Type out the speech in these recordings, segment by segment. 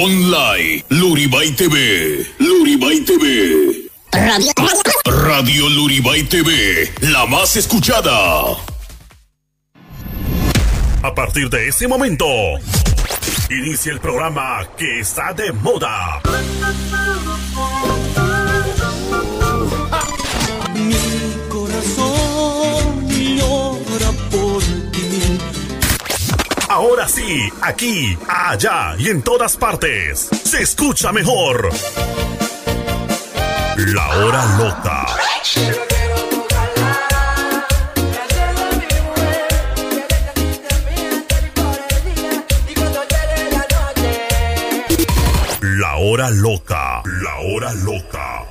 Online, Luribay TV, Luribay TV. Radio. Radio Luribay TV, la más escuchada. A partir de ese momento, inicia el programa que está de moda. Ahora sí, aquí, allá y en todas partes, se escucha mejor. La hora loca. La hora loca. La hora loca.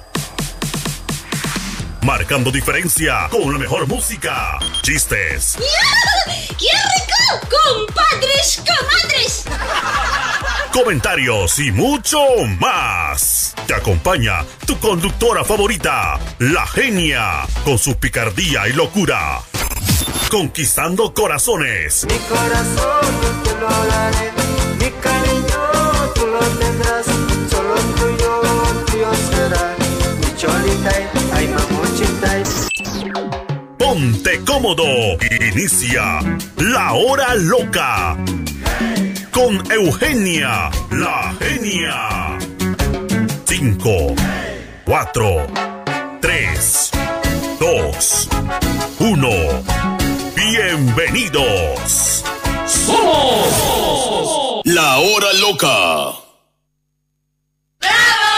Marcando diferencia con la mejor música, chistes. ¡Compadres, comadres! comentarios y mucho más. Te acompaña tu conductora favorita, la genia, con su picardía y locura. Conquistando corazones. Mi corazón yo te lo daré, Ponte cómodo. Inicia la hora loca. Con Eugenia, la genia. 5, 4, 3, 2, 1. Bienvenidos. La hora loca. Otra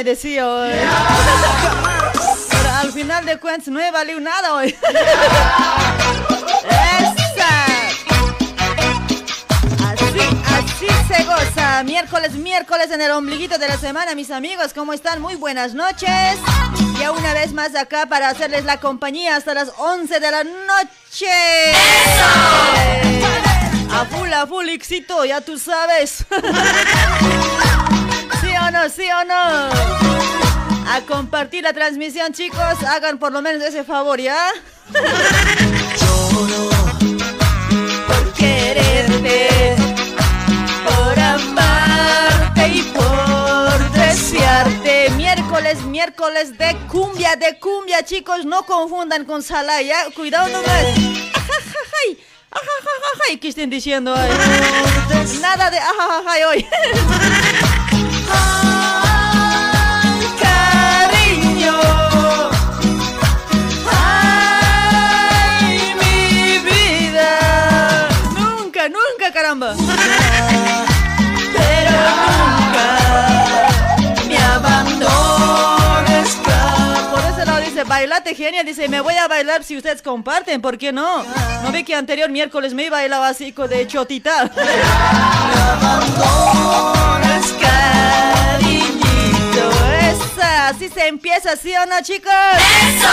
me decía hoy. Pero al final de cuentas no he valido nada hoy. Esa. Así, así se goza. Miércoles, miércoles en el ombliguito de la semana, mis amigos. ¿Cómo están? Muy buenas noches. Ya una vez más acá para hacerles la compañía hasta las 11 de la noche. A full, a full, Ixito, ya tú sabes. ¿Sí o no? A compartir la transmisión, chicos. Hagan por lo menos ese favor, ¿ya? por quererte, por amarte y por desearte. Miércoles, miércoles de cumbia, de cumbia, chicos. No confundan con Salah, ¿ya? Cuidado nomás. ¿Qué estén diciendo hoy? Nada de ajajajay hoy. bailate genia, dice, me voy a bailar si ustedes comparten, ¿por qué no? No vi que anterior miércoles me bailaba así con de chotita. Esa, así se empieza, ¿sí o no, chicos? ¡Eso!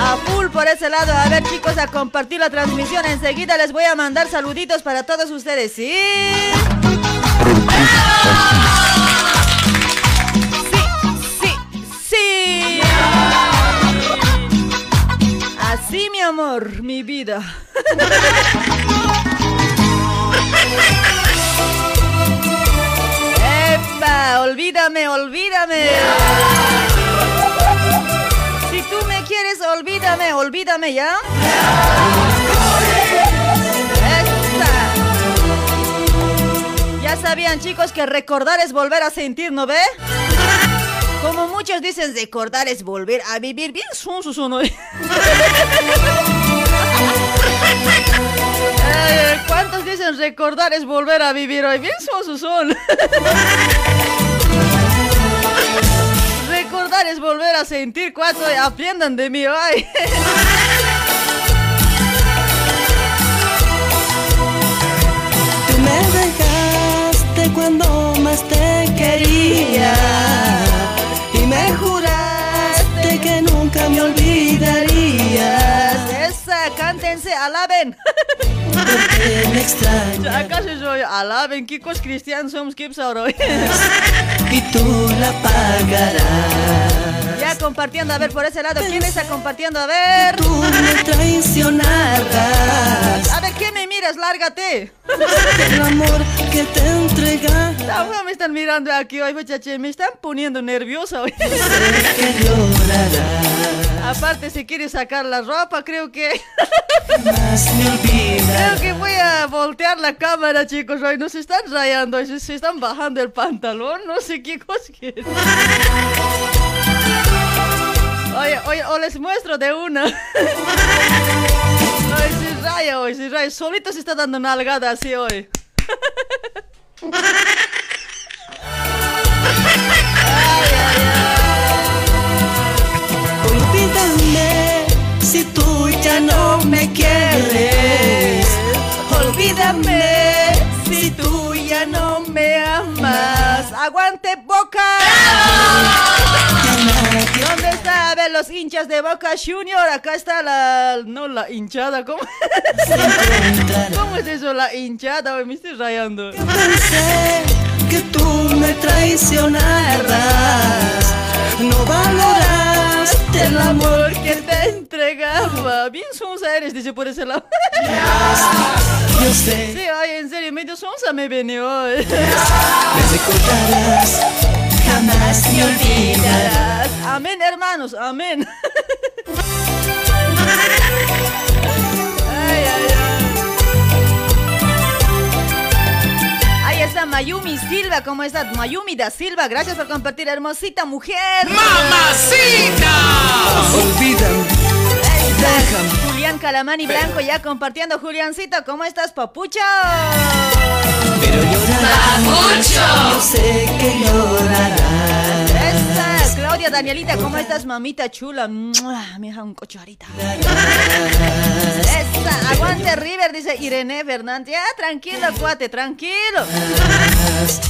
A full por ese lado. A ver, chicos, a compartir la transmisión. Enseguida les voy a mandar saluditos para todos ustedes, ¿sí? Sí, Así, mi amor, mi vida. ¡Epa! Olvídame, olvídame. Si tú me quieres, olvídame, olvídame ya. Esta. Ya sabían, chicos, que recordar es volver a sentir, ¿no ve? Como muchos dicen, recordar es volver a vivir bien sus uno. Eh, ¿Cuántos dicen recordar es volver a vivir hoy? Bien son sus son. Recordar es volver a sentir cuatro. Aprendan de mí, ay. Tú me dejaste cuando más te quería y me juraste que nunca me olvidarías. Esa, cántense, alaben. Porque me extrañas ¿Acaso soy alaben? ¿Qué cosas cristianos somos? ¿Qué ahora y tú la pagarás. Compartiendo, a ver, por ese lado. ¿Quién está compartiendo? A ver. Tú me traicionarás. A ver, ¿qué me miras? Lárgate. El amor que te entregas. No, me están mirando aquí hoy, muchachos. Me están poniendo nerviosa hoy. que. Aparte, si quieres sacar la ropa, creo que. Más me olvidas. Creo que voy a voltear la cámara, chicos. Hoy nos están rayando, se, están bajando el pantalón. No sé qué cosa quieren. Oye, oye, o les muestro de una. Hoy si raya, hoy si raya. Solito se está dando una algada así hoy. Ay, ay, ay. Olvídame si tú ya no me quieres. Olvídame si tú ya no me amas. Aguante boca. ¿Dónde los hinchas de Boca Junior. Acá está la. No, la hinchada. ¿Cómo? ¿Cómo es eso, la hinchada? Me estoy rayando. Pensé que tú me traicionarás. No valoraste el amor que te entregaba. Bien sonsa eres, dice por ese lado. yo sé. Sí, ay, en serio, medio sonsa me venió hoy. Me recordarás, jamás me olvidarás. Amén, hermanos, amén. Ay, ay, ay. Ahí está Mayumi Silva, ¿cómo estás? Mayumi da Silva, gracias por compartir, hermosita mujer. ¡Mamacita! Olvídame. Julián Calamani Blanco ya compartiendo. Juliancito, ¿cómo estás, papucho? Pero llorarás. Yo sé que llorarás. Claudia Danielita, ¿cómo estás, mamita chula? Deja un cocharita. Esa, aguante River, dice Irene Fernández. Ya, tranquilo, cuate, tranquilo.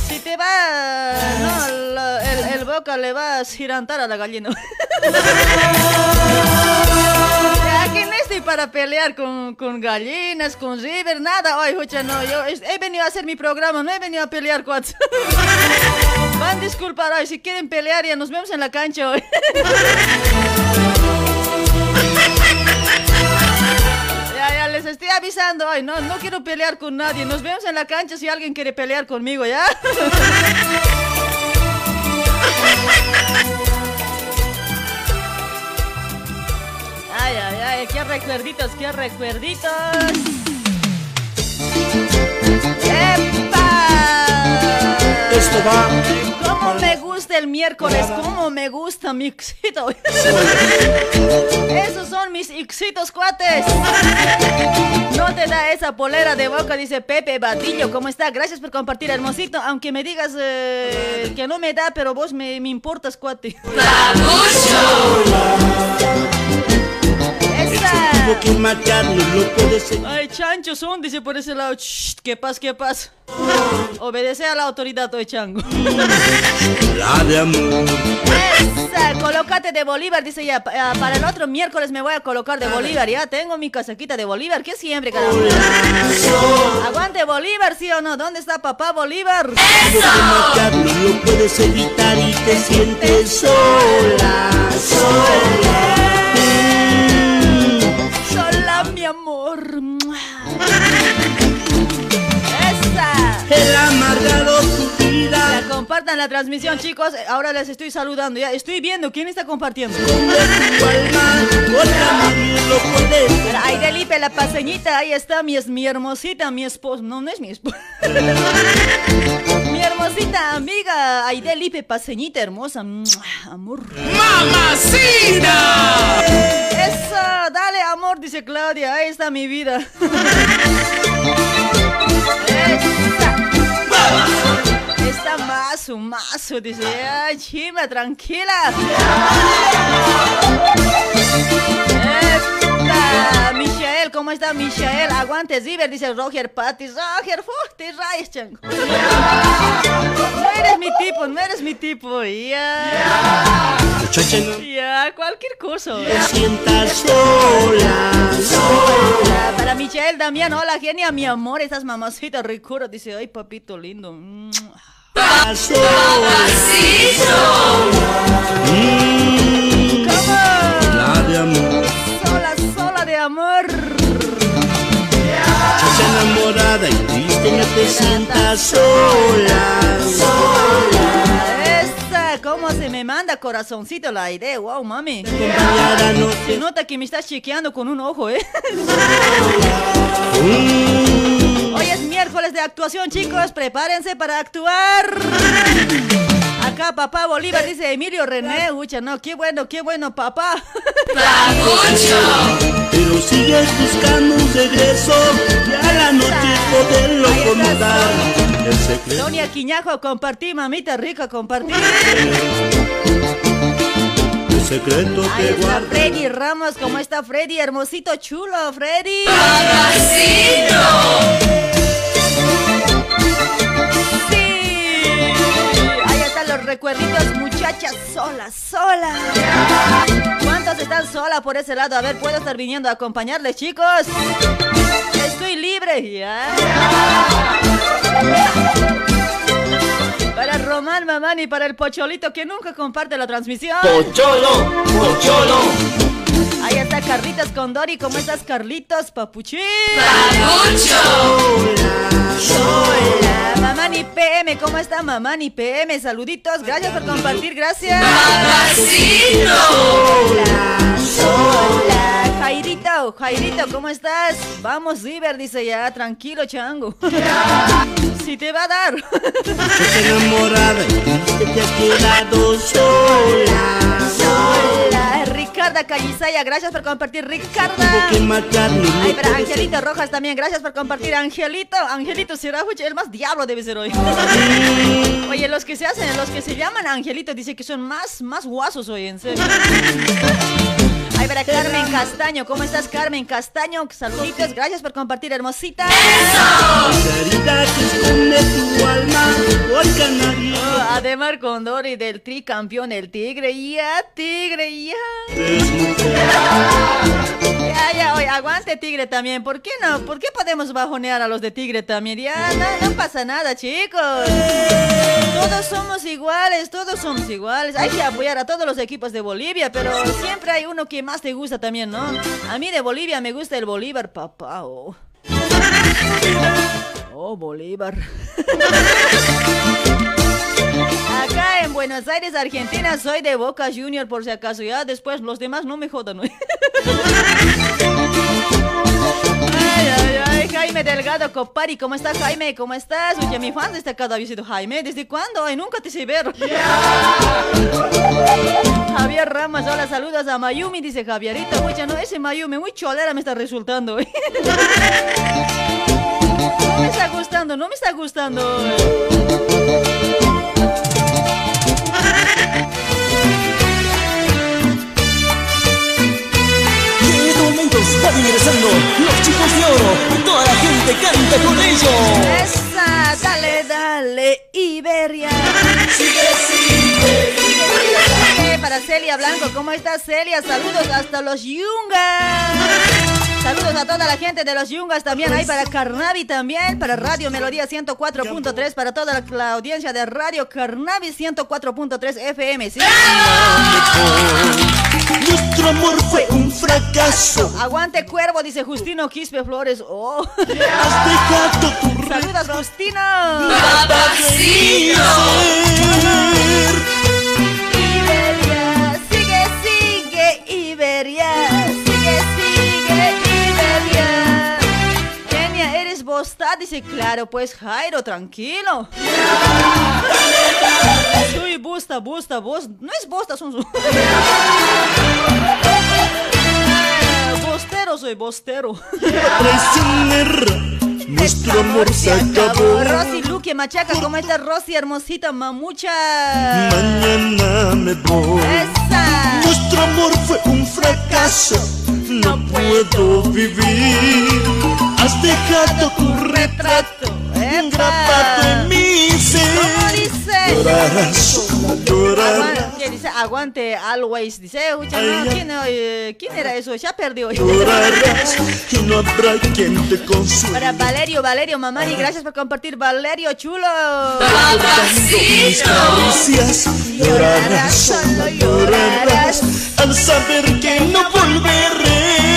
Si te va, no, el, boca le va a girantar a la gallina. Aquí no para pelear con, con gallinas, con River, nada. Ay, escucha, no, yo he venido a hacer mi programa, no he venido a pelear, cuates. Van a disculpar hoy, si quieren pelear ya nos vemos en la cancha hoy. Ya, ya, les estoy avisando hoy, no, no quiero pelear con nadie. Nos vemos en la cancha si alguien quiere pelear conmigo, ¿ya? Ay, qué recuerditos, qué recuerditos. ¡Epa! Esto va. ¿Cómo me gusta el miércoles? ¿Cómo me gusta mi éxito? Esos son mis éxitos, cuates. No te da esa polera de boca, dice Pepe Batillo. ¿Cómo está? Gracias por compartir, hermosito. Aunque me digas eh, que no me da, pero vos me, me importas, cuate. Que. Ay, chanchos son, dice por ese lado. Shh, ¿Qué pasa, qué pasa? Obedece a la autoridad, hoy chango. La de amor. Esa, colócate de Bolívar, dice ya. ah, Para el otro miércoles me voy a colocar de Bolívar. Ya tengo mi casaquita de Bolívar, que siempre, caramba. Aguante Bolívar, ¿sí o no? ¿Dónde está papá Bolívar? Que no puedes evitar y te sientes sola, sola. Sola, mi amor. Esa. El amargado tu vida. La compartan la transmisión, chicos. Ahora les estoy saludando. Ya estoy viendo quién está compartiendo. La paseñita, ahí está, mi, es mi hermosita, mi esposa. No, no es mi esposa. mi hermosita amiga, ay, Delipe, paseñita hermosa. Amor. ¡Mamacita! Eso, dale amor, dice Claudia. Ahí está mi vida. Esa. Está mazo, mazo, dice. Ay, chima, tranquila. Epa, Michael, ¿cómo está Michael? Aguante, Ziber, dice Roger Patis. Roger, fu, te rayas, chango. No eres mi tipo, no eres mi tipo. Ya. Ya, cualquier cosa. te sientas sola, sola. Para Michelle Damián, hola genia, mi amor, esas mamacitas ricuras. Dice, ay papito lindo. Mm. sola. Mm, ¿Cómo? La de amor. Amor. Muchacha enamorada y triste, no te sientas sola, sola. Esa, cómo se me manda corazoncito la idea. Wow, mami. Se nota que me estás chequeando con un ojo, ¿eh? Hoy es miércoles de actuación, chicos. Prepárense para actuar. Acá papá Bolívar dice Emilio René. Ucha, no, qué bueno, qué bueno, papá. Pero sigues buscando un regreso y a la noche poderlo contar. El secreto. Sonia Quiñajo, compartí, mamita rica, compartí. secreto Ahí te está guardo. Freddy Ramos, ¿cómo está Freddy? Hermosito, chulo, Freddy. Sí. Recuerditos, muchachas solas, solas. ¿Cuántos están solas por ese lado? A ver, ¿puedo estar viniendo a acompañarles, chicos? Estoy libre, ya. Para Román Mamán y para el Pocholito que nunca comparte la transmisión. Pocholo, pocholo. Ahí está Carlitos Condori, ¿cómo estás Carlitos? Papuchín. Hola, Mamani PM, ¿cómo está Mamani PM? Saluditos, gracias por compartir, gracias. Hola, hola, Jairito, Jairito, ¿cómo estás? Vamos, River, dice ya, tranquilo, chango. Si te va a dar. Estás enamorada te has quedado sola. Hola, Ricarda Callisaya, gracias por compartir, Ricarda. Ay, para Angelito Rojas también, gracias por compartir, Angelito. Angelito será el más diablo debe ser hoy. Oye, los que se hacen, los que se llaman Angelito, dice que son más, más guasos hoy, en serio. Ay, para Carmen Castaño, ¿cómo estás, Carmen Castaño? Saluditos, gracias por compartir, hermosita. Caridad que esconde tu alma, hoy canario. Oh, Ademar Condori del tricampeón, el tigre, ya, tigre, ya. Ya, ya, oye, aguante Tigre también. ¿Por qué no? ¿Por qué podemos bajonear a los de Tigre también? Ya, no, no pasa nada, chicos. Todos somos iguales, todos somos iguales. Hay que apoyar a todos los equipos de Bolivia, pero siempre hay uno que más te gusta también, ¿no? A mí de Bolivia me gusta el Bolívar, papá. Oh, oh Bolívar. Acá en Buenos Aires, Argentina, soy de Boca Junior por si acaso. Ya después los demás no me jodan. ¿no? Jaime Delgado Copari, ¿cómo estás Jaime? ¿Cómo estás? Oye, mi fan destacado ha visitado Jaime. ¿Desde cuándo? Ay, nunca te sé ver. Javier Ramos, hola, saludos a Mayumi, dice Javierito. Oye, no, ese Mayumi, muy cholera me está resultando. No me está gustando, no me está gustando. Van ingresando los chicos de oro y toda la gente canta con ellos. Esa, dale, dale, Iberia. Sigue, sigue, Eh, Para Celia Blanco, ¿cómo estás Celia? Saludos hasta los Yungas. Saludos a toda la gente de los Yungas también, ahí para Carnavi también, para Radio Melodía 104.3, para toda la, la audiencia de Radio Carnavi 104.3 FM, ¿sí? Nuestro amor fue un fracaso. Aguante cuervo, dice Justino Quispe Flores. Oh. Has dejado tu Saludos, Justino. Kenia, ¿eres Bostad? Dice, claro, pues Jairo, tranquilo. Soy Busta, Busta, Bos. No es Bosta, son. Bostero, soy Bostero. Nuestro amor se acabó. Rosy Luque Machaca, ¿cómo estás, Rosy, hermosita, mamucha? Mañana me voy. Nuestro amor fue un fracaso. No puedo vivir. Has dejado tu retrato grabado en mi ser. Llorarás. Aguante, ¿qué dice? Aguante, always. Dice, escucha, no. ¿quién, eh, ¿quién era eso? Ya perdió. Y no habrá quien te consuele. Para Valerio, Valerio, Mamani, gracias por compartir, Valerio, chulo. Caricias llorarás, solo llorarás al saber que no volveré.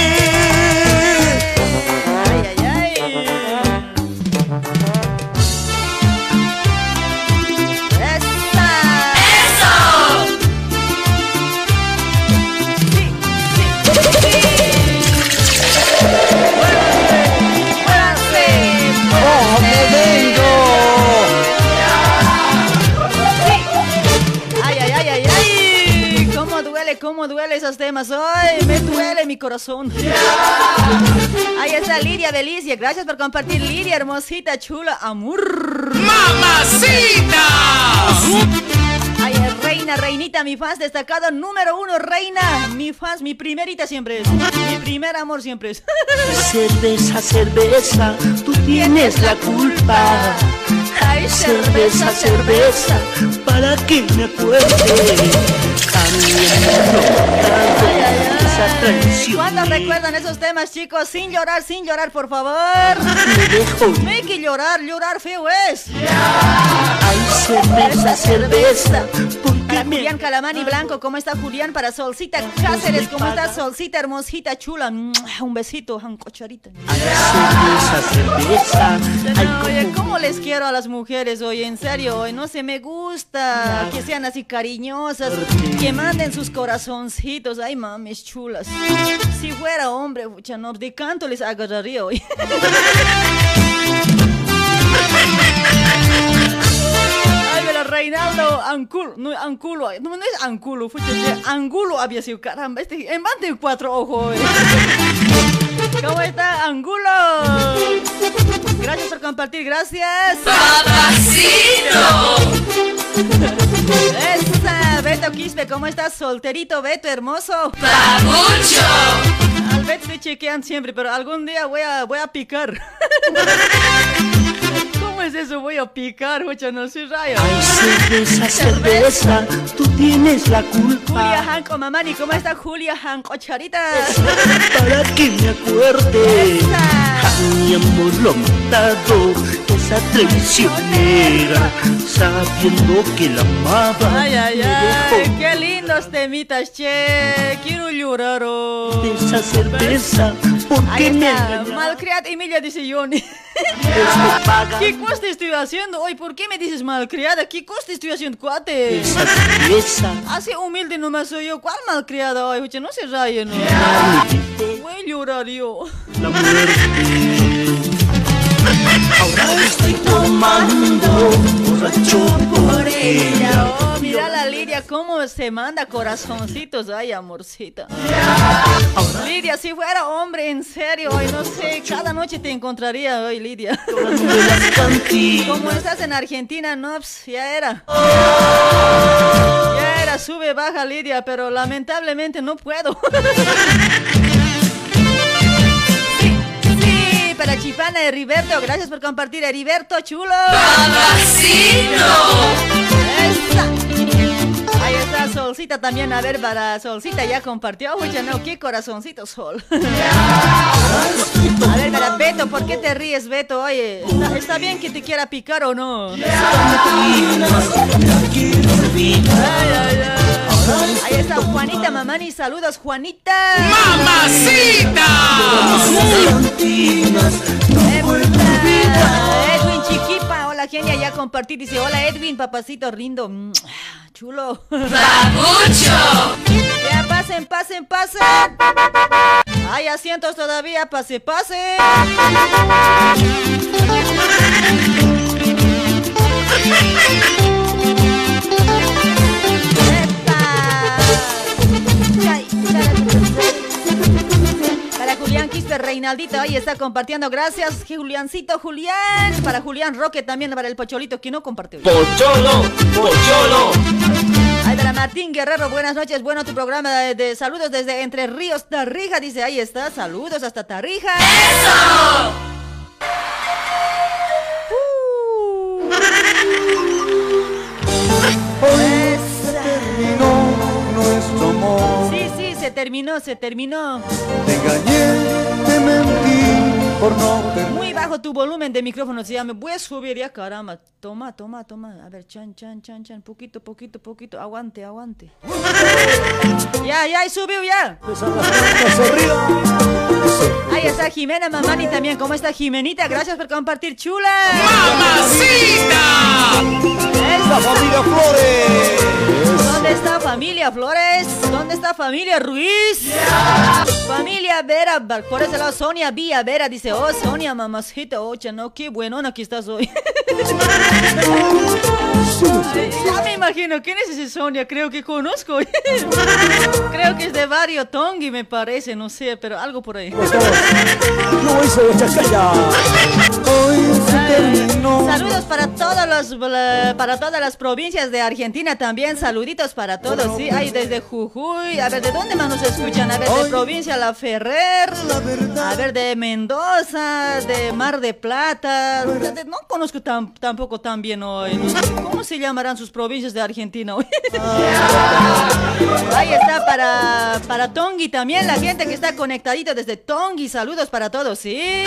¿Cómo duele, esos temas? Ay, me duele mi corazón. Ahí está Lidia Delicia. Gracias por compartir, Lidia, hermosita, chula, amor. ¡Mamacita! Ay, Reina, reinita, mi fans destacado número uno, reina. Mi fans, mi primerita siempre es. Mi primer amor siempre es. Cerveza, cerveza, tú tienes la culpa. Ay, Cerveza, cerveza, para que me acuerde. ¿Cuántos recuerdan esos temas, chicos? Sin llorar, sin llorar, por favor. Hay que llorar, llorar feo es. Ay, cerveza, cerveza, Para Julián Calamani Blanco, ¿cómo está Julián? Para Solcita Cáceres, ¿cómo está Solcita hermosita, chula? Un besito. Ay, No, oye, ¿cómo les quiero a las mujeres hoy? En serio, hoy no se me gusta que sean así cariñosas, que manden sus corazoncitos. Ay, mames chulas. Si fuera hombre, pucha, no, de canto les agarraría hoy. Reinaldo Anculo, no, Anculo, no, no es Anculo, que Angulo había sido, caramba, este, en de cuatro ojos. eh. ¿Cómo está Angulo? Gracias por compartir, gracias. Esa, Beto Quispe, ¿cómo estás? Solterito, Beto, hermoso. Al Beto estoy chequeando siempre, pero algún día voy a, voy a picar. ¿Cómo es eso? Voy a picar, mucho no soy rayo. Ay, cerveza, cerveza, tú tienes la Julia culpa. Hanco, mamani, ¿cómo está Julia Hanco, charita? Para que me acuerde. A mi amor lo ha matado, esa traicionera, sabiendo que la amaba. Ay, ay, ay, qué lindos temitas, che. Quiero llorar. oh. esa cerveza, ¿por Ahí qué me malcriada Emilia dice Johnny. ¿Qué coste estoy haciendo hoy? ¿Por qué me dices malcriada? ¿Qué coste estoy haciendo, cuate? esa cerveza. Así humilde nomás soy yo. ¿Cuál malcriada hoy? Oye, no se rayen, ¿no? Voy a llorar yo. La muerte. Estoy tomando borracho por ella. Oh, mira la Lidia, cómo se manda corazoncitos. Ay, amorcita. Lidia, si fuera hombre, en serio, hoy no sé, cada noche te encontraría hoy, Lidia. Como estás en Argentina, no, pues, ya era. Ya era, sube, baja, Lidia, pero lamentablemente no puedo. Para Chipana Heriberto, gracias por compartir, Heriberto, chulo. Ahí está Solcita también, a ver, para Solcita ya compartió, oye, no, qué corazoncito, Sol. A ver, para Beto, ¿por qué te ríes, Beto? Oye, ¿está, está bien que te quiera picar o no? Ay, ay, ay. Ahí está Juanita Mamani, saludos Juanita. ¡Mamacita! Edwin Chiquipa, hola genia, ya compartí, dice, hola Edwin, papacito rindo. Mm, Chulo. Ya pasen, pasen, pasen. Hay asientos todavía, pase, pase. Para Julián Quispe Reinaldito, ahí está compartiendo. Gracias, Juliancito Julián. Para Julián Roque también, para el Pocholito, que no compartió. Pocholo, pocholo. Ay, para Martín Guerrero, buenas noches. Bueno, tu programa de, de saludos desde Entre Ríos, Tarrija. Dice, ahí está, saludos hasta Tarrija. ¡Eso! Se terminó, se terminó. Te engañé, te mentí por no ter- Muy bajo tu volumen de micrófono, se llama. Voy a subir ya, caramba. Toma, toma, toma. A ver, chan, chan, chan, chan. Poquito, poquito, poquito. Aguante, aguante. Ya, ya, y subió ya. Ahí está Jimena Mamani también. ¿Cómo está Jimenita? Gracias por compartir, chula. La familia Flores. ¿Dónde está familia Flores? ¿Dónde está familia Ruiz? Familia Vera, por ese lado Sonia Vía Vera dice, oh Sonia mamacita, ocha, no, qué buenona que estás hoy. Ya me imagino, ¿quién es ese Sonia? Creo que conozco. Creo que es de Barrio Tongi, me parece, no sé, pero algo por ahí. Saludos para todos los para todas las provincias de Argentina también. Saluditos para todos, sí. Hay desde Jujuy. A ver, ¿de dónde más nos escuchan? A ver, de provincia La Ferrer. A ver, de Mendoza, de Mar de Plata. No conozco tampoco tan bien hoy. ¿Cómo se llamarán sus provincias de Argentina hoy? Ahí está para, para Tongi también, la gente que está conectadita desde Tongi. Saludos para todos, ¿sí?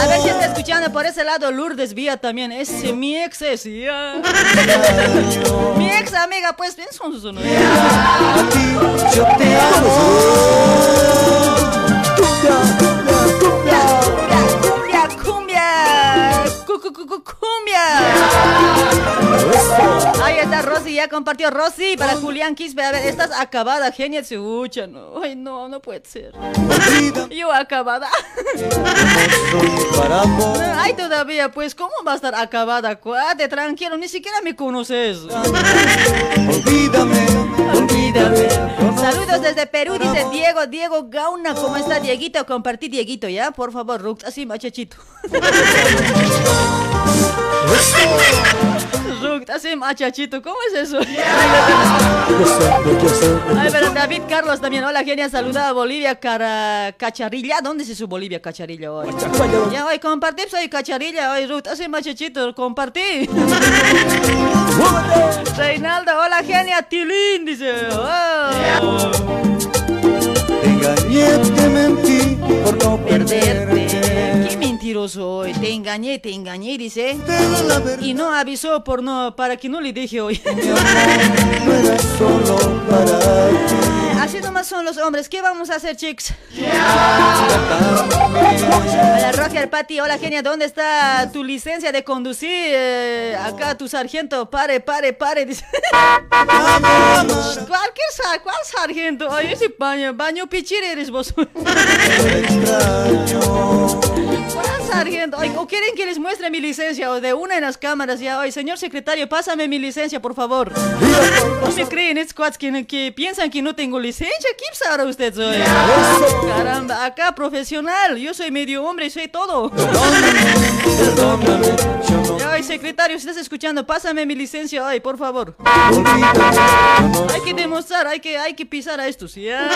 A ver si está escuchando por ese lado Lourdes Vía también. Ese mi ex es. Mi ex amiga, pues bien son sus Yo te amo. Cumbia. Ahí está Rosy, ya compartió Rosy para Julián Quispe. A ver, estás acabada, genia se ucha, no. Ay, no, no puede ser. Yo acabada. Ay, todavía, pues, ¿cómo va a estar acabada, cuate? Tranquilo, ni siquiera me conoces. Olvídame, olvídame. Saludos desde Perú, dice Diego, Diego Gauna. ¿Cómo está, Dieguito? Compartí, Dieguito, ¿ya? Por favor, Rux, así, machachito. Así machachito, ¿cómo es eso? Ay, pero David Carlos también. Hola, genia. Saluda a Bolivia Cacharilla. ¿Dónde es su Bolivia Cacharilla hoy? Ya, hoy compartí, soy Cacharilla. Hoy, Ruth, así machachito, compartí. Reinaldo, hola, genia. Tilín, dice. Oh. Te engañé, te mentí por no perderte. Qué mentiroso hoy. Te engañé, te engañé, dice. Y no avisó por no, para que no le dije hoy. no era solo para ti. Así nomás son los hombres. ¿Qué vamos a hacer, chicos? Hola, Roger Pati. Hola, genia. ¿Dónde está tu licencia de conducir? Eh, acá tu sargento. Pare, pare, pare. Dice. Cualquier ¿Cuál sargento? Ay, ese baño. Baño pichir eres vos. ¿O quieren que les muestre mi licencia? O de una en las cámaras ya. Ay, señor secretario, pásame mi licencia, por favor. No me creen, es que, que piensan que no tengo licencia ¿qué sabrá usted soy? Caramba, acá profesional, yo soy medio hombre, soy todo. Ay, secretario, si estás escuchando, pásame mi licencia hoy, por favor. Hay que demostrar, hay que, hay que pisar a estos, ¿ya?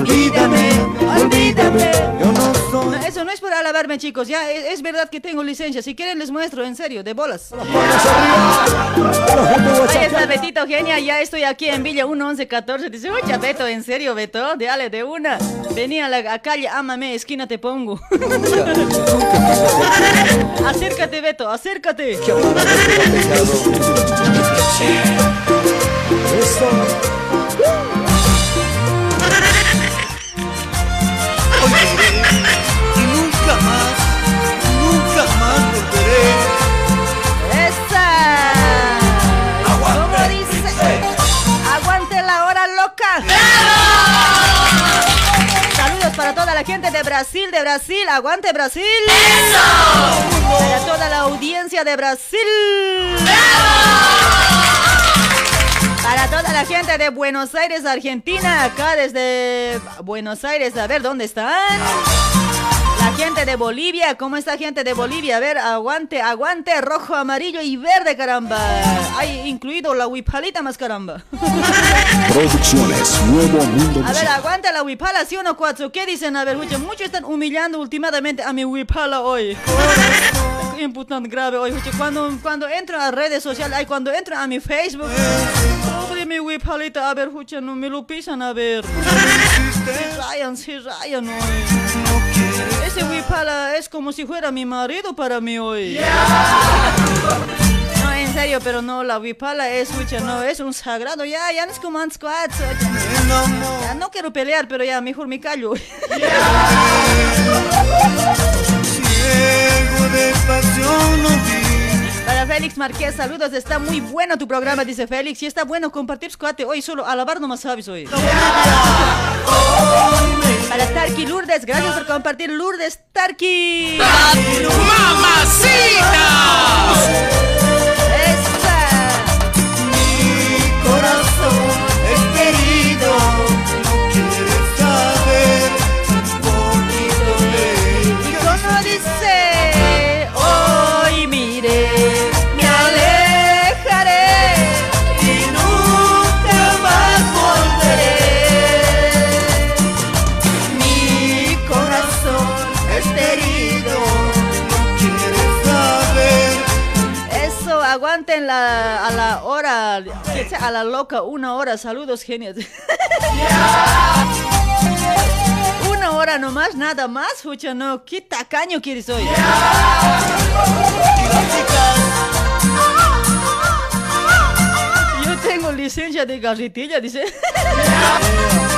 Olvídame, olvídame. Yo no soy. eso no es por alabarme, chicos. Ya, es, verdad que tengo licencia. Si quieren, les muestro, en serio, de bolas. Ahí está Betito, genia. Ya estoy aquí en Villa 1114. Dice, oye, Beto, en serio, Beto. Dale, de una. Vení a la calle, ámame, esquina te pongo. acércate, Beto, acércate. La gente de Brasil, de Brasil. ¡Aguante Brasil! ¡Eso! Para toda la audiencia de Brasil. Para toda la gente de Buenos Aires, Argentina, acá desde Buenos Aires, a ver dónde están. La gente de Bolivia, ¿cómo está gente de Bolivia? A ver, aguante, aguante, rojo, amarillo y verde, caramba. Hay incluido la huipalita más caramba. Producciones, Nuevo Mundo. A ver, aguante la huipala, ¿sí o no, cuatro? ¿Qué dicen? A ver, muchos están humillando últimamente a mi huipala hoy importante grave hoy, cuando, cuando entro a redes sociales, ay, cuando entro a mi Facebook, sobre mi wipalita, a ver, no me lo pisan, a ver. Se rayan, se rayan hoy. Ese wipala es como si fuera mi marido para mí hoy. No, en serio, pero no, la wipala es, escucha, no, es un sagrado, ya, ya no es como antes, ya no quiero pelear, pero ya, mejor me callo. Para Félix Marqués, saludos, está muy bueno tu programa, dice Félix, y está bueno compartir cuate hoy solo alabar nomás sabes hoy. Para Starky Lourdes, gracias por compartir Lourdes Starky. ¡Mamacita! A la loca, una hora. Saludos, genios. una hora nomás, nada más, fucha, no. ¿Qué tacaño quieres hoy? Yo tengo licencia de garritilla, dice.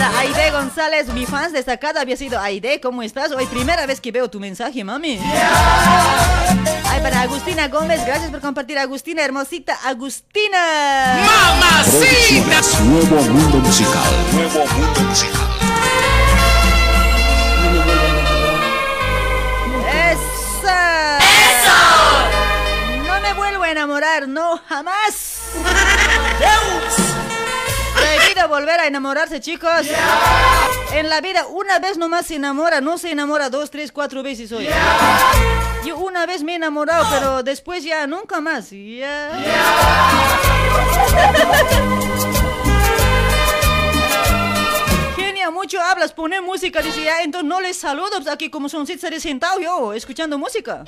para Aide González, mi fans destacada había sido Aide, ¿cómo estás? Hoy primera vez que veo tu mensaje, mami. Ay, para Agustina Gómez, gracias por compartir, Agustina, hermosita, Agustina. ¡Mamacita! Nuevo mundo musical. Nuevo mundo musical. ¡Esa! ¡Eso! No me vuelvo a enamorar, no, jamás. Volver a enamorarse, chicos. En la vida, una vez nomás se enamora, no se enamora dos, tres, cuatro veces hoy. Yo una vez me he enamorado, pero después ya nunca más. Ya. Genia, mucho hablas, pone música, dice ya, entonces no les saludo, pues aquí como son estaré sentado yo, escuchando música.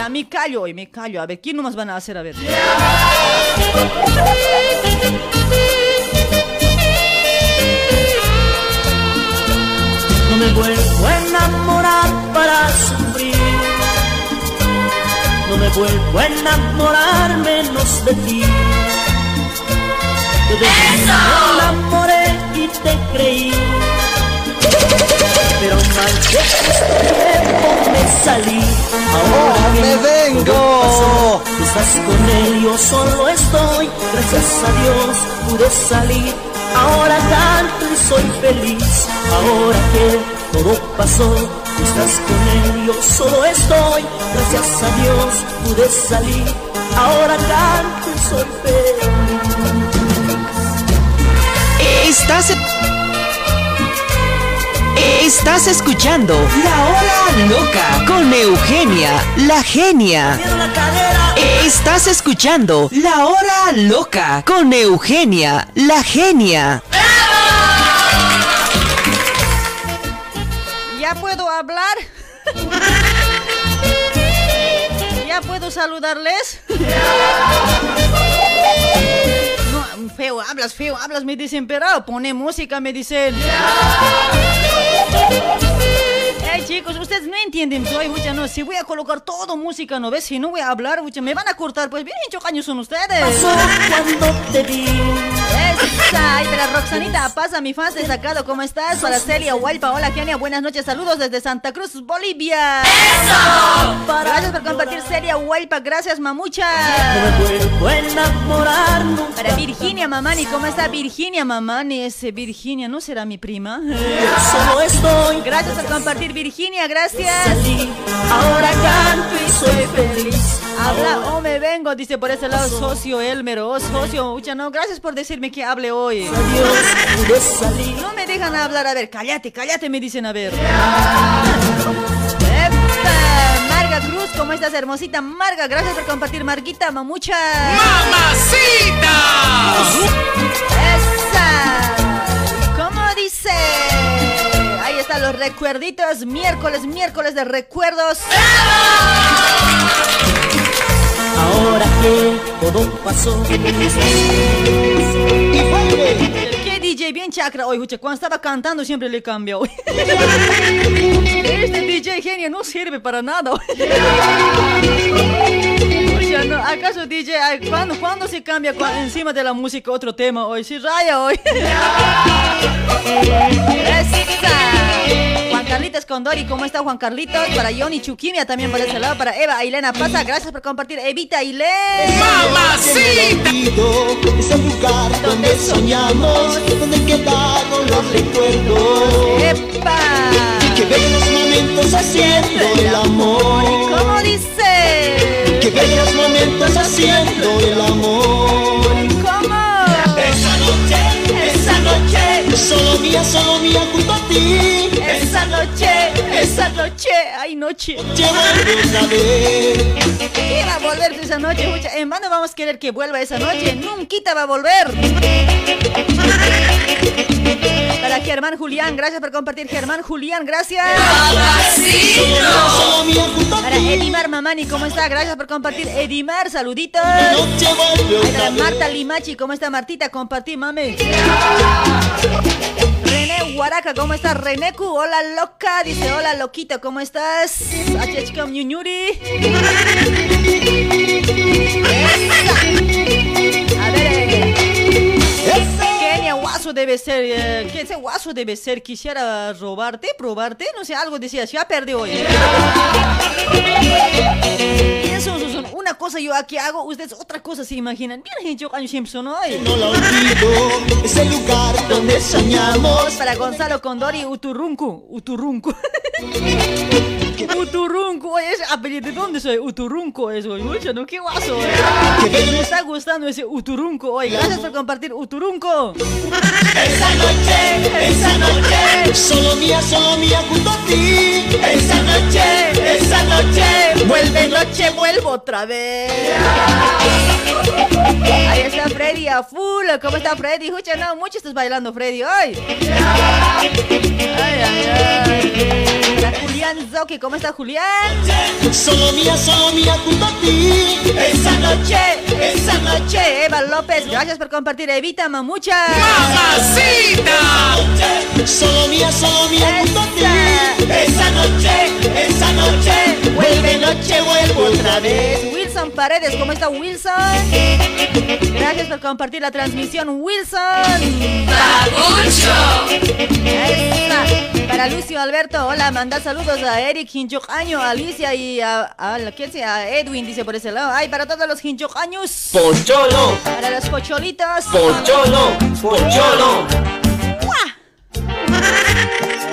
Ya, me callo hoy, me callo. A ver, ¿quién nomás van a hacer? A ver. No me vuelvo a enamorar para sufrir. No me vuelvo a enamorar menos de ti. Yo de ti me enamoré y te creí. Pero mal tiempo me salí. Ahora ¡Oh, me vengo! Tú estás con él, yo solo estoy. Gracias a Dios pude salir. Ahora canto y soy feliz. Ahora que todo pasó, tú estás con él, yo solo estoy. Gracias a Dios pude salir. Ahora canto y soy feliz. Estás. Estás escuchando La Hora Loca con Eugenia, la genia. Estás escuchando La Hora Loca con Eugenia, la genia. ¿Ya puedo hablar? ¿Ya puedo saludarles? Feo, hablas, feo, hablas, me dicen, pero pone música, me dicen. Hey chicos, ustedes no entienden, soy mucha no, si voy a colocar todo música, ¿no ves? Si no voy a hablar, mucha, me van a cortar, pues bien chocaños son ustedes. cuando te vi. Esa, ay, pero Roxanita, pasa mi fans destacado, ¿cómo estás? Para Celia Hualpa, hola Kenia, buenas noches, saludos desde Santa Cruz, Bolivia. ¡Eso! Gracias por compartir Celia Hualpa, gracias mamucha. Para Virginia Mamani, ¿cómo está Virginia Mamani? Ese Virginia, ¿no será mi prima? Gracias por compartir Virginia, gracias. Ahora canto y soy feliz. Habla o me vengo, dice por ese lado socio Elmer, oh socio, mucha no, gracias por decirme que hable hoy. No me dejan hablar, a ver, cállate, cállate, me dicen, a ver. Epa, Marga Cruz, ¿cómo estás, hermosita? Marga, gracias por compartir, Marguita, mamucha. ¡Mamacita! Esa. ¿Cómo dice? Están los recuerditos, miércoles, miércoles de recuerdos. Ahora que todo pasó. ¿Qué DJ bien chakra hoy, Jucha? Cuando estaba cantando siempre le cambio. Este DJ genio no sirve para nada. Jucha, no, ¿Acaso DJ, ay, ¿cuándo, cuándo se cambia cua- encima de la música otro tema hoy? Sí, raya hoy. Esa. Juan Carlitos Condori, ¿cómo está Juan Carlitos? Para Johnny Chuquimia también por ese lado. Para Eva Ailena Pasa, gracias por compartir. Evita Ailén. Es el lugar donde soñamos, donde quedaron los recuerdos. ¡Epa! Que bellos momentos haciendo el amor. ¿Cómo dice? Que bellos momentos haciendo el amor. ¿Cómo? Esa noche, esa noche, solo mía, solo mía junto a ti. Esa noche, esa noche, ay noche. ¿Qué va a volver esa noche? Mucha- En vano vamos a querer que vuelva esa noche. Nunca va a volver. Para Germán Julián, gracias por compartir. Germán Julián, gracias. Para Edimar Mamani, ¿cómo está? Gracias por compartir. Edimar, saluditos. Para Marta Limachi, ¿cómo está Martita? Compartir, mami. René Huaraca, ¿cómo estás? Reneku, hola loca. Dice, hola loquito, ¿cómo estás? Achechcom Ñuñuri. A eh. Kenia Guaso debe ser. eh, ¿Qué ese Guaso debe ser? Quisiera robarte, probarte. No sé, algo decía. Ya perdí hoy. eh. Eso, eso, eso, una cosa yo aquí hago, ustedes otra cosa se imaginan. Bien, yo Año Simpson hoy. No la olvido, es el lugar donde soñamos. Para Gonzalo Condori, Uturuncu. Uturuncu. Uturuncu, oye, ese apellido, ¿de dónde soy? Uturuncu es, oye, mucho, ¿no? Qué guaso, oye. Me está gustando ese Uturuncu, oye. Gracias por compartir, Uturuncu. Esa noche, esa noche, solo mía, solo mía junto a ti. Esa noche, esa noche, Vuelve noche, vuelvo otra vez. Ahí está Freddy a full. ¿Cómo está Freddy? Escucha, no, mucho estás bailando, Freddy. ¡Ay! Ay, ay, Julián Zoki, ¿cómo está Julián? Solo mía, solo mía junto a ti. Esa noche, esa noche. Eva López, gracias por compartir. Evita Mamucha. Solo mía, solo mía junto a ti. Esa noche, esa noche, vuelve noche, vuelvo otra vez. Wilson Paredes, ¿cómo está Wilson? Gracias por compartir la transmisión, Wilson. Esa. Para Lucio Alberto, hola, manda saludos a Eric Hinchocaño, a Alicia y a, ¿quién sea? a Edwin, dice por ese lado. Ay, para todos los Hinchocaños. Pocholo, Para los pocholitos. pocholo, pocholo.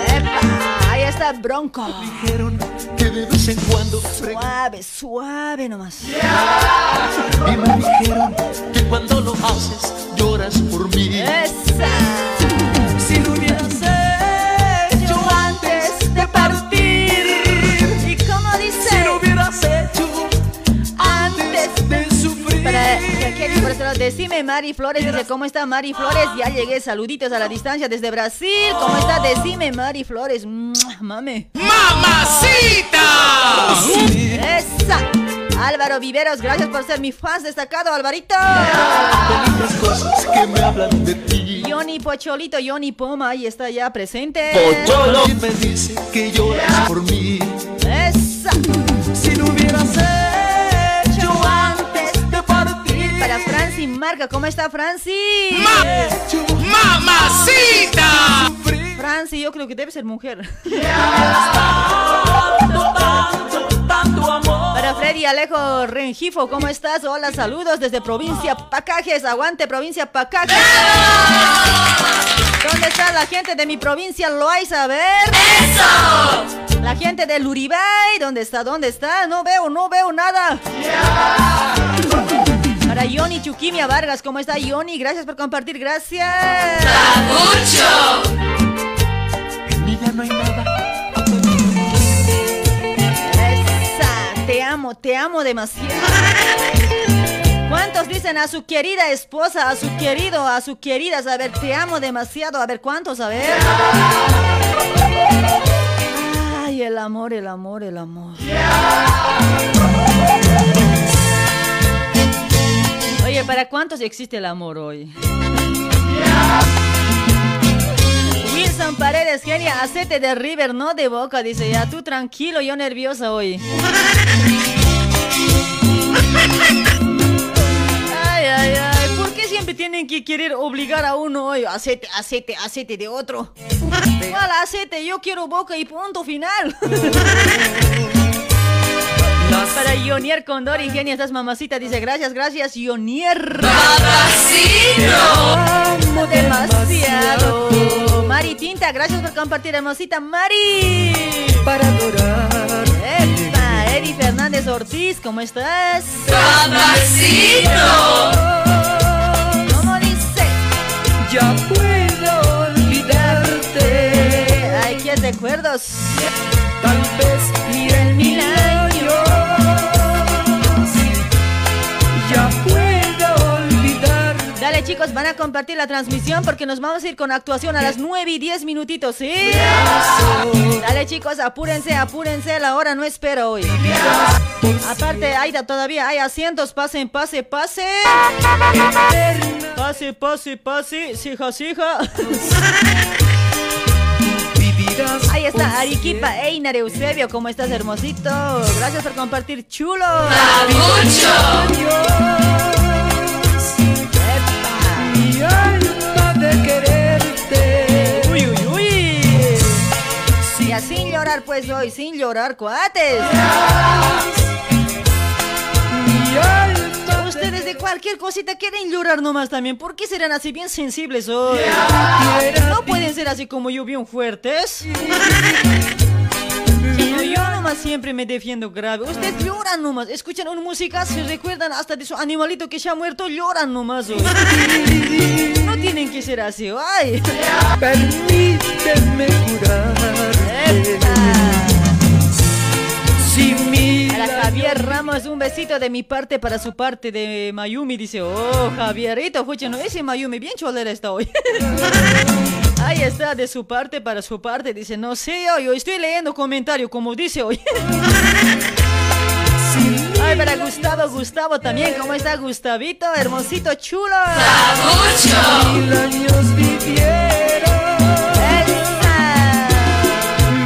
Epa, ahí está Bronco. Dijeron que de vez en cuando Suave, suave nomás. y me dijeron que cuando lo haces lloras por mí. Esa. Si decime Mari Flores, dice, ¿cómo está Mari Flores? Ya llegué, saluditos a la distancia desde Brasil. ¿Cómo está? Decime Mari Flores. Mame. ¡Mamacita! Esa. Álvaro Viveros, gracias por ser mi fan destacado, Alvarito. Bonitas cosas que me hablan de ti. Johnny Pocholito, Johnny Poma, ahí está ya presente. Pocholo, me dice que lloras por mí. Esa. Si lo hubieras Marca, ¿cómo está Franci? ¡Mamacita! Franci, yo creo que debe ser mujer. Para Freddy Alejo Rengifo, ¿cómo estás? Hola, saludos desde provincia Pacajes. Aguante, provincia Pacajes. ¿Dónde está la gente de mi provincia? ¿Lo hay a ver? ¡Eso! La gente del Uribay, ¿dónde está? ¿Dónde está? No veo, no veo nada. Para Yoni Chuquimia Vargas, ¿cómo está Yoni? Gracias por compartir, gracias. En ya no hay nada. Esa, te amo, te amo demasiado. ¿Cuántos dicen a su querida esposa, a su querido, a su querida? A ver, te amo demasiado. A ver, ¿cuántos? A ver. Ay, el amor, el amor, el amor. Oye, ¿para cuántos existe el amor hoy? Wilson Paredes, genia, acete de River, no de boca, dice ya. Tú tranquilo, yo nerviosa hoy. Ay, ay, ay. ¿Por qué siempre tienen que querer obligar a uno hoy? Acete, acete, acete de otro. ¿Cuál acete? Yo quiero boca y punto final. Para Ionier Condor, ingenia, estás mamacita. Dice, gracias, gracias, Ionier. Amo demasiado. Mari Tinta, gracias por compartir, hermosita Mari. Para adorar. Epa, Eri Fernández Ortiz, ¿cómo estás? ¿Cómo dice? Ya puedo olvidarte. Ay, qué recuerdos. Tal vez miren mil años. Ya puedo olvidar. Dale chicos, van a compartir la transmisión porque nos vamos a ir con actuación a las 9 y 10 minutitos, ¿sí? Dale chicos, apúrense, apúrense, la hora no espero hoy. Aparte, Aida, todavía hay asientos, pasen, pase, pase. Pase, pase, pase, sija, sija. Está, Ariquipa, Einar Eusebio, ¿cómo estás, hermosito? Gracias por compartir, chulo. Mi alma de quererte. Uy, uy, uy. Ya sin llorar, pues hoy, sin llorar, cuates. Mi alma Ustedes de cualquier cosita quieren llorar nomás también. ¿Por qué serán así bien sensibles hoy? No pueden ser así como yo, bien fuertes. No, yo nomás siempre me defiendo grave. Ustedes lloran nomás, escuchan una música, se recuerdan hasta de su animalito que se ha muerto, lloran nomás. hoy. No tienen que ser así, ay. Permíteme curarte. Si mi A la Javier Ramos, un besito de mi parte para su parte de Mayumi. Dice, oh, Javierito, fuche, no, ese Mayumi bien cholera está hoy. Ahí está, de su parte para su parte. Dice, no sé, yo, estoy leyendo comentario, como dice hoy. Ay, para Gustavo, Gustavo también. ¿Cómo está Gustavito? Hermosito, chulo. mil años viviera,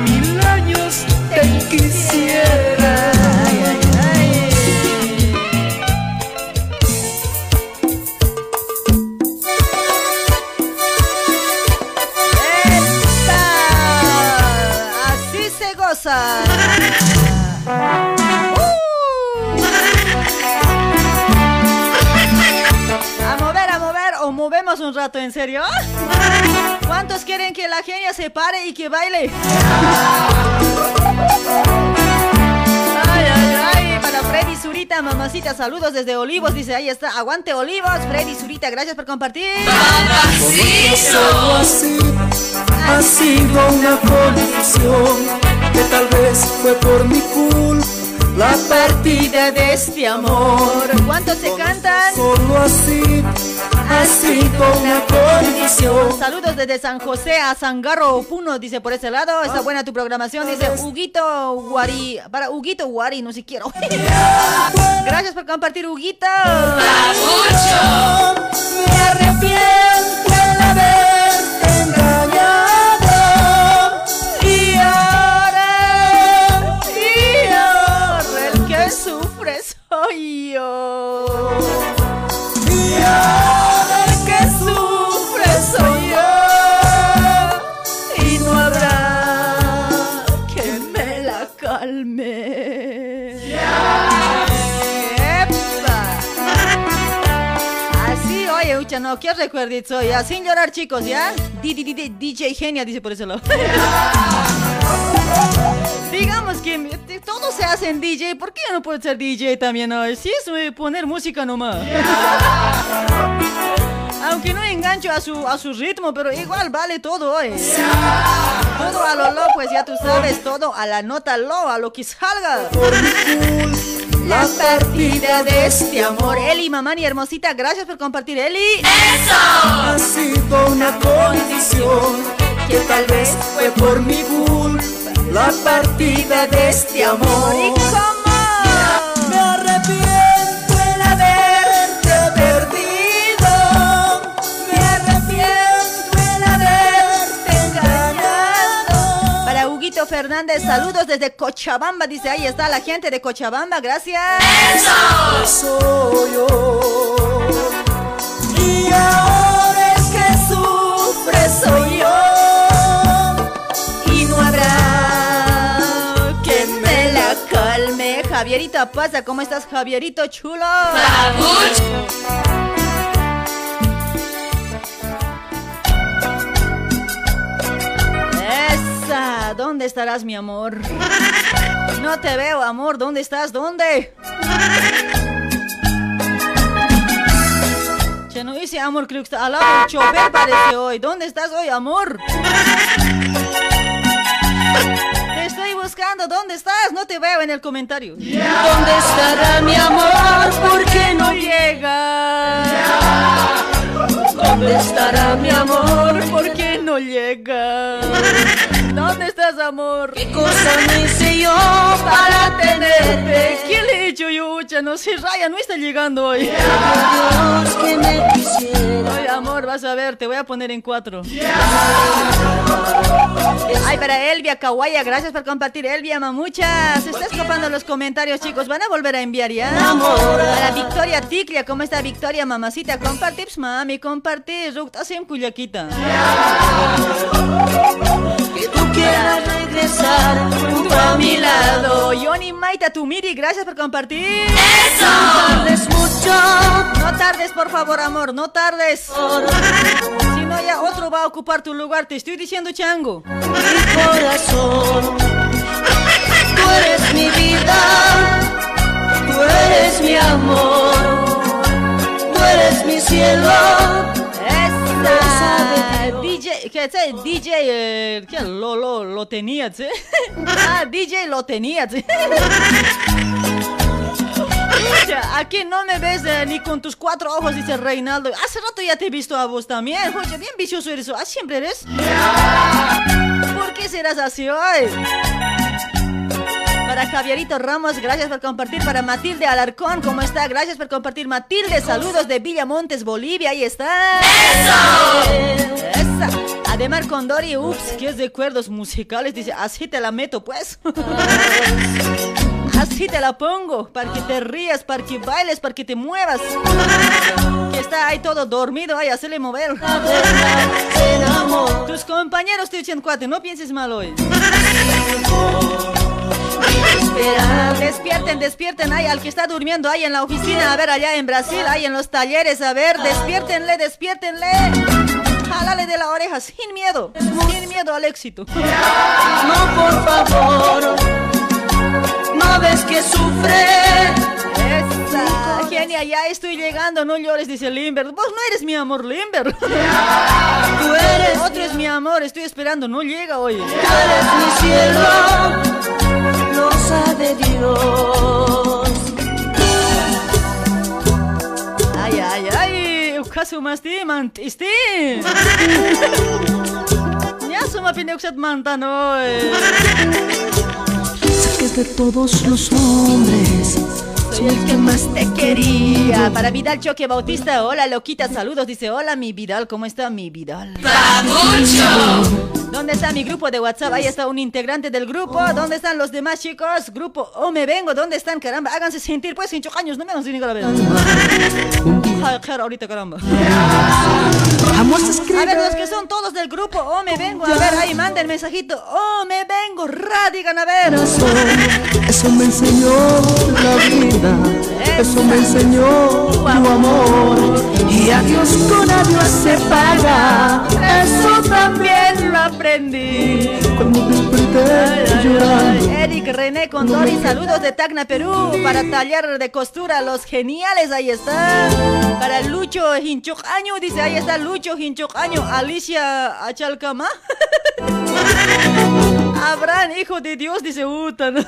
mil años te quisiera. Así se goza. ¡Uh! A mover, a mover o movemos un rato, ¿en serio? ¿Cuántos quieren que la genia se pare y que baile? Para Freddy Zurita, mamacita, saludos desde Olivos, dice, ahí está, aguante Olivos, Freddy Zurita, gracias por compartir. Ha sido una condición que tal vez fue por mi culpa la partida de este amor. ¿Cuántos se cantan? Solo así ha sido una condición. Saludos desde San José a Sangarro Puno, dice por ese lado. Está buena tu programación, dice Huguito Guari. Para Huguito Guari, no sé quiero. Gracias por compartir, Huguito. Me arrepiento yo. y ahora el que sufre soy yo Y no habrá que me la calme. Así, oye, Ucha, no, ¿qué recuerdizo? Ya, sin llorar, chicos, ¿ya? DJ Genia dice por ese lado. Digamos que todos se hacen DJ, ¿por qué yo no puedo ser DJ también? No? Si es eh, poner música nomás. Aunque no engancho a su, a su ritmo, pero igual vale todo hoy. Todo a lo lo, pues ya tú sabes, todo a la nota lo, a lo que salga. La partida de este amor. Eli, mamani, hermosita, gracias por compartir, Eli. ha sido una condición que tal vez fue por mi culpa la partida de este amor. ¿Y cómo? Me arrepiento el haberte perdido. Me arrepiento el haberte engañado. Para Huguito Fernández, saludos desde Cochabamba. Dice, ahí está la gente de Cochabamba, gracias. Soy yo. Y ahora calme. Javierito pasa, ¿cómo estás, Javierito chulo? Esa, ¿dónde estarás, mi amor? No te veo, amor, ¿dónde estás? ¿Dónde? Che, no dice amor, creo que está al lado del chofer, parece hoy. ¿Dónde estás hoy, amor? Buscando, ¿dónde estás? No te veo en el comentario. ¿Dónde estará mi amor? ¿Por qué no llega? ¿Dónde estará mi amor? ¿Por qué no llega? ¿Dónde estás, amor? ¿Qué cosa me hice yo para tenerte? ¿Quién le he hecho yo, Ucha? No sé, Raya no está llegando hoy. Dios que me quisiera. Ay, amor, vas a ver, te voy a poner en cuatro. Ay, para Elvia Kawaya, gracias por compartir. Elvia Mamucha, se está escapando los comentarios, chicos. Van a volver a enviar ya. Para Victoria Ticlia, ¿cómo está Victoria, mamacita? Compartips, mami, compartí. Ruktasim Kuyaquita. Que tú quieras regresar junto a mi lado. Yoni Maita Tumiri, gracias por compartir. ¡Eso! No tardes mucho. No tardes, por favor, amor, no tardes. Si no, ya otro va a ocupar tu lugar, te estoy diciendo, chango. Mi corazón, tú eres mi vida, tú eres mi amor, tú eres mi cielo. DJ, ¿qué es? DJ, eh, ¿qué? Lo, lo, lo tenías, ¿eh? Ah, DJ lo tenías. ¿eh? Escucha, aquí no me ves eh, ni con tus cuatro ojos, dice Reinaldo. Hace rato ya te he visto a vos también. Escucha, bien vicioso eres. ¿Ah, siempre eres? ¿Por qué serás así hoy? Para Javierito Ramos, gracias por compartir. Para Matilde Alarcón, ¿cómo está? Gracias por compartir. Matilde, saludos de Villamontes, Bolivia. Ahí está. ¡Eso! Esa. Ademar Condori, ups, qué recuerdos musicales. Dice, así te la meto, pues. Así te la pongo, para que te rías, para que bailes, para que te muevas. Que está ahí todo dormido, ay, hacerle mover. Tus compañeros te dicen, cuate, no pienses mal hoy. Despierten, despierten, ay, al que está durmiendo ahí en la oficina, a ver, allá en Brasil, ahí en los talleres, a ver, despiértenle, despiértenle. Jálale de la oreja, sin miedo, sin miedo al éxito. No, por favor, no ves que sufre. Esa, genia, ya estoy llegando, no llores, dice Limber. Vos no eres mi amor, Limber. Tú eres Otro es mi amor, estoy esperando, no llega hoy. Tú eres mi cielo, lo sabe Dios. Ay, ay, ay, ukasu masti mantisti. Ya suma pine uksat mantan hoy. Sé que de todos los hombres Soy el que más te quería. Para Vidal Choque Bautista, hola loquita, saludos. Dice, hola mi Vidal, ¿cómo está mi Vidal? ¿Dónde está mi grupo de WhatsApp? Ahí está un integrante del grupo. ¿Dónde están los demás chicos? Grupo Oh Me Vengo, ¿dónde están? Caramba, háganse sentir pues sin años, no me hagan sentir la verdad. Ahorita caramba. Vamos a escribir. A ver, los que son todos del grupo Oh Me Vengo, a ver, ahí manden mensajito. Oh Me Vengo, radigan, a ver. Eso me enseñó la vida, eso me enseñó tu amor. Y adiós con adiós se paga. Eso también lo aprendí. Cuando llorando, Eric René Condori, saludos de Tacna, Perú. Para taller de costura, los geniales, ahí está. Para Lucho Hinchucaño, dice, ahí está Lucho Hinchucaño. Alicia Achalcama. Abraham, hijo de Dios, dice Utan. ¿Cómo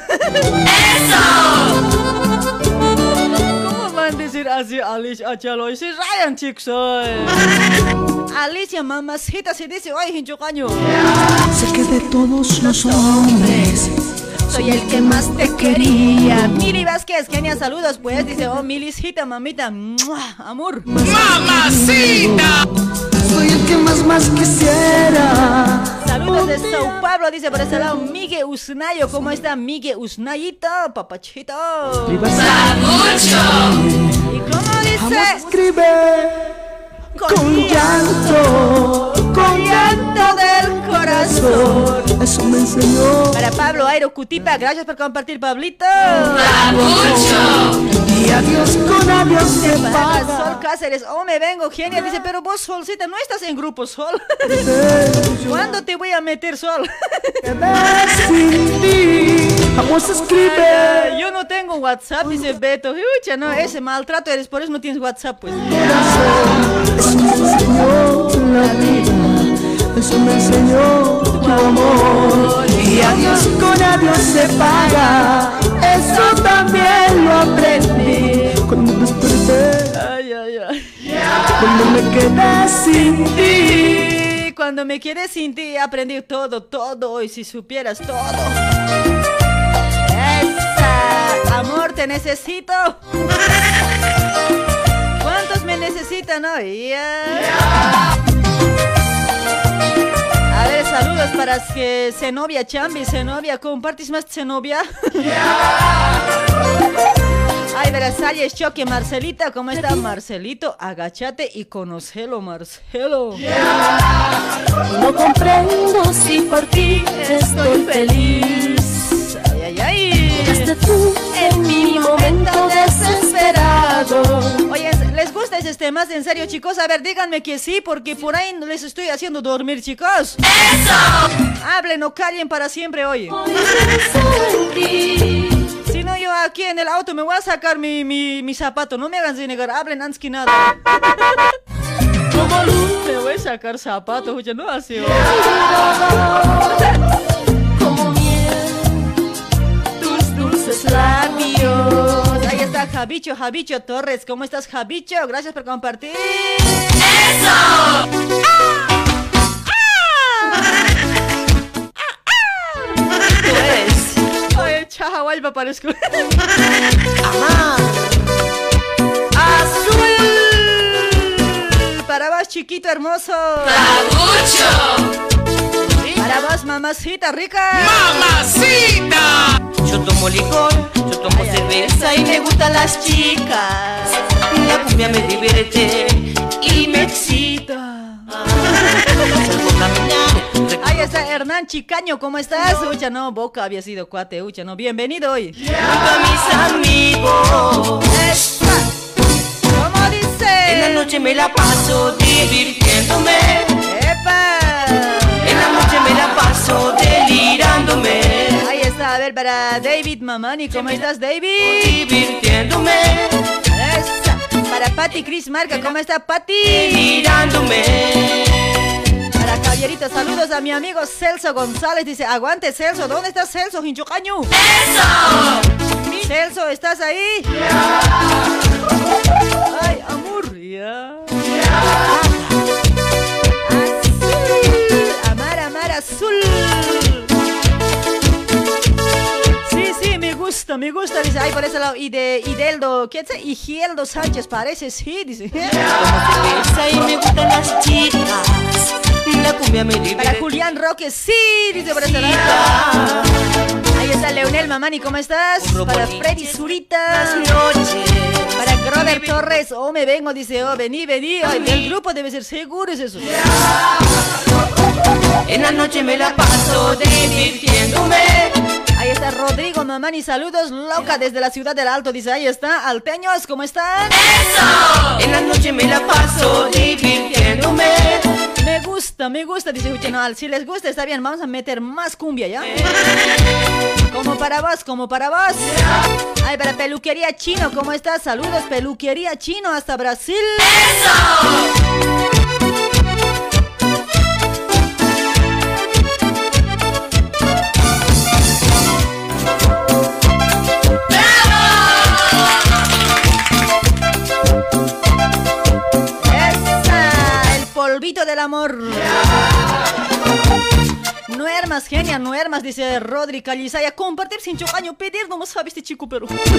a decir así Alicia Achaloy? Si Ryan, chicos. Alicia, mamacita, se dice, oye, Hinchucaño. sé que de todos los hombres Soy el que más te quería. Mili Vázquez, genial, saludos, pues. Dice, oh, Milisita, mamita, ¡mua! amor. ¡Mamacita! Que más más quisiera. Saludos de Sao Paulo, dice por ese lado Miguel Usnayo. ¿Cómo está Miguel Usnayito, papachito? ¿Y cómo dice? Escribe con llanto, con llanto del corazón. eso me enseñó. Para Pablo Airo Cutipa, gracias por compartir, Pablito. Y adiós con adiós se paga. Sol Cáceres, oh me vengo, genia, dice, pero vos Solcita no estás en grupo Sol. ¿Cuándo te voy a meter Sol? Sin ti, vamos a escribir. Yo no tengo WhatsApp, dice Beto. Ucha, no, ese maltrato eres, por eso no tienes WhatsApp, pues. Eso me enseñó la vida, eso me enseñó tu amor. Y adiós con adiós se paga, eso también lo aprendí. Cuando desperté, Ay, ay, ay. cuando me quedé sin ti. Cuando me quedé sin ti aprendí todo, todo. Y si supieras todo. Amor, te necesito. ¿Cuántos me necesitan hoy? A ver, saludos para que Zenobia Chambi, Zenobia, ¿compartes más Zenobia? Ay, verás, es choque, Marcelita, ¿cómo está Marcelito? Agáchate y conocelo, Marcelo. No comprendo si por ti estoy feliz. Ay, tú en mi momento desesperado. Oye, ¿les gusta ese temas? En serio, chicos, a ver, díganme que sí, porque por ahí les estoy haciendo dormir, chicos. ¡Eso! Hablen o callen para siempre, oye. Si no, yo aquí en el auto me voy a sacar mi, mi, zapato. No me hagan negar, hablen antes que nada. Me voy a sacar zapato, oye, no así. Tus dulces labios. Ahí está Javicho, Javicho Torres. ¿Cómo estás, Javicho? Gracias por compartir. ¡Eso! Chajahualpa parezco. Ajá. Azul. Para vos, chiquito hermoso. Para vos, mamacita rica. ¡Mamacita! Yo tomo licor, yo tomo cerveza y me gustan las chicas. La cumbia me divierte y me excita. Ahí está Hernán Chicaño, ¿cómo estás? Ucha, no, Boca había sido cuate, Ucha, no, bienvenido hoy. a mis amigos. ¿Cómo dice? En la noche me la paso divirtiéndome. ¡Epa! En la noche me la paso delirándome. A ver, para David Mamani, ¿cómo estás, David? Divirtiéndome. Esa. Para Patty Chris Marca, ¿cómo está, Patty? Delirándome. Para Javierito, saludos a mi amigo Celso González. Dice, aguante Celso, ¿dónde está Celso, Hinchocaño? ¡Eso! Celso, ¿estás ahí? Ay, amor, ya. Azul, gusta, me gusta, dice, ay, por ese lado, y de Hideldo, ¿qué es? Higieldo Sánchez, parece, sí, dice. y me gustan las chicas la cumbia me Para Julián Roque, sí, dice por ese lado. Ahí está Leonel Mamani, ¿cómo estás? Para Freddy Zurita. Para Grover Torres, oh, me vengo, dice, oh, vení, vení. Ay, el grupo debe ser seguro, es eso. En la noche me la paso divirtiéndome. Ahí está Rodrigo Mamani, saludos loca desde la ciudad del Alto, dice, ahí está, alteños, ¿cómo están? ¡Eso! En la noche me la paso divirtiéndome. Me gusta, me gusta, dice Uchenal. Si les gusta, está bien, vamos a meter más cumbia, ¿ya? Como para vos, como para vos. Ay, para Peluquería Chino, ¿cómo estás? Saludos, Peluquería Chino, hasta Brasil. ¡Eso! Polvito del amor. No hermas, genia, no hermas, dice Rodri Calizaya. Compartir sin chocaño, pedir, no sabes este chico, pero. Cuando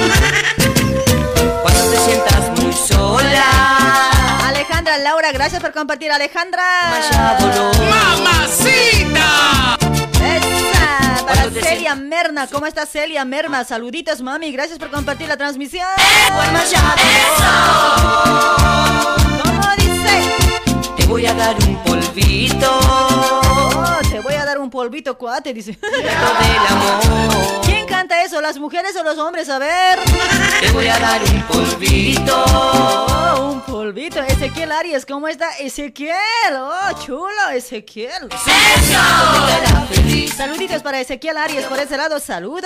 te sientas muy sola. Alejandra Laura, gracias por compartir, Alejandra. ¡Mamacita! Esa, para Celia Merna. ¿Cómo está Celia Merma? Saluditos, mami. Gracias por compartir la transmisión. Te voy a dar un polvito. Oh, un polvito, cuate, dice. del amor. ¿Quién canta eso? ¿Las mujeres o los hombres? A ver. Te voy a dar un polvito. Oh, un polvito. Ezequiel Arias, ¿cómo está? Ezequiel. Oh, chulo, Ezequiel. ¡Eso! Saluditos para Ezequiel Arias por ese lado. Saludos.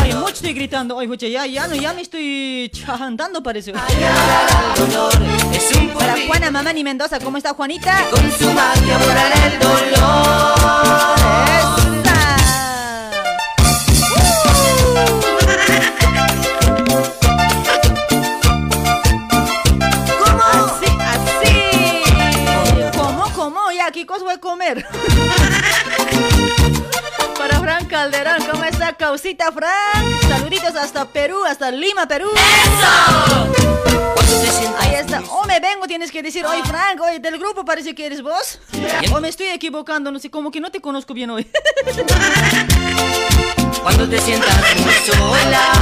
Ay, mucho estoy gritando. Ay, mucho, ya, ya, no, ya me estoy chajantando, parece. Para Juana Mamani Mendoza, ¿cómo ¿Cómo está Juanita? Con su magia el dolor. ¡Esta! ¿Cómo? Así, así. ¿Cómo, cómo? ¿Y aquí cos voy a comer? Para Frank Calderón, ¿cómo está Causita Frank? Saluditos hasta Perú, hasta Lima, Perú. ¡Eso! Tienes que decir, oye Frank, oye, del grupo parece que eres vos. O me estoy equivocando, no sé, como que no te conozco bien hoy. Cuando te sientas muy sola.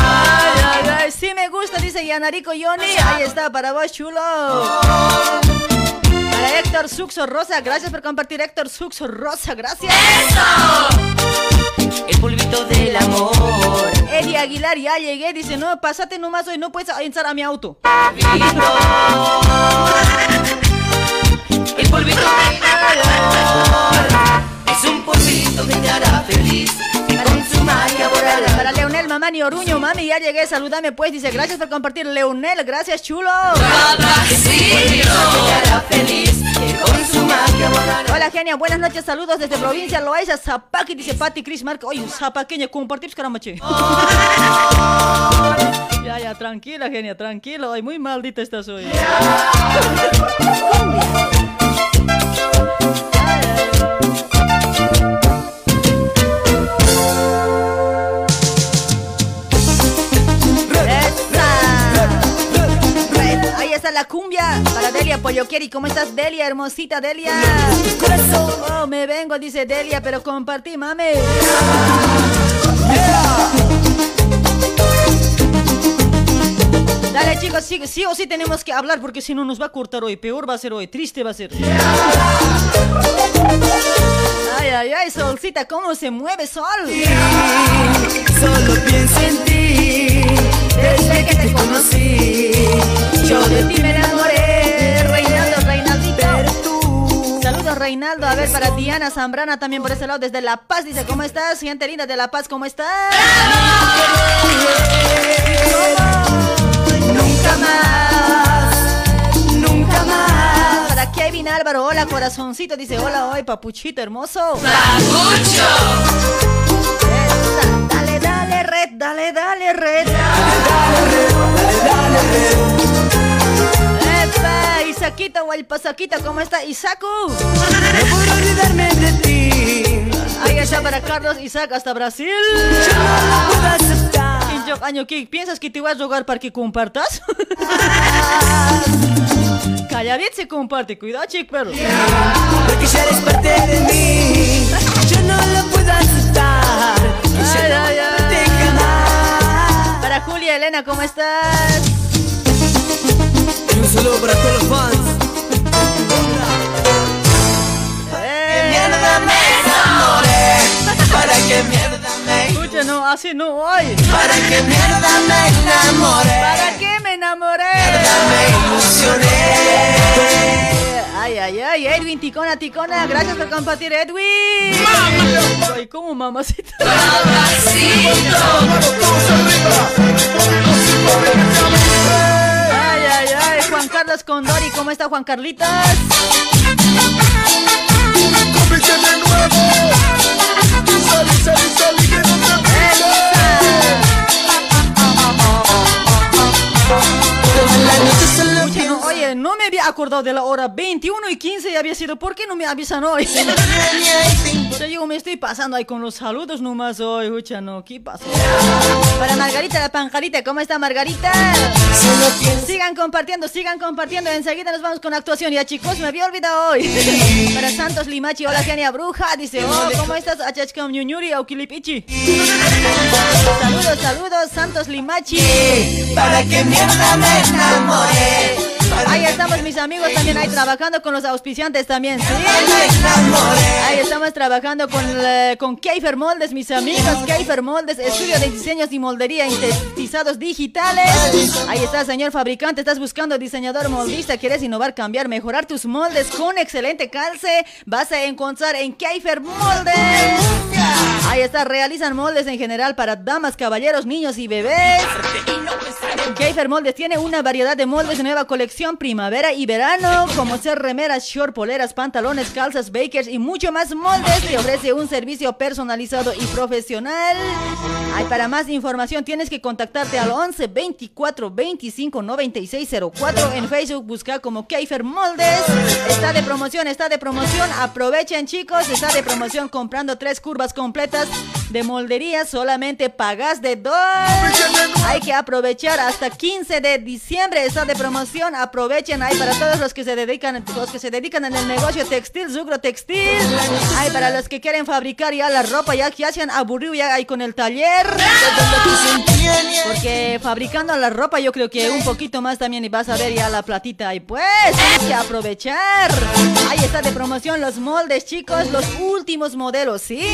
Ay, ay, sí me gusta, dice Yanarico Yoni. Ahí está, para vos, chulo. Para Héctor Suxo Rosa, gracias por compartir, Héctor Suxo Rosa, gracias. ¡Eso! El polvito del amor. Eddie Aguilar, ya llegué, dice, no, pásate nomás hoy, no puedes entrar a mi auto. El polvito del amor. Es un polvito que te hará feliz. Para Leonel Mamani Oruño, mami, ya llegué, saludame pues, dice, gracias por compartir, Leonel, gracias, chulo. Hola, genia, buenas noches, saludos desde provincia Loaiza, Zapaqui, dice Pati Cris Marco. Oye, zapaqueña, compartimos caramache. ya, ya, tranquila, genia, tranquilo. Ay, muy maldita estás hoy. Está la cumbia para Delia Polloqueri. ¿Cómo estás, Delia, hermosita Delia? Oh, me vengo, dice Delia, pero compartí, mame. Dale, chicos, sí, sí, o sí tenemos que hablar porque si no nos va a cortar hoy. Peor va a ser hoy, triste va a ser. Ay, ay, ay, solcita, ¿cómo se mueve, sol? Solo pienso en ti desde que te conocí. Yo de ti me enamoré. Reinaldo, Reinaldito. Saludos, Reinaldo. A ver, para Diana Zambrana también por ese lado, desde La Paz. Dice, ¿cómo estás? Gente linda de La Paz, ¿cómo estás? Nunca más, nunca más. Para Kevin Álvaro, hola, corazoncito. Dice, hola, hoy, papuchito hermoso. ¡Papucho! Dale, dale, red, dale, dale, red. Epa, Isaquita o el pasaquita, ¿cómo está Isacu? No puedo olvidarme de ti. Ahí está para Carlos Isaac hasta Brasil. Yo no lo puedo aceptar. Y yo, año, ¿qué? ¿Piensas que te voy a rogar para que compartas? Calladito se comparte, cuidado, chic, perro. Porque ya eres parte de mí. Yo no lo puedo aceptar. Ay, ay, ay. Para Julia Elena, ¿cómo estás? Y un saludo para todos los fans. Qué mierda me Escucha, no, así no voy. ¿Para qué mierda me enamoré? ¿Para qué me enamoré? Me ilusioné. Ay, ay, ay, Edwin, Ticona, Ticona, gracias por compartir, Edwin. Ay, ¿cómo, mamacita? Ay, ay, ay, Juan Carlos Condori, ¿cómo está Juan Carlitos? Escucha, no, me había acordado de la hora 21 y 15 ya había sido. ¿Por qué no me avisan hoy? O sea, yo me estoy pasando ahí con los saludos nomás hoy, escucha, no, ¿qué pasó? Para Margarita la Panjarita, ¿cómo está Margarita? Sigan compartiendo, sigan compartiendo. Enseguida nos vamos con actuación. Ya chicos, me había olvidado hoy. Para Santos Limachi, hola Genia Bruja. Dice, oh, ¿cómo estás? Achachkam Ñuñuri o Kilipichi. Saludos, saludos, Santos Limachi. ¿Para qué mierda me enamoré? Ahí estamos mis amigos también ahí trabajando con los auspiciantes también, ¿sí? Ahí estamos trabajando con, eh, con Keifer Moldes, mis amigos. Keifer Moldes, estudio de diseños y moldería intentizados digitales. Ahí está, señor fabricante, estás buscando diseñador moldista, quieres innovar, cambiar, mejorar tus moldes con excelente calce. Vas a encontrar en Keifer Moldes. Ahí está, realizan moldes en general para damas, caballeros, niños y bebés. Keifer Moldes tiene una variedad de moldes de nueva colección primavera y verano, como ser remeras, short, poleras, pantalones, calzas, bakers y mucho más moldes. Te ofrece un servicio personalizado y profesional. Hay para más información tienes que contactarte al 11 24 25 96 04 en Facebook busca como Keifer Moldes. Está de promoción, está de promoción. Aprovechen chicos, está de promoción comprando tres curvas completas de moldería solamente pagas de dos. Hay que aprovechar hasta 15 de diciembre está de promoción. Aprovechen hay para todos los que se dedican los que se dedican en el negocio textil, zucro textil. Hay para los que quieren fabricar ya la ropa ya que hacen aburrido ya hay con el taller. Porque fabricando la ropa yo creo que un poquito más también y vas a ver ya la platita y pues hay que aprovechar. Ahí está de promoción los moldes, chicos, los últimos modelos, ¿sí?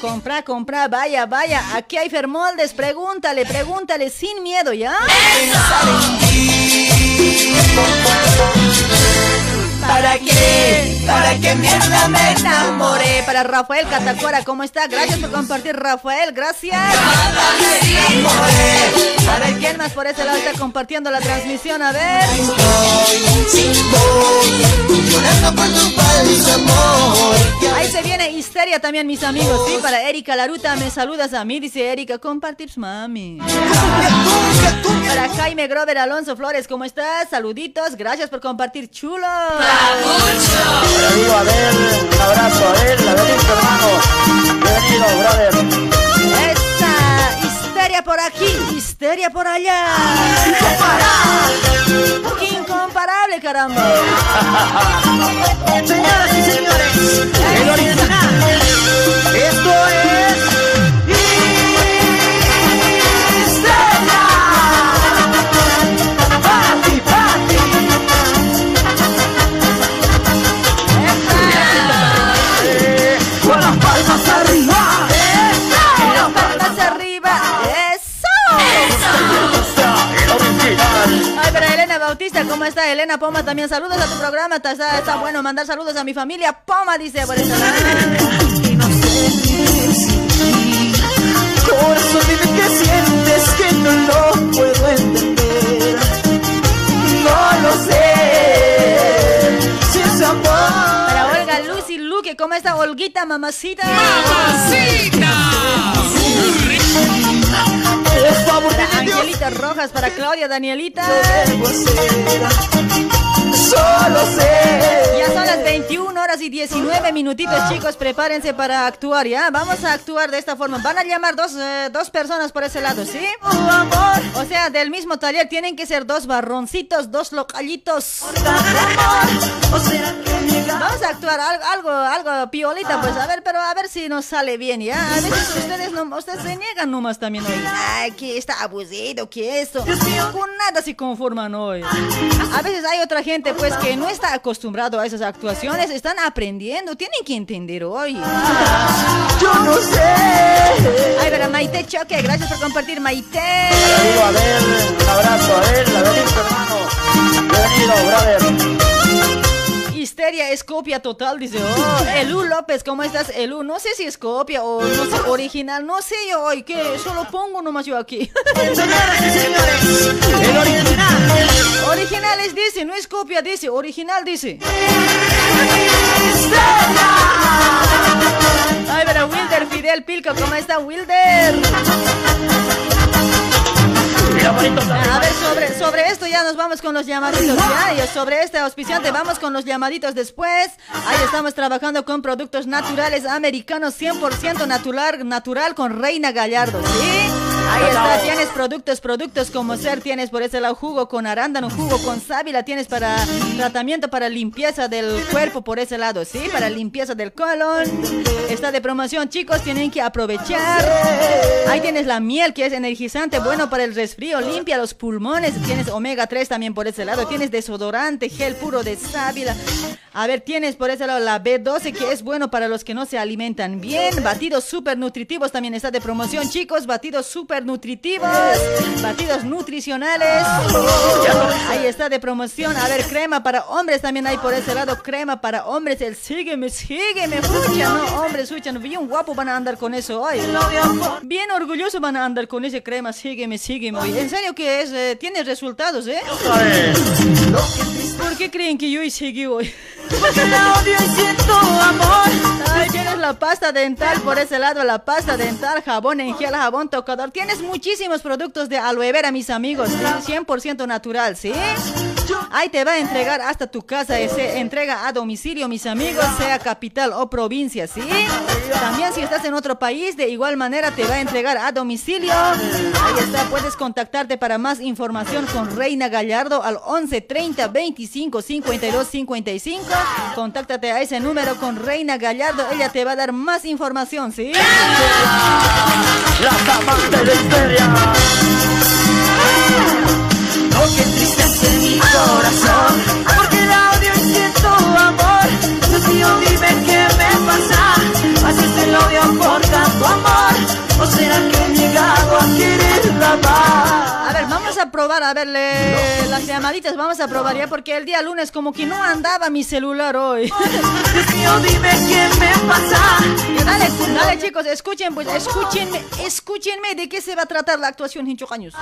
Compra, compra, vaya, vaya. Aquí hay Fermoldes, pregúntale, pregúntale sin miedo, ¿ya? ¿Para qué? ¿Para qué mierda me enamoré? Para Rafael Catacuara, ¿cómo está? Gracias por compartir, Rafael, gracias. A ver, ¿quién más por ese lado está compartiendo la transmisión? A ver. Ahí se viene histeria también, mis amigos, ¿sí? Para Erika Laruta, me saludas a mí, dice Erika, compartips, mami. Para Jaime Grover Alonso Flores, ¿cómo estás? Saluditos, gracias por compartir, chulo. Bienvenido a ver, un abrazo a él, a ver, hermano. Bienvenido, brother. Esa histeria por aquí, histeria por allá. Incomparable, caramba. Señoras y señores, el original. Bautista, ¿cómo está? Elena Poma también saludos a tu programa. Está, está, está bueno mandar saludos a mi familia. Poma dice por eso. Corazón, dime qué sientes que no lo puedo entender. No lo sé. Si es amor. Para Olga Lucy Luque, ¿cómo está Olguita, mamacita? ¡Mamacita! Para Angelita Rojas, para Claudia Danielita. Solo sé. Ya son las 21 horas y 19 minutitos, chicos. Prepárense para actuar, ¿ya? Vamos a actuar de esta forma. Van a llamar dos, eh, dos personas por ese lado, ¿sí? O sea, del mismo taller tienen que ser dos barroncitos, dos localitos. Vamos a actuar algo, algo, algo piolita, pues a ver, pero a ver si nos sale bien, ¿ya? A veces ustedes, no, ustedes se niegan nomás también hoy. Ay, que está abusido, que esto. Con nada se conforman hoy. A veces hay otra gente, pues, que no está acostumbrado a esas actuaciones, están aprendiendo, tienen que entender hoy. Yo no sé. Ay, pero Maite Choque, gracias por compartir, Maite. Bienvenido a ver, un abrazo a él, a ver, hermano. Bienvenido, brother. Histeria es copia total, dice. Oh, Elú López, ¿cómo estás, Elú? No sé si es copia o no sé, original. No sé yo hoy, que solo pongo nomás yo aquí. Señoras y señores, el original. Originales dice, no es copia, dice. Original dice. Ay, pero Wilder Fidel Pilco, ¿cómo está Wilder? A ver, sobre, esto ya nos vamos con los llamaditos. Y sobre este auspiciante vamos con los llamaditos después. Ahí estamos trabajando con productos naturales americanos 100% natural, natural con Reina Gallardo. Ahí está, tienes productos, productos como ser, tienes por ese lado jugo con arándano, jugo con sábila, tienes para tratamiento para limpieza del cuerpo por ese lado, ¿sí? Para limpieza del colon. Está de promoción, chicos, tienen que aprovechar. Ahí tienes la miel que es energizante, bueno para el resfrío, limpia los pulmones. Tienes omega 3 también por ese lado. Tienes desodorante, gel puro de sábila. A ver, tienes por ese lado la B12 que es bueno para los que no se alimentan bien. Batidos super nutritivos también está de promoción, chicos. Batidos super nutritivos. Batidos nutricionales. Ahí está de promoción. A ver, crema para hombres también hay por ese lado. Crema para hombres. El sígueme, sígueme. Escucha, no, hombres, escuchan. Bien guapo van a andar con eso. Ay, bien orgulloso van a andar con ese crema. Sígueme, sígueme. Oye, en serio que es, eh, tiene resultados, ¿eh? ¿Por qué creen que yo y seguí hoy? Tienes la pasta dental por ese lado, la pasta dental, jabón en gel, jabón tocador. Tienes muchísimos productos de aloe vera, mis amigos. 100% natural, ¿sí? Ahí te va a entregar hasta tu casa. Se entrega a domicilio, mis amigos, sea capital o provincia, ¿sí? También si estás en otro país, de igual manera te va a entregar a domicilio. Ahí está, puedes contactarte para más información con Reina Gallardo al 11 30 25 52 55. Contáctate a ese número con Reina Gallardo, ella te va a dar más información, ¿sí? Las amantes de Histeria. No, que tristeza en mi corazón. Porque la odio y siento amor. Dios mío, dime qué me pasa. Así se lo odio por tanto amor. ¿O será que he llegado a quererla más? A ver, vamos a probar, a ver, le- las llamaditas, vamos a probar ya, porque el día lunes como que no andaba mi celular hoy. Dios mío, dime qué me pasa. Dale, dale chicos, escuchen, pues, escúchenme, escúchenme de qué se va a tratar la actuación, Hincho Caños.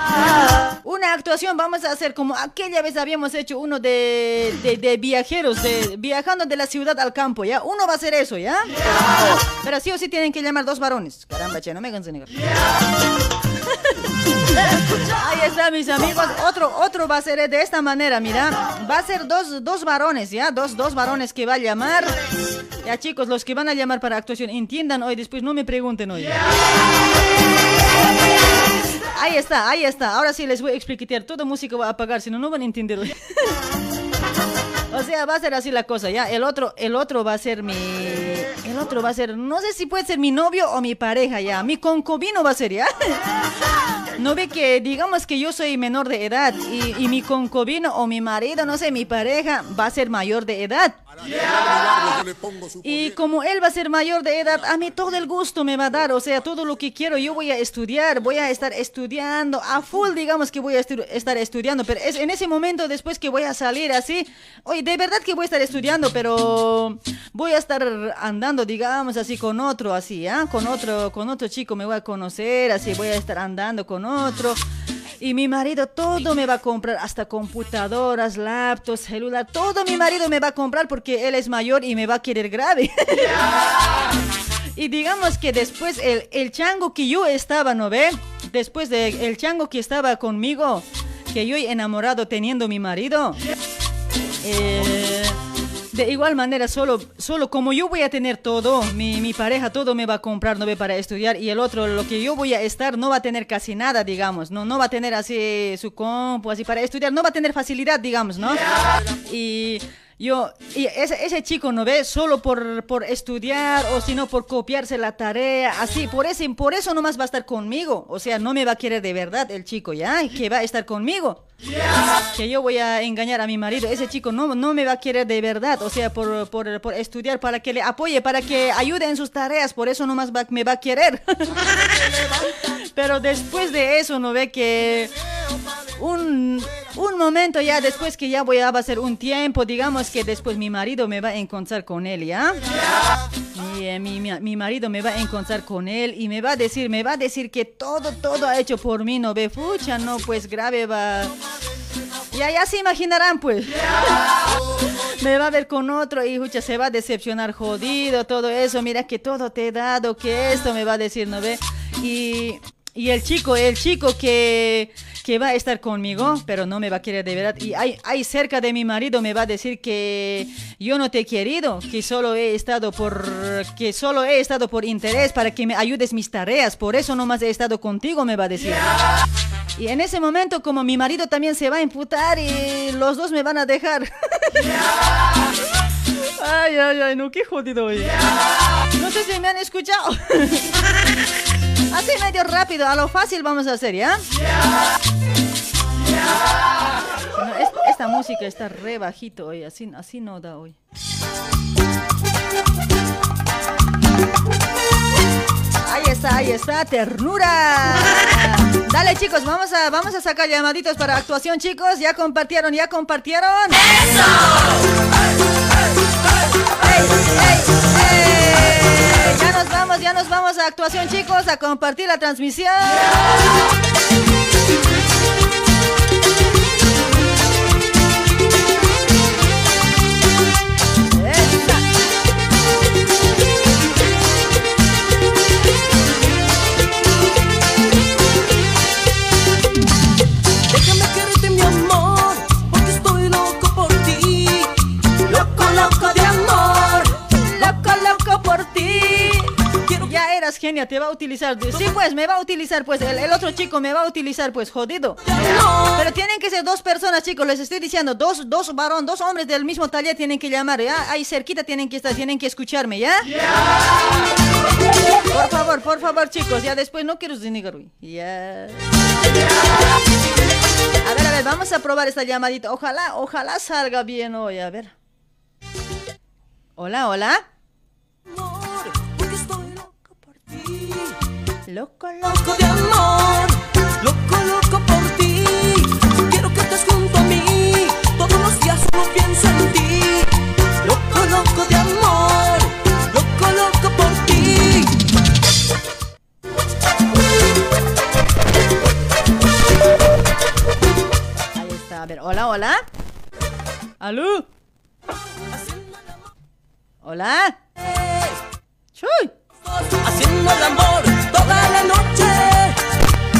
Una actuación vamos a hacer como aquella vez habíamos hecho uno de, de, de viajeros, de viajando de la ciudad al campo, ¿ya? Uno va a ser eso, ¿ya? Pero sí o sí tienen que llamar dos varones. Caramba, che, no me cansen negar. Ahí está, mis amigos. Otro, otro va a ser de esta manera, mira. Va a ser dos, dos varones, ¿ya? Dos, dos varones que va a llamar. Ya, chicos, los que van a llamar para actuación, entiendan hoy, después no me pregunten hoy. Ahí está, ahí está. Ahora sí les voy a explicar. Todo música va a apagar, si no, no van a entender. O sea, va a ser así la cosa, ¿ya? El otro, el otro va a ser mi... El otro va a ser... No sé si puede ser mi novio o mi pareja, ¿ya? Mi concubino va a ser, ¿ya? No ve que, digamos que yo soy menor de edad y, mi concubino o mi marido, no sé, mi pareja va a ser mayor de edad. Y como él va a ser mayor de edad, a mí todo el gusto me va a dar, o sea, todo lo que quiero, yo voy a estudiar, voy a estar estudiando, a full digamos que voy a estar estudiando, pero es en ese momento después que voy a salir así, oye, de verdad que voy a estar estudiando, pero voy a estar andando, digamos, así con otro, así, ¿ah? Con otro, con otro chico me voy a conocer, así voy a estar andando con otro. Y mi marido todo me va a comprar, hasta computadoras, laptops, celular, todo mi marido me va a comprar porque él es mayor y me va a querer grave. y digamos que después el, el chango que yo estaba, ¿no ve? Después de el chango que estaba conmigo, que yo he enamorado teniendo mi marido. Eh, de igual manera, solo, solo como yo voy a tener todo, mi, mi pareja todo me va a comprar, no ve para estudiar, y el otro, lo que yo voy a estar, no va a tener casi nada, digamos, no, no va a tener así su compu, así para estudiar, no va a tener facilidad, digamos, ¿no? Y yo, y ese, chico, ¿no ve? Solo por, por estudiar, o si no, por copiarse la tarea, así, por, ese, por eso nomás va a estar conmigo, o sea, no me va a querer de verdad el chico, ¿ya? Que va a estar conmigo. Que yo voy a engañar a mi marido. Ese chico no, no me va a querer de verdad. O sea, por, por, por estudiar, para que le apoye, para que ayude en sus tareas. Por eso nomás va- me va a querer. Pero después de eso, ¿no ve que un, un momento ya después que ya voy a pasar un tiempo, digamos que después mi marido me va a encontrar con él, ¿ya? Mi, eh, mi- mi marido me va a encontrar con él y me va a decir, me va a decir que todo, todo ha hecho por mí, no ve, fucha, no, pues grave va. Ya, ya se imaginarán, pues. me va a ver con otro y se va a decepcionar, jodido, todo eso, mira que todo te he dado, que esto me va a decir, ¿no ve? Y, y el chico, el chico que, que va a estar conmigo, pero no me va a querer de verdad. Y hay, hay cerca de mi marido me va a decir que yo no te he querido, que solo he estado por, que solo he estado por interés para que me ayudes mis tareas. Por eso nomás he estado contigo, me va a decir. Y en ese momento, como mi marido también se va a imputar y los dos me van a dejar. Ay, ay, ay, no, qué jodido hoy. No sé si me han escuchado. Así medio rápido, a lo fácil vamos a hacer, ¿ya? Esta música está re bajito hoy, así, así no da hoy. Ahí está, ahí está, ternura. Dale chicos, vamos a, vamos a sacar llamaditos para actuación chicos. Ya compartieron, ya compartieron. ¡Eso! Ya nos vamos, ya nos vamos a actuación chicos, a compartir la transmisión. Genia, te va a utilizar. Sí, pues, me va a utilizar, pues, el, otro chico me va a utilizar, pues, jodido. Pero tienen que ser dos personas, chicos, les estoy diciendo, dos, dos varón, dos hombres del mismo taller tienen que llamar, ¿ya? Ahí cerquita tienen que estar, tienen que escucharme, ¿ya? Por favor, por favor, chicos, ya después no quiero denegar, Ya. A ver, a ver, vamos a probar esta llamadita. Ojalá, ojalá salga bien hoy, a ver. Hola, hola. Loco, loco de amor, loco, loco por ti. Quiero que estés junto a mí, todos los días solo pienso en ti. Loco, loco de amor, loco, loco por ti. Ahí está, a ver, hola, hola. ¿Aló? ¿Hola? ¡Chuy! Haciendo el amor toda la noche.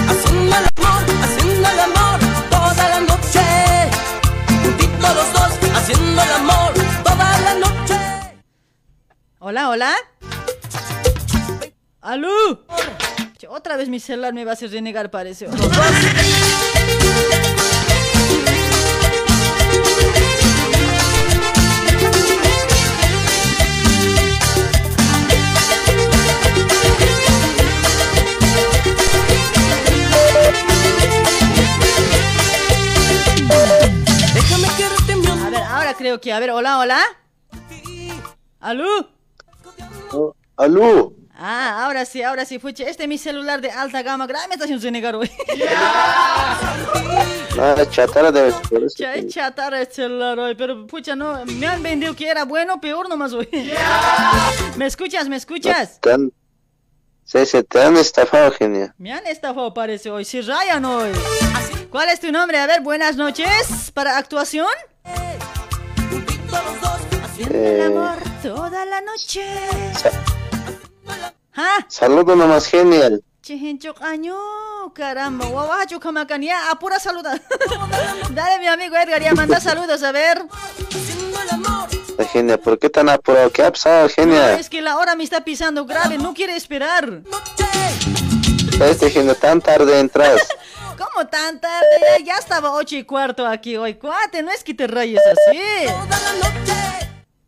Haciendo el amor, haciendo el amor toda la noche. Juntitos los dos, haciendo el amor toda la noche. Hola, hola. ¡Aló! Otra vez mi celular me va a hacer renegar, parece. Creo que. A ver, hola, hola. ¿Aló? Oh, ¿Aló? Ah, ahora sí, ahora sí, fuche. Este es mi celular de alta gama. Grave me está haciendo negar hoy. Ah, chatarra es chatarra el celular hoy. Pero, pucha, no. Me han vendido que era bueno, peor nomás hoy. ¿Me escuchas? ¿Me escuchas? Sí, se te han estafado, genial. Me han estafado, parece hoy. Si rayan hoy. ¿Cuál es tu nombre? A ver, buenas noches. ¿Para actuación? Haciendo el eh, amor toda la noche. ¿Ah? Saludo nomás genial. Chihinchuk año, caramba, guabacho kamakan, ya, apura saluda. Dale mi amigo Edgar, ya manda saludos, a ver. Genia, ¿por qué tan apurado? ¿Qué ha pasado, Genia? es que la hora me está pisando grave, no quiere esperar. Este Genia, tan tarde entras. ¿Cómo tan tarde? Ya, estaba ocho y cuarto aquí hoy, cuate, no es que te rayes así.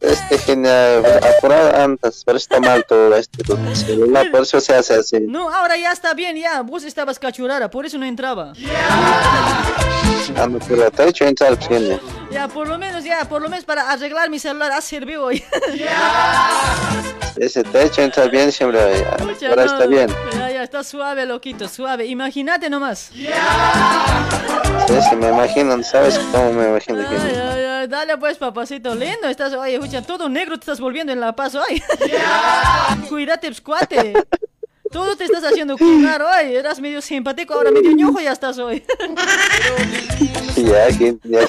Este genial, apurado antes, pero está mal todo este celular, por eso se hace así. No, ahora ya está bien, ya, vos estabas cachurara, por eso no entraba. Ah, pero te he hecho entrar, genial. Ya, por lo menos, ya, por lo menos para arreglar mi celular ha servido hoy. Ese te he hecho entrar bien siempre, ya. ahora está bien. Ya, ya, está suave, loquito, suave, imagínate nomás. Sí, sí, me imagino, ¿sabes cómo me imagino? Ya, ya, dale pues, papacito, lindo, estás, oye, escucha, todo negro te estás volviendo en La Paz hoy. Cuídate, pues, cuate. Todo te estás haciendo cuidar hoy. Eras medio simpático, ahora medio ñojo ya estás hoy. ya, ya, ya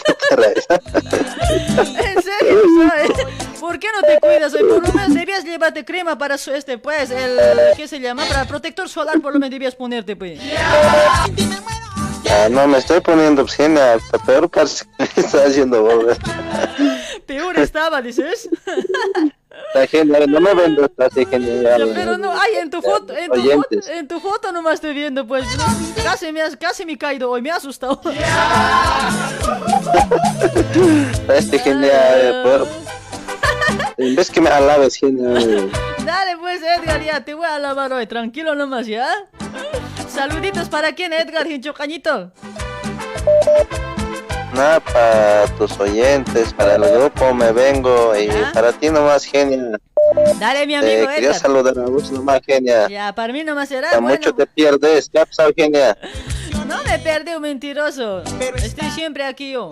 En serio, ¿sabes? ¿Por qué no te cuidas hoy? Por lo menos debías llevarte crema para su este, pues, el, ¿qué se llama? Para protector solar, por lo menos debías ponerte, pues. Ah, no, me estoy poniendo obscena, peor parece que me está haciendo boba. Peor estaba, dices. La gente, no me vendo así genial. Pero no, ay, en tu foto, en tu, foto, en tu foto nomás estoy viendo, pues. Casi me, has, casi me he caído hoy, me ha asustado. Este genial, en vez que me alabes, genial. Dale pues, Edgar, ya te voy a alabar hoy, tranquilo nomás, ¿ya? Saluditos para quién, Edgar Hincho Cañito. Nada para tus oyentes, para el grupo me vengo y para ti nomás, genia. Dale, mi Te amigo quería Edgar. saludar a vos nomás, genia. Ya, para mí nomás será Ya bueno. mucho te pierdes, ¿qué ha pasado, genia? No me perdí un mentiroso. Estoy siempre aquí yo.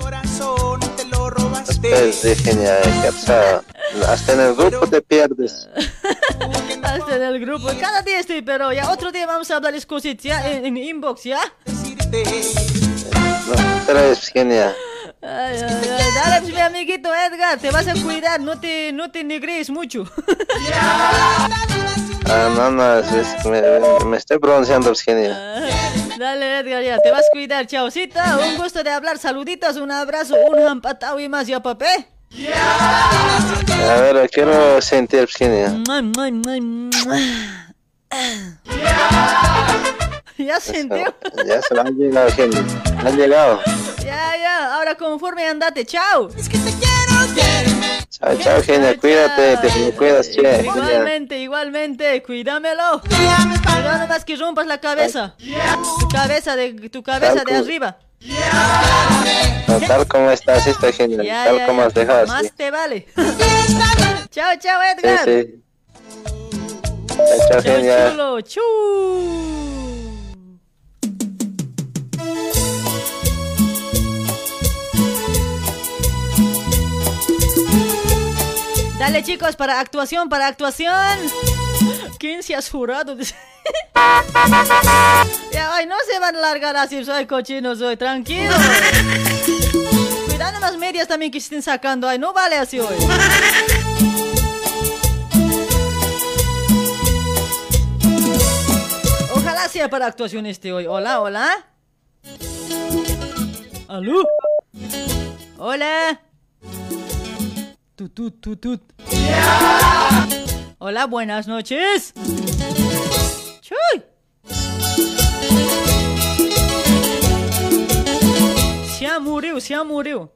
Pues, de genia, ¿qué ha pasado? Hasta en el grupo te pierdes. Hasta en el grupo. Cada día estoy, pero ya otro día vamos a hablar cositas, ya, en, en inbox, ¿ya? No, pero es genia. Ay, ay, ay. Dale, pues, mi amiguito Edgar, te vas a cuidar, no te, no te negres mucho. Ah, no, no, es, es- me, me estoy pronunciando, pues, genia. Dale, Edgar, ya, te vas a cuidar, chaucita. Un gusto de hablar, saluditos, un abrazo, un jampatao y más, ya, papé. A ver, quiero sentir, pues, genia. ¿Ya sintió? Ya se han llegado, genia. Han llegado. Ya, ya, ahora conforme andate, chao. Chao, chao, genia. Cuídate, te me cuidas, che. Igualmente, igualmente, cuídamelo. Cuidado nomás que rompas la cabeza. Tu cabeza de, tu cabeza de Tal arriba. No, tal como estás, está genial. Ya, tal ya, como ya. has dejado, Más sí. te vale. chao, chao, Edgar. sí. Chao, chulo. Chu. Dale chicos, para actuación, para actuación. ¿Quién se ha jurado? Ya, ay, no se van a largar así, soy cochino, soy tranquilo. Cuidado las medias también que estén sacando, ay, no vale así hoy. Sea para actuación este hoy. Hola, hola. ¿Aló? Hola. Tut, tut, tut, tut. Hola, buenas noches. Chuy. Se ha murió, se ha murió.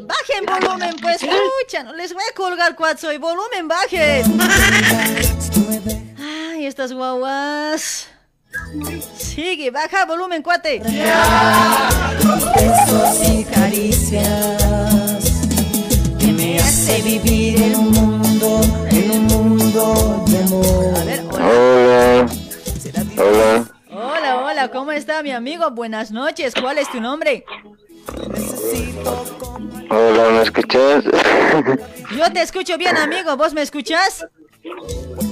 Bajen volumen, pues, escucha, no les voy a colgar cuatro y volumen, bajen. Estas guaguas. Sigue, baja volumen, cuate. Besos y caricias que me hace vivir en un mundo, en un mundo de amor. Hola. Hola. Hola, hola, ¿cómo está mi amigo? Buenas noches, ¿cuál es tu nombre? Hola, ¿me escuchas? Yo te escucho bien, amigo, ¿vos me escuchas?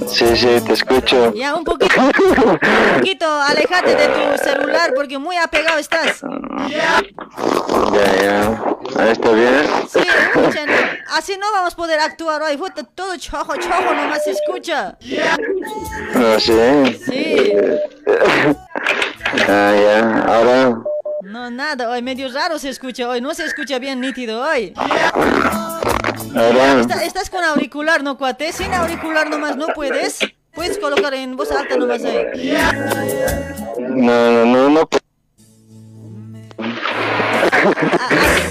Sí, sí, te escucho. Ya, un poquito, un poquito, alejate de tu celular porque muy apegado estás. Ya, ya. Está bien. Sí, escucha, no, así no vamos a poder actuar hoy, todo chojo, chojo, nomás se escucha. No, sí. Sí. Ah, ya. Ahora. No, nada, hoy medio raro se escucha hoy, no se escucha bien nítido hoy. Ahora. Está- estás con auricular, ¿no, cuate? Sin auricular nomás no puedes. Puedes colocar en voz alta nomás ahí. No, no, no, no.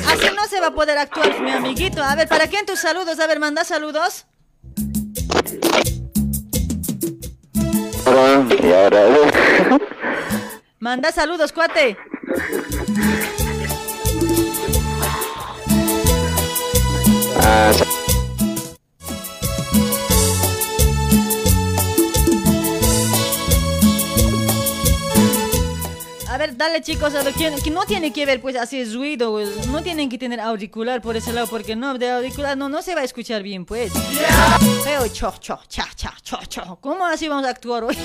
Así no se va a poder actuar, mi amiguito. A ver, ¿para quién tus saludos? A ver, manda saludos. Ahora. Manda saludos, cuate. A ver, dale chicos, a ver, ¿quién, que no tiene que ver pues así ruido, no tienen que tener auricular por ese lado, porque no, de auricular no, no se va a escuchar bien pues. Feo, cho, cho, cha, cha, cho, cho. ¿Cómo así vamos a actuar hoy?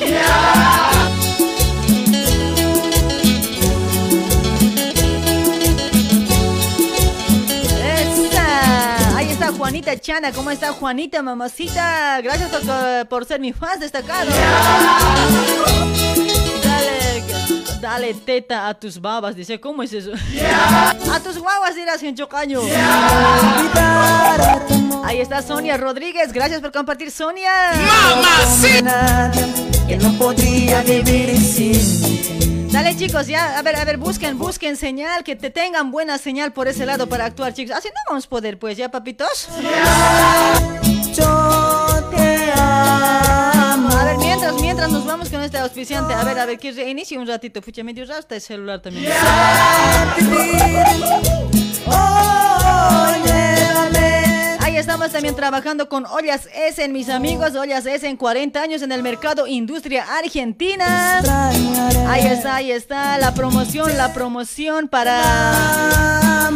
Juanita Chana, ¿cómo está Juanita, mamacita? Gracias por, por ser mi fan destacado. Dale, dale teta a tus babas, dice, ¿cómo es eso? A tus guaguas dirás en chocaño. Ahí está Sonia Rodríguez, gracias por compartir, Sonia. Mamacita. Que no podría vivir sin Dale chicos, ya, a ver, a ver, busquen, busquen señal, que te tengan buena señal por ese lado para actuar, chicos. Así no vamos a poder, pues, ¿ya, papitos? Yo te amo. A ver, mientras, mientras nos vamos con esta auspiciante. A ver, a ver, que reinicie un ratito. Pucha, medio raro está el celular también. Estamos también trabajando con Ollas S en mis amigos. Ollas S en 40 años en el mercado industria argentina. Ahí está, ahí está la promoción, la promoción para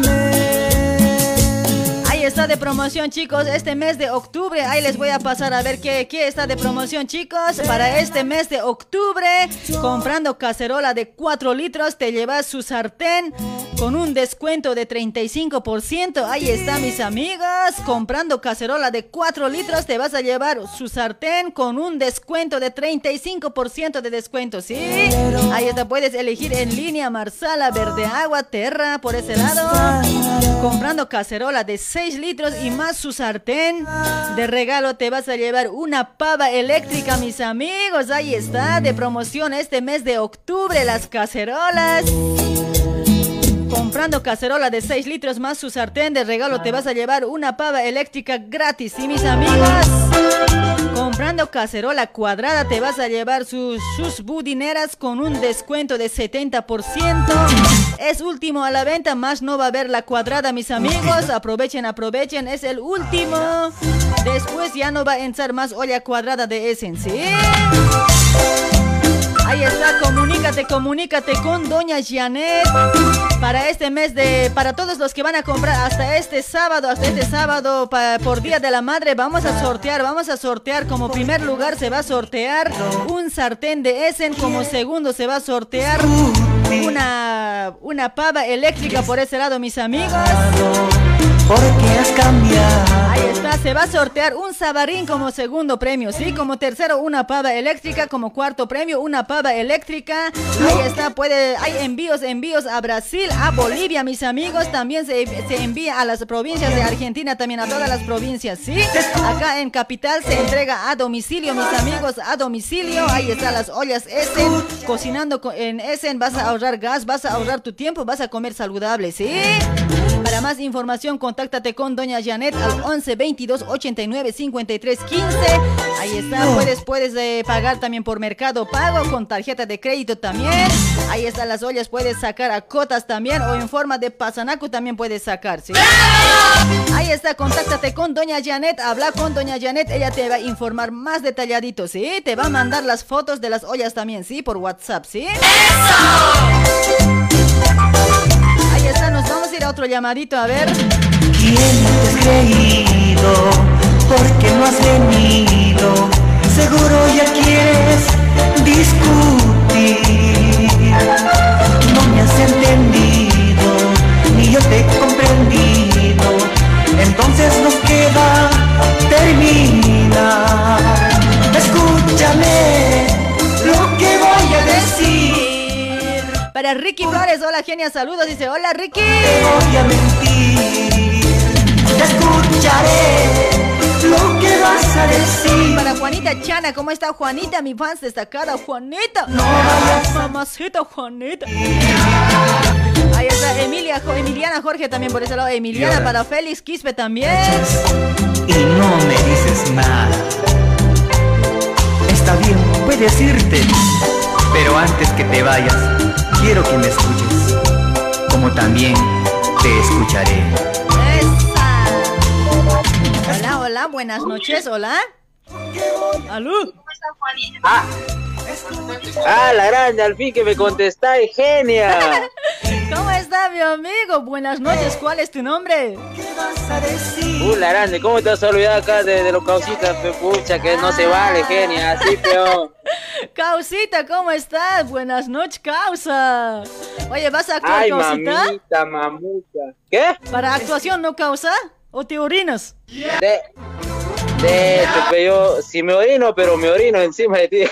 Está de promoción, chicos. Este mes de octubre, ahí les voy a pasar a ver qué, qué está de promoción, chicos. Para este mes de octubre, comprando cacerola de 4 litros, te llevas su sartén con un descuento de 35%. Ahí está, mis amigos. Comprando cacerola de 4 litros, te vas a llevar su sartén con un descuento de 35% de descuento, ¿sí? Ahí está, puedes elegir en línea Marsala, Verde Agua, Terra, por ese lado. Comprando cacerola de 6 litros y más su sartén. De regalo te vas a llevar una pava eléctrica, mis amigos. Ahí está, de promoción este mes de octubre, las cacerolas. Comprando cacerola de 6 litros más su sartén de regalo te vas a llevar una pava eléctrica gratis. Y mis amigos, comprando cacerola cuadrada te vas a llevar sus, sus budineras con un descuento de 70%. Es último a la venta, más no va a haber la cuadrada, mis amigos. Aprovechen, aprovechen, es el último. Después ya no va a entrar más olla cuadrada de Essen, ¿sí? Ahí está, comunícate, comunícate con Doña Janet para este mes de, para todos los que van a comprar hasta este sábado, hasta este sábado por Día de la Madre, vamos a sortear, vamos a sortear como primer lugar se va a sortear un sartén de Essen, como segundo se va a sortear una, una pava eléctrica por ese lado, mis amigos. Porque has cambiado. Se va a sortear un sabarín como segundo premio, ¿sí? Como tercero, una pava eléctrica, como cuarto premio, una pava eléctrica. Ahí está, puede, hay envíos, envíos a Brasil, a Bolivia, mis amigos. También se, se envía a las provincias de Argentina, también a todas las provincias, ¿sí? Acá en Capital se entrega a domicilio, mis amigos, a domicilio. Ahí están las ollas Essen, cocinando co- en Essen, vas a ahorrar gas, vas a ahorrar tu tiempo, vas a comer saludable, ¿sí? Para más información, contáctate con Doña Janet al 11 22 89 53 15. Ahí está, puedes, puedes eh, pagar también por Mercado Pago, con tarjeta de crédito también. Ahí están las ollas, puedes sacar a cotas también o en forma de pasanaco también puedes sacar, ¿sí? Ahí está, contáctate con Doña Janet, habla con Doña Janet, ella te va a informar más detalladito, ¿sí? Te va a mandar las fotos de las ollas también, ¿sí? Por WhatsApp, ¿sí? Ahí está, nos vamos a ir a otro llamadito, a ver. ¿Quién te has creído? Porque no has venido. Seguro ya quieres discutir. No me has entendido, ni yo te he comprendido. Entonces nos queda terminar. Escúchame lo que voy a decir. Para Ricky Flores, hola genia, saludos, dice, hola Ricky. voy a mentir. Te escucharé lo que vas a decir. Para Juanita Chana, ¿cómo está Juanita? Mi fans destacada, Juanita. No Mamacita Juanita. Ahí está Emilia, Jo- Emiliana Jorge también por ese lado. Emiliana para Félix Quispe también. Y no me dices nada. Está bien, puedes irte. Pero antes que te vayas, quiero que me escuches. Como también te escucharé. Hola, hola, buenas noches, hola. ¿Aló? Ah, ah, la grande, al fin que me contestáis, genia. ¿Cómo está mi amigo? Buenas noches, ¿cuál es tu nombre? Uh, la grande, ¿cómo te has olvidado acá de, de los causitas, pucha, que no se vale, genia, así peor. Causita, ¿cómo estás? Buenas noches, Causa. Oye, ¿vas a actuar, Ay, Causita? mamita, mamucha. ¿Qué? ¿Para actuación no causa? ¿O te orinas? De, de hecho, yo, si me orino, pero me orino encima de ti.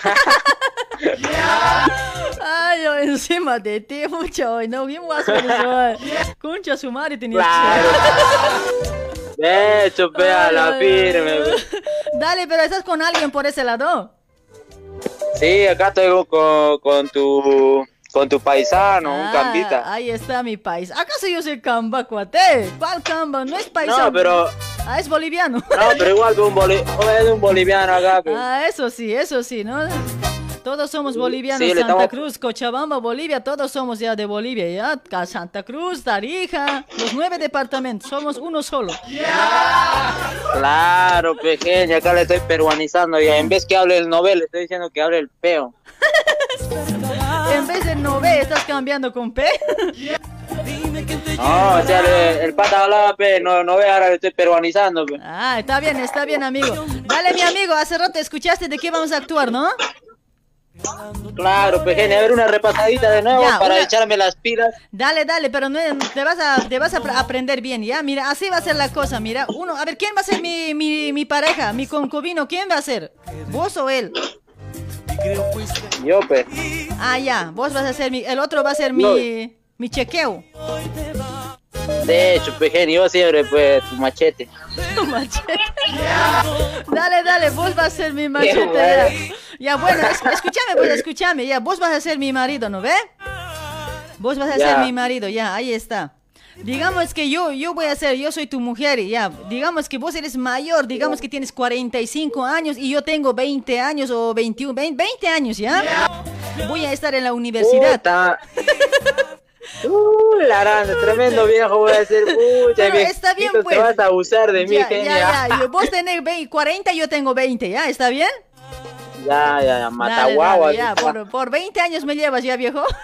Ay, yo encima de ti, mucho hoy, no, bien guaso. Concha su madre tenía Claro. De hecho, pe, a la firme. Dale, pero estás con alguien por ese lado. Sí, acá estoy con, con tu con tu paisano, un Ah, campita. Ahí está mi país. ¿Acaso yo soy camba, cuate? ¿Cuál camba? No es paisano. No, pero Ah, es boliviano. no, pero igual que un, boli- es un boliviano acá. pe. Ah, eso sí, eso sí, ¿no? Todos somos bolivianos, Sí, Santa estamos- Cruz, Cochabamba, Bolivia, todos somos ya de Bolivia, ya. Santa Cruz, Tarija, los nueve departamentos, somos uno solo. Claro, pequeña, acá le estoy peruanizando ya. En vez que hable el novel, le estoy diciendo que hable el peo. En vez de no ve, estás cambiando con P. No, o sea, el pata hablaba, pe, no, no ve, ahora estoy peruanizando, pe. Ah, está bien, está bien, amigo. Dale, mi amigo, hace rato escuchaste de qué vamos a actuar, ¿no? Claro, pequeña, a ver una repasadita de nuevo Ya, para una- echarme las pilas. Dale, dale, pero no, te vas a, te vas a apr- aprender bien, ¿ya? Mira, así va a ser la cosa, mira. Uno, a ver, ¿quién va a ser mi, mi, mi pareja, mi concubino? ¿Quién va a ser? ¿Vos o él? Yo, pe. Ah, ya, vos vas a ser mi, el otro va a ser mi, mi chequeo. De hecho, pequeña, yo siempre, pues, tu machete. Tu machete. Dale, dale, vos vas a ser mi machete. bueno. Ya, Ya, bueno, es- escúchame, pues, escúchame, ya, vos vas a ser mi marido, ¿no ve? Vos vas a Ya. ser mi marido, ya, ahí está. Digamos que yo, yo voy a ser, yo soy tu mujer, y ya. Digamos que vos eres mayor, digamos que tienes 45 años y yo tengo 20 años o 21, 20, 20 años, ¿ya? Voy a estar en la universidad. Uh, la grande, tremendo viejo voy a ser. Pucha, viejito, está bien, te pues. vas a abusar de mí, Ya, genia. ya, ya, Vos tenés 20, 40, yo tengo 20, ¿ya? ¿Está bien? Ya, ya, ya, Dale, mataguagua. dale, ya, por, por 20 años me llevas ya, viejo.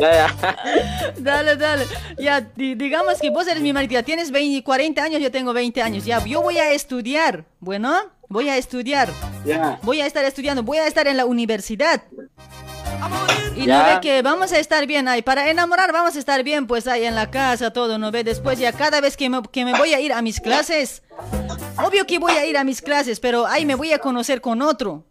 Ya, ya. Dale, dale. Ya, di- digamos que vos eres mi marido, tienes 20, 40 años, yo tengo 20 años. Ya, yo voy a estudiar. Bueno, voy a estudiar. Voy a estar estudiando, voy a estar en la universidad. Y no ve que vamos a estar bien ahí. Para enamorar vamos a estar bien, pues ahí en la casa, todo, ¿no ve? Después ya cada vez que me, que me voy a ir a mis clases, obvio que voy a ir a mis clases, pero ahí me voy a conocer con otro.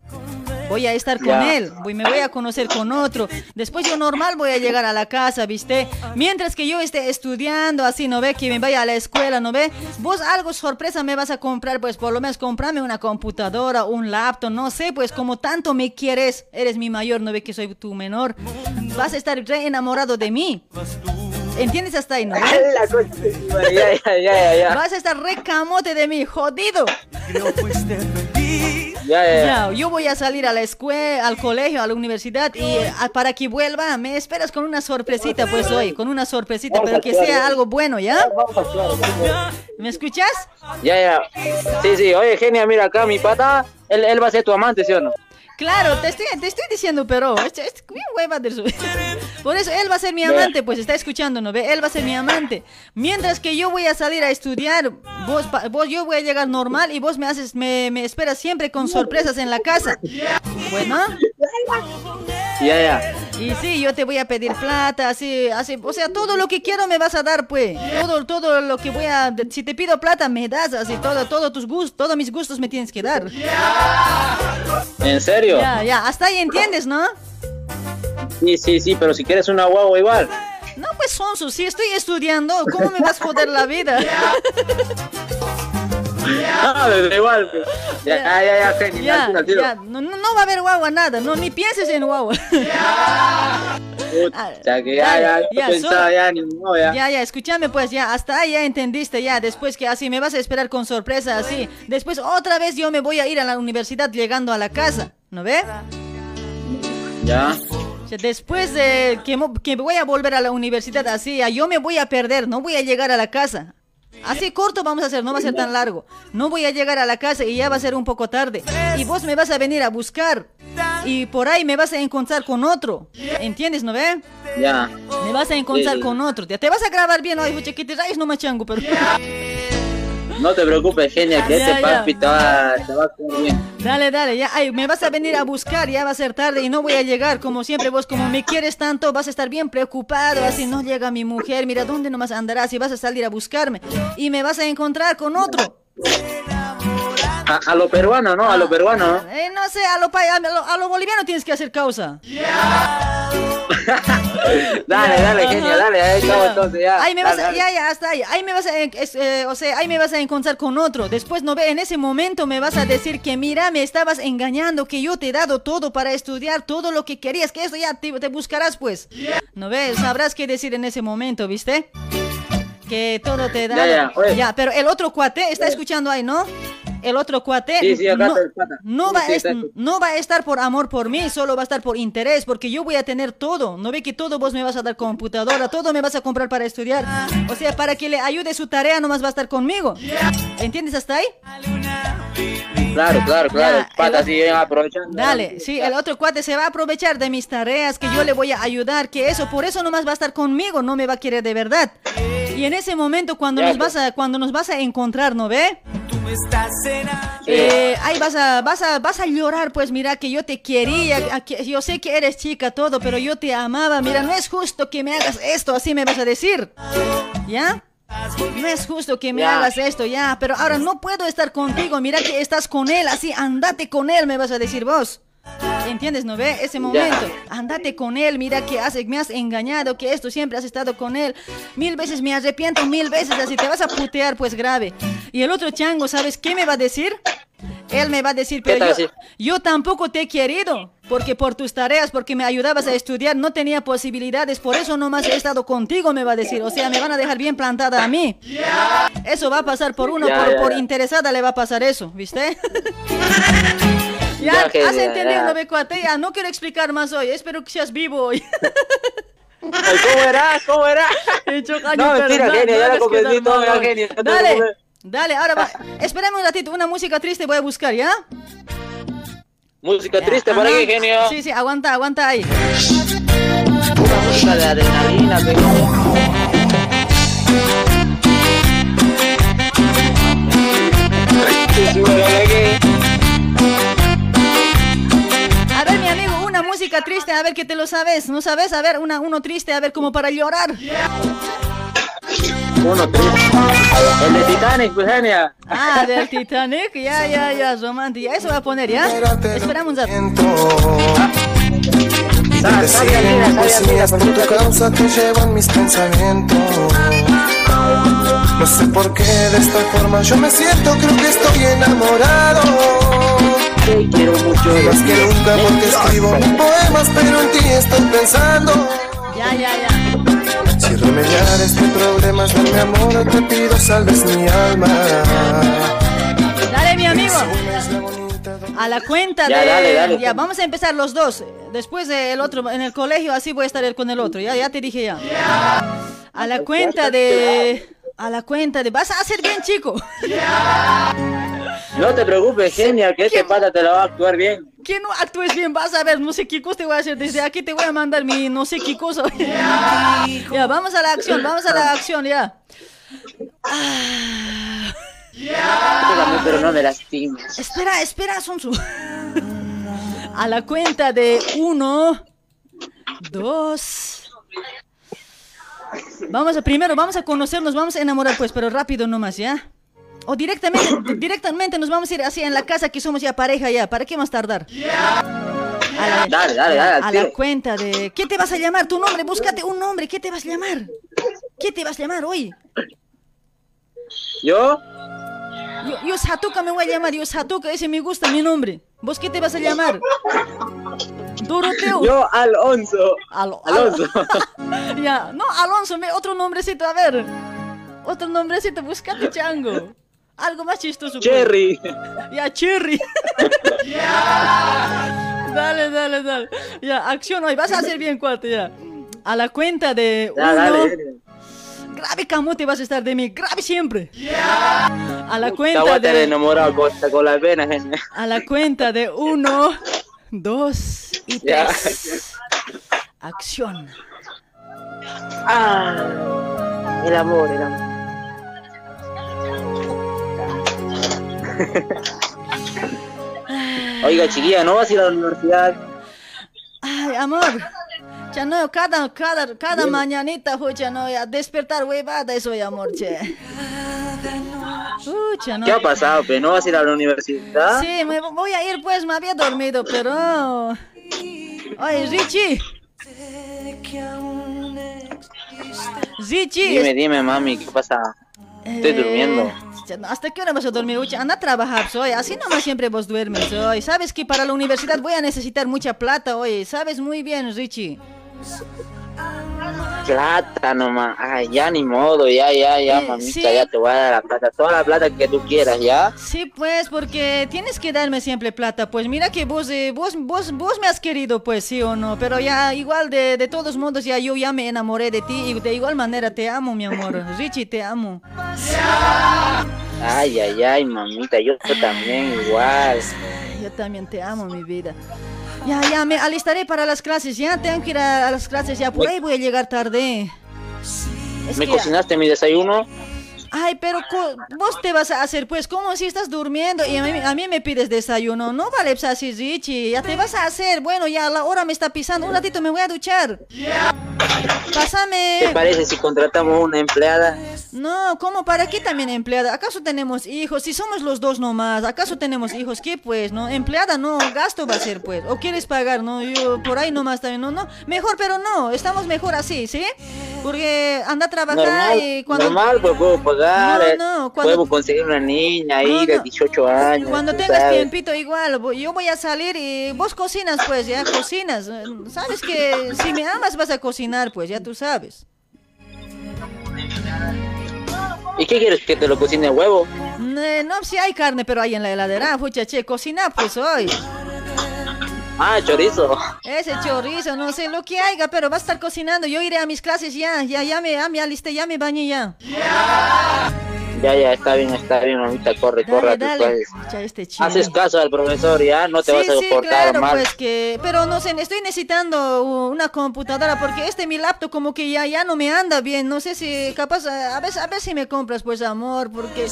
Voy a estar con Ya. él, voy, me voy a conocer con otro. Después yo normal voy a llegar a la casa, ¿viste? Mientras que yo esté estudiando, así, ¿no ve? Que me vaya a la escuela, ¿no ve? Vos algo sorpresa me vas a comprar, pues por lo menos comprame una computadora, un laptop, no sé, pues como tanto me quieres, eres mi mayor, ¿no ve que soy tu menor? Vas a estar re enamorado de mí. ¿Entiendes hasta ahí, no? Ya, ya, ya, ya, ya. Vas a estar re camote de mí, jodido. Ya, ya, ya. Ya, yo voy a salir a la escuela, al colegio, a la universidad y eh, para que vuelva me esperas con una sorpresita pues hoy, con una sorpresita, pero que sea algo bueno, ¿ya? ¿Me escuchas? Ya, ya. Sí, sí, oye, genia, mira acá, mi pata, él, él va a ser tu amante, ¿sí o no? Claro, te estoy, te estoy diciendo, pero es, es bien hueva de su- Por eso él va a ser mi amante, pues está escuchando, ¿no ve? Él va a ser mi amante. Mientras que yo voy a salir a estudiar, vos, vos yo voy a llegar normal y vos me haces, me, me esperas siempre con sorpresas en la casa. Bueno. Ya, ya. Y sí, yo te voy a pedir plata, así, así, o sea, todo lo que quiero me vas a dar, pues. Todo, todo lo que voy a, si te pido plata, me das, así, todo, todo tus gustos, todos mis gustos me tienes que dar. ¿En serio? Ya, ya, hasta ahí entiendes, ¿no? Sí, sí, sí, pero si quieres una guagua igual. No, pues Sonso, si estoy estudiando, ¿cómo me vas a joder la vida? No, da igual. pues. Ya, ya, ya, ya, genia, Ya, tira. ya, no, no no va a haber guagua nada, no, ni pienses en guagua. Pucha, que ya, ya, ya, ya, pensaba ya, ni modo, ya. Ya, ya, escúchame pues, ya, hasta ahí ya entendiste, ya, después que así me vas a esperar con sorpresa, así. Después otra vez yo me voy a ir a la universidad llegando a la casa, ¿no ve? Ya. Después de que, que voy a volver a la universidad, así, ya, yo me voy a perder, no voy a llegar a la casa. Así corto vamos a hacer, no va a ser tan largo. No voy a llegar a la casa y ya va a ser un poco tarde. Y vos me vas a venir a buscar. Y por ahí me vas a encontrar con otro. ¿Entiendes, no ve? Ya. Me vas a encontrar con otro. Ya te vas a grabar bien hoy, te rayes no machango, pero... No te preocupes, genia, que Ya, este ya. papi te va, te va a comer bien. Dale, dale, ya, ay, me vas a venir a buscar, ya va a ser tarde y no voy a llegar, como siempre vos, como me quieres tanto, vas a estar bien preocupado, así no llega mi mujer, mira, ¿dónde nomás andarás y vas a salir a buscarme? Y me vas a encontrar con otro. A, a lo peruano, ¿no? A lo peruano, ¿no? Eh, no sé, a lo, a lo, a lo boliviano tienes que hacer causa. Dale, dale, genia, dale, ahí estamos entonces, ya. Ahí me vas a, ya, ya, hasta ahí. Ahí me vas a, eh, eh, o sea, ahí me vas a encontrar con otro. Después no ve, en ese momento me vas a decir que mira, me estabas engañando, que yo te he dado todo para estudiar, todo lo que querías, que esto ya te, te buscarás, pues. No ves, sabrás qué decir en ese momento, ¿viste? Que todo te da. Ya, ya, oye. pero el otro cuate está escuchando ahí, ¿no? El otro cuate Sí, sí, acá no, va sí, a está est- aquí. no va a estar por amor por mí, solo va a estar por interés, porque yo voy a tener todo. No ve que todo vos me vas a dar computadora, todo me vas a comprar para estudiar. O sea, para que le ayude su tarea nomás va a estar conmigo. ¿Entiendes hasta ahí? Claro, claro, claro. Ya, pata el- aprovechando. Dale, sí, el otro cuate se va a aprovechar de mis tareas, que yo le voy a ayudar, que eso, por eso nomás va a estar conmigo, no me va a querer de verdad. Y en ese momento cuando Ya, nos vas a, cuando nos vas a encontrar, ¿no ve? Eh, ahí vas a, vas a, vas a llorar, pues mira que yo te quería, a que- yo sé que eres chica todo, pero yo te amaba, mira, no es justo que me hagas esto, así me vas a decir, ¿ya? No es justo que me Ya. hagas esto, ya, pero ahora no puedo estar contigo, mira que estás con él, así, andate con él, me vas a decir vos. ¿Entiendes, no ve? Ese momento, andate con él, mira que has, me has engañado, que esto siempre has estado con él. Mil veces me arrepiento, mil veces, así te vas a putear, pues grave. Y el otro chango, ¿sabes qué me va a decir? Él me va a decir, ¿Qué pero yo, tampoco te he querido, porque por tus tareas, porque me ayudabas a estudiar, no tenía posibilidades, por eso nomás he estado contigo, me va a decir. O sea, me van a dejar bien plantada a mí. Eso va a pasar por uno, por, interesada le va a pasar eso, ¿viste? ya, Ya, has entendido, no me cuate, ya, no quiero explicar más hoy, espero que seas vivo hoy. Ay, ¿Cómo era? ¿Cómo era? Hecho caño, No, pero mentira, no- genio, no ya lo comprendí todo, ya, genio. no Dale, dale, ahora va. Espérame un ratito, una música triste voy a buscar, ¿ya? Música Ya, triste para aquí, genio. Sí, sí, aguanta, aguanta ahí. Una música de adrenalina, pequeño. Una música triste, a ver que te lo sabes. ¿No sabes? A ver, una, uno triste, a ver, como para llorar. Uno triste. El de Titanic, pues, genia. Ah, del Titanic, ya, ya, ya, romántico. Eso va a poner, ¿ya? Esperamos a... Sa- Sabia mira, sabia mira, por tu causa te llevan mis pensamientos. No sé por qué de esta forma yo me siento, creo que estoy enamorado. Te quiero mucho. Más que nunca porque escribo mis poemas, pero en ti estoy pensando. Ya, ya, ya. Si remediar este problema es mi amor, te pido salves mi alma. Dale, mi amigo. A la cuenta Ya, de... dale, dale. Ya, vamos a empezar los dos. Después del otro, en el colegio, así voy a estar con el otro. Ya, ya te dije ya. A la cuenta de... A la cuenta de... Vas a hacer bien, chico. No te preocupes, genia, que este pata te lo va a actuar bien. Que no actúes bien, vas a ver, no sé qué cosa te voy a hacer. Desde aquí te voy a mandar mi no sé qué cosa. ya, vamos a la acción, vamos a la acción, ya. Tócame, pero no me lastimes. Espera, espera, Sonsu. A la cuenta de uno, dos. Vamos a primero, vamos a conocernos, vamos a enamorar, pues, pero rápido nomás, ¿ya? O directamente, directamente nos vamos a ir así en la casa que somos ya pareja ya. ¿Para qué más tardar? A la, Dale, dale, dale, al A la cuenta de... ¿Qué te vas a llamar? Tu nombre, búscate un nombre. ¿Qué te vas a llamar? ¿Qué te vas a llamar hoy? ¿Yo? Yo, yo Satuka me voy a llamar. Yo Satuka, ese me gusta mi nombre. ¿Vos qué te vas a llamar? Doroteo. Yo, Alonso. Al- Alonso. ya, no, Alonso, me- otro nombrecito, a ver. Otro nombrecito, búscate chango. Algo más chistoso. pues. Cherry. Ya, Cherry. dale, dale, dale. Ya, acción hoy, vas a hacer bien, cuate, ya. A la cuenta de Ya, uno. dale. Grave camote vas a estar de mí, grave siempre. A la cuenta de... enamorado con, genia. A la cuenta de uno, dos y tres. Acción. Ah, el amor, el amor. Oiga, chiquilla, ¿no vas a ir a la universidad? Ay, amor. Ya no, cada, cada, cada mañanita, pucha, no, ya despertar huevada eso, ya, amor, che. Pucha, no. ¿Qué ha pasado, pe? ¿No vas a ir a la universidad? Sí, me voy a ir, pues, me había dormido, pero... Oye, Richie. Richie. Dime, dime, mami, ¿qué pasa? Estoy Eh, durmiendo. ya ¿Hasta qué hora vas a dormir? Ucha, anda a trabajar, soy. Así nomás siempre vos duermes, hoy. Sabes que para la universidad voy a necesitar mucha plata, oye. Sabes muy bien, Richie. Plata nomás. Ay, ya ni modo, ya, ya, ya, Eh, mamita, sí. ya te voy a dar la plata. Toda la plata que tú quieras, ¿ya? Sí, pues, porque tienes que darme siempre plata. Pues mira que vos, eh, vos, vos, vos me has querido, pues, sí o no. Pero ya, igual, de, de todos modos, ya yo ya me enamoré de ti. Y de igual manera te amo, mi amor. Richie, te amo. Ay, ay, ay, mamita, yo también igual. Yo también te amo, mi vida. Ya, ya, me alistaré para las clases. Ya tengo que ir a, a las clases. Ya, por ahí voy a llegar tarde. Es ¿Me que- cocinaste mi desayuno? Ay, pero vos te vas a hacer, pues, como si estás durmiendo y a mí, a mí me pides desayuno. No vale, pues, así, Richie. Ya te vas a hacer. Bueno, ya la hora me está pisando. Un ratito me voy a duchar. Pásame. ¿Te parece si contratamos una empleada? No, ¿cómo? ¿Para qué también empleada? ¿Acaso tenemos hijos? Si somos los dos nomás, ¿acaso tenemos hijos? ¿Qué pues? ¿No? Empleada no, gasto va a ser pues. ¿O quieres pagar? No, yo por ahí nomás también, no, no. Mejor, pero no, estamos mejor así, ¿sí? Porque anda a trabajar Normal, y cuando... normal, pues puedo pagar. No, eh, no, cuando- Puedo conseguir una niña ahí No, de no. 18 años. Cuando tengas sabes. tiempito igual, yo voy a salir y vos cocinas pues, ya cocinas. Sabes que si me amas vas a cocinar pues, ya tú sabes. ¿Y qué quieres que te lo cocine huevo? Eh, No, si hay carne, pero hay en la heladera, pucha, che, cocina pues hoy. Ah, chorizo. Ese chorizo, no sé lo que haya, pero va a estar cocinando. Yo iré a mis clases ya, ya, ya me, ya me alisté, ya me bañé ya. Ya, ya, está bien, está bien, mamita, corre, corre a Dale, clases. Pucha, este. Haces caso al profesor, ya, no te sí, vas a sí, portar claro, mal. pues que, pero no sé, estoy necesitando una computadora porque este mi laptop como que ya, ya no me anda bien, no sé si capaz, a ver, a ver si me compras pues amor, porque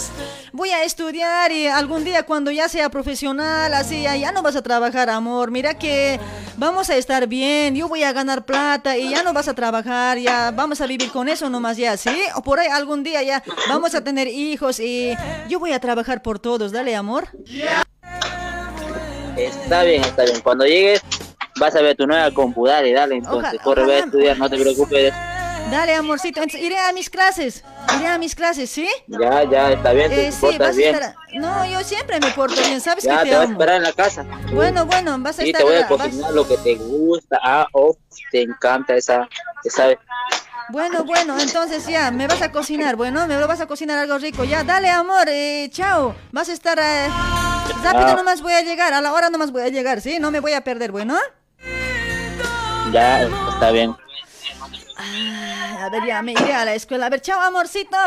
voy a estudiar y algún día cuando ya sea profesional, así, ya, ya no vas a trabajar amor, mira que vamos a estar bien, yo voy a ganar plata y ya no vas a trabajar, ya vamos a vivir con eso nomás ya, ¿sí? O por ahí algún día ya vamos a tener hijos y yo voy a trabajar por todos, dale amor. Está bien, está bien. Cuando llegues, vas a ver tu nueva compu, dale, dale, entonces, Oja- corre, ve a ojalá. estudiar, no te preocupes. Dale, amorcito. Entonces, iré a mis clases. Iré a mis clases, ¿sí? Ya, ya, está bien, te Eh, sí, portas vas a bien. estar. No, yo siempre me porto bien. Sabes Ya, que te te voy a amo. esperar en la casa. Bueno, bueno, vas a Sí, estar. te voy a vas- cocinar lo que te gusta. Ah, oh, te encanta esa, esa Bueno, bueno, entonces ya, me vas a cocinar. Bueno, me lo vas a cocinar algo rico. Ya, dale, amor. Eh, chao. Vas a estar. eh, rápido Ah. nomás voy a llegar. A la hora nomás voy a llegar, ¿sí? No me voy a perder, bueno. Ya, está bien. Ay, a ver, ya me iré a la escuela. A ver, chao, amorcito.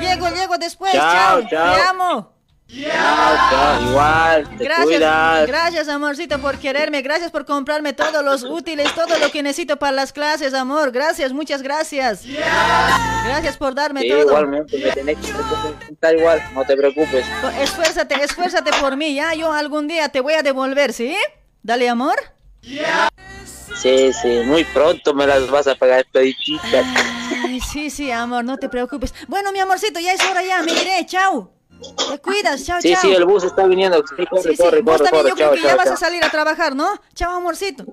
Llego, llego después. Chao, Chao, chao. te amo. Chao, igual, te Gracias, cuidas. gracias amorcito por quererme, gracias por comprarme todos los útiles, todo lo que necesito para las clases, amor. Gracias, muchas gracias. Gracias por darme Sí, todo. igualmente, me tenés que está igual, no te preocupes. Esfuérzate, esfuérzate por mí, ya. Yo algún día te voy a devolver, ¿sí? Dale, amor. Sí, sí, muy pronto me las vas a pagar todititas. Ay, sí, sí, amor, no te preocupes. Bueno, mi amorcito, ya es hora ya, me iré, chao. Te cuidas, chao, Sí, chao. sí, el bus está viniendo. Sí, corre, Sí, sí, corre, vos corre, también yo creo Chao, que ya chao, vas chao. a salir a trabajar, ¿no? Chao, amorcito.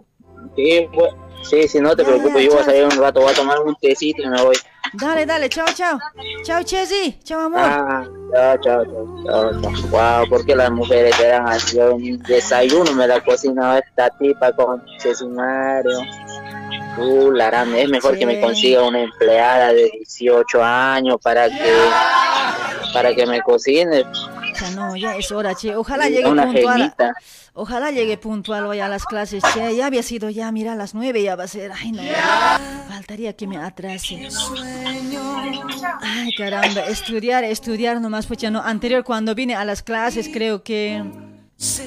Sí, bu- sí, sí, no te preocupes, yo voy a salir un rato, voy a tomar un tecito y me voy. Dale, dale, chao, chao. Chao, Chesi. Chao, amor. Ah, chao, chao, chao, chao, chao. Wow, ¿por qué las mujeres eran así? Yo desayuno me la cocina esta tipa con Mario. Uh, la gran, es mejor que me consiga una empleada de 18 años para que para que me cocine. Ya no, ya es hora, che. Ojalá llegue una puntual. genita. Ojalá llegue puntual hoy a las clases, che. Ya había sido ya, mira, a las nueve ya va a ser. Ay, no. Faltaría que me atrase. Ay, caramba. Estudiar, estudiar nomás, pues ya no. Anterior, cuando vine a las clases, creo que...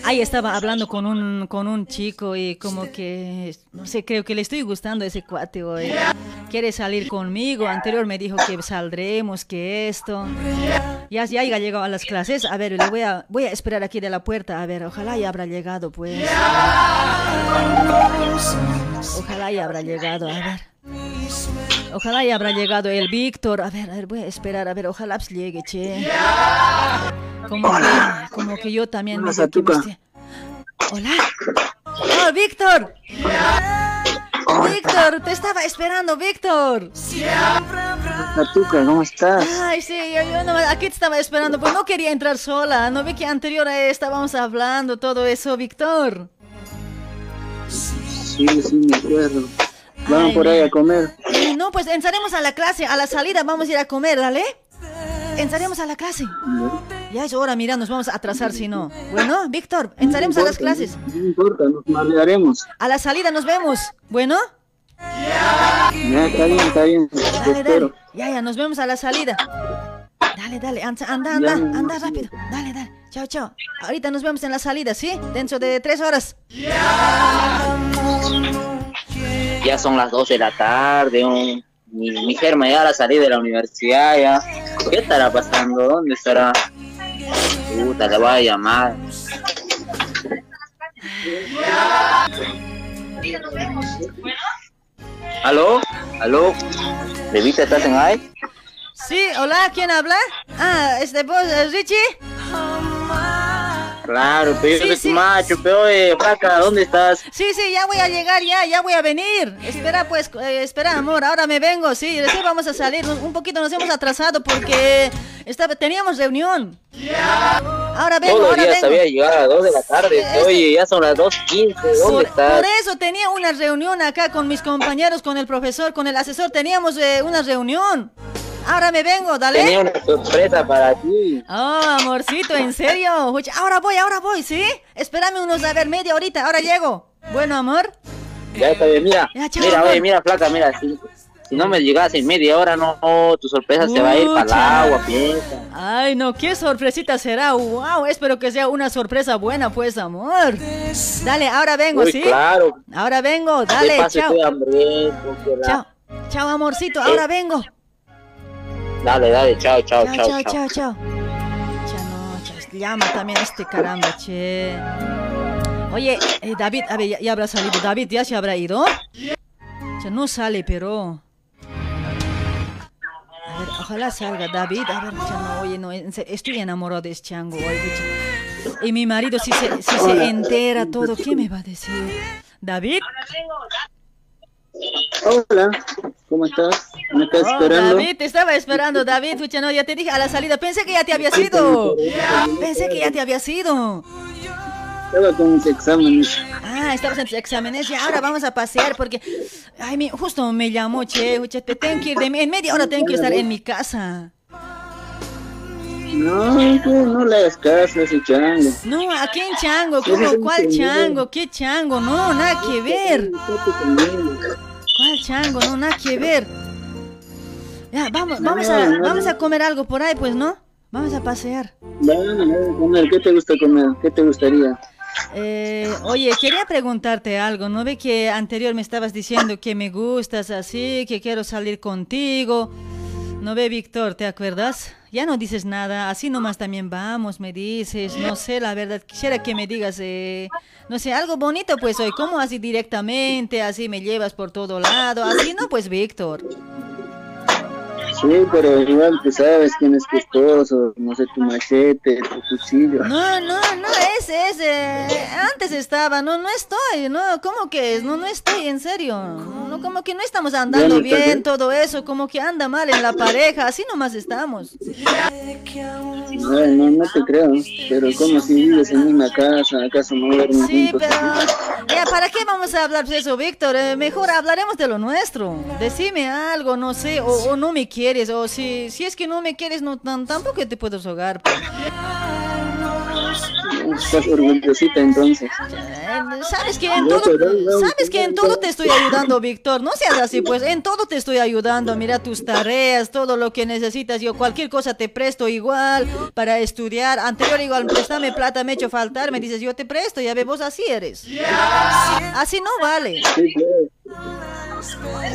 Ahí estaba hablando con un, con un chico y como que, no sé, creo que le estoy gustando ese cuate hoy. Quiere salir conmigo. Anterior me dijo que saldremos, que esto. Ya, ya haya llegado a las clases. A ver, le voy a, voy a esperar aquí de la puerta. A ver, ojalá ya habrá llegado, pues. Ojalá ya habrá llegado, a ver. Ojalá ya habrá llegado el Víctor. A ver, a ver, voy a esperar. A ver, ojalá pues llegue, che. Como que, como que yo también me que Hola. Oh, Víctor. Víctor, te estaba esperando, Víctor. Natuca, ¿cómo estás? Ay, sí, yo, yo no, aquí te estaba esperando, pues no quería entrar sola. No ve que anterior a estábamos hablando todo eso, Víctor. Sí, sí, me acuerdo. Vamos por ahí a comer. No, pues entraremos a la clase, a la salida vamos a ir a comer, ¿dale? Entraremos a la clase. Ya es hora, mira, nos vamos a atrasar si no. Bueno, Víctor, entraremos a las clases. No importa, nos marearemos. A la salida nos vemos. Bueno. Ya, está bien, está bien. Dale, dale. Ya, ya, nos vemos a la salida. Dale, dale, anda, anda, anda, anda rápido. Dale, dale. Chao, chao. Ahorita nos vemos en la salida, ¿sí? Dentro de tres horas. Ya son las 2 de la tarde, un- mi, mi germa ya la salí de la universidad ya. ¿Qué estará pasando? ¿Dónde estará? Puta, le voy a llamar. ¿Aló? ¿Aló? ¿Bebita estás en ahí? Sí, hola, ¿quién habla? Ah, este vos, eh, Richie. Claro, pero Sí, yo sí. macho, pero eh, flaca, ¿dónde estás? Sí, sí, ya voy a llegar, ya, ya voy a venir. Espera, pues, eh, espera, amor, ahora me vengo, sí, recién vamos a salir. Un poquito nos hemos atrasado porque estaba, teníamos reunión. Ahora vengo, Todos los ahora vengo. sabía llegar a las 2 de la tarde. Este- Oye, ya son las 2.15, ¿dónde Por, estás? por eso tenía una reunión acá con mis compañeros, con el profesor, con el asesor. Teníamos eh, una reunión. Ahora me vengo, dale. Tenía una sorpresa para ti. Oh, amorcito, ¿en serio? Ahora voy, ahora voy, ¿sí? Espérame unos, a ver, media horita, ahora llego. Bueno, amor. Ya está bien, mira. Ya, chao, mira, amor. oye, mira, flaca, mira. Si, si no me llegas en media hora, no, no, tu sorpresa se va a ir para el agua, piensa. Ay, no, qué sorpresita será. Wow, espero que sea una sorpresa buena, pues, amor. Dale, ahora vengo, Uy, ¿sí? claro. Ahora vengo, dale, Chao, chao, amorcito, ahora Eh. vengo. Dale, dale, chao, chao, Chao, chao, chao, chao. chao, no, llama también este caramba, che. Oye, eh, David, a ver, ya, ya habrá salido. David, ¿ya se habrá ido? Ya no sale, pero... A ver, ojalá salga David. A ver, ya no, oye, no, estoy enamorado de este chango. oye. Y mi marido, si se, si se entera todo, ¿qué me va a decir? ¿David? Hola, ¿cómo estás? ¿Me estás esperando? David, te estaba esperando, David. Pucha, no, ya te dije a la salida. Pensé que ya te había sido. Pensé que ya te había sido. Estaba con mis exámenes. Ah, estabas en tus exámenes. Ya, ahora vamos a pasear porque. Ay, mi, justo me llamó, che. pucha, te tengo que ir de, en media hora tengo que estar en mi casa. No, no le hagas caso a ese chango. No, ¿a quién chango? ¿Cómo? ¿Cuál chango? ¿Qué chango? No, nada que ver. ¿Cuál chango? No, nada que ver. Ya, vamos, vamos a, vamos a comer algo por ahí, pues, ¿no? Vamos a pasear. Vamos a comer. ¿Qué te gusta comer? ¿Qué te gustaría? Eh, oye, quería preguntarte algo. ¿No ve que anterior me estabas diciendo que me gustas así, que quiero salir contigo? ¿No ve, Víctor? ¿Te acuerdas? Ya no dices nada, así nomás también vamos, me dices. No sé, la verdad, quisiera que me digas, eh, no sé, algo bonito pues hoy. ¿Cómo así directamente? Así me llevas por todo lado. Así no, pues, Víctor. Sí, pero igual tú sabes quién es tu esposo, no sé, tu machete, tu cuchillo. No, no, no, ese, ese. Antes estaba, no, no estoy, no, ¿cómo que es? No, no estoy, en serio. No, como que no estamos andando bien, bien. todo eso, como que anda mal en la pareja, así nomás estamos. No, no, no te creo. Pero como si vives en una casa, ¿acaso no duermen Sí, juntos? pero. Ya, ¿para qué vamos a hablar de eso, Víctor? Eh, mejor hablaremos de lo nuestro. Decime algo, no sé, o, o no me quieres, o si, si es que no me quieres, no, tan- tampoco te puedo pues. Estás orgullosita entonces. Eh, Sabes que en todo, sabes que en todo te estoy ayudando, Víctor. No seas así, pues en todo te estoy ayudando. Mira tus tareas, todo lo que necesitas. Yo cualquier cosa te presto igual para estudiar. Anterior igual, préstame plata, me he hecho faltar. Me dices, yo te presto, ya ve, vos así eres. Así no vale. Sí, claro.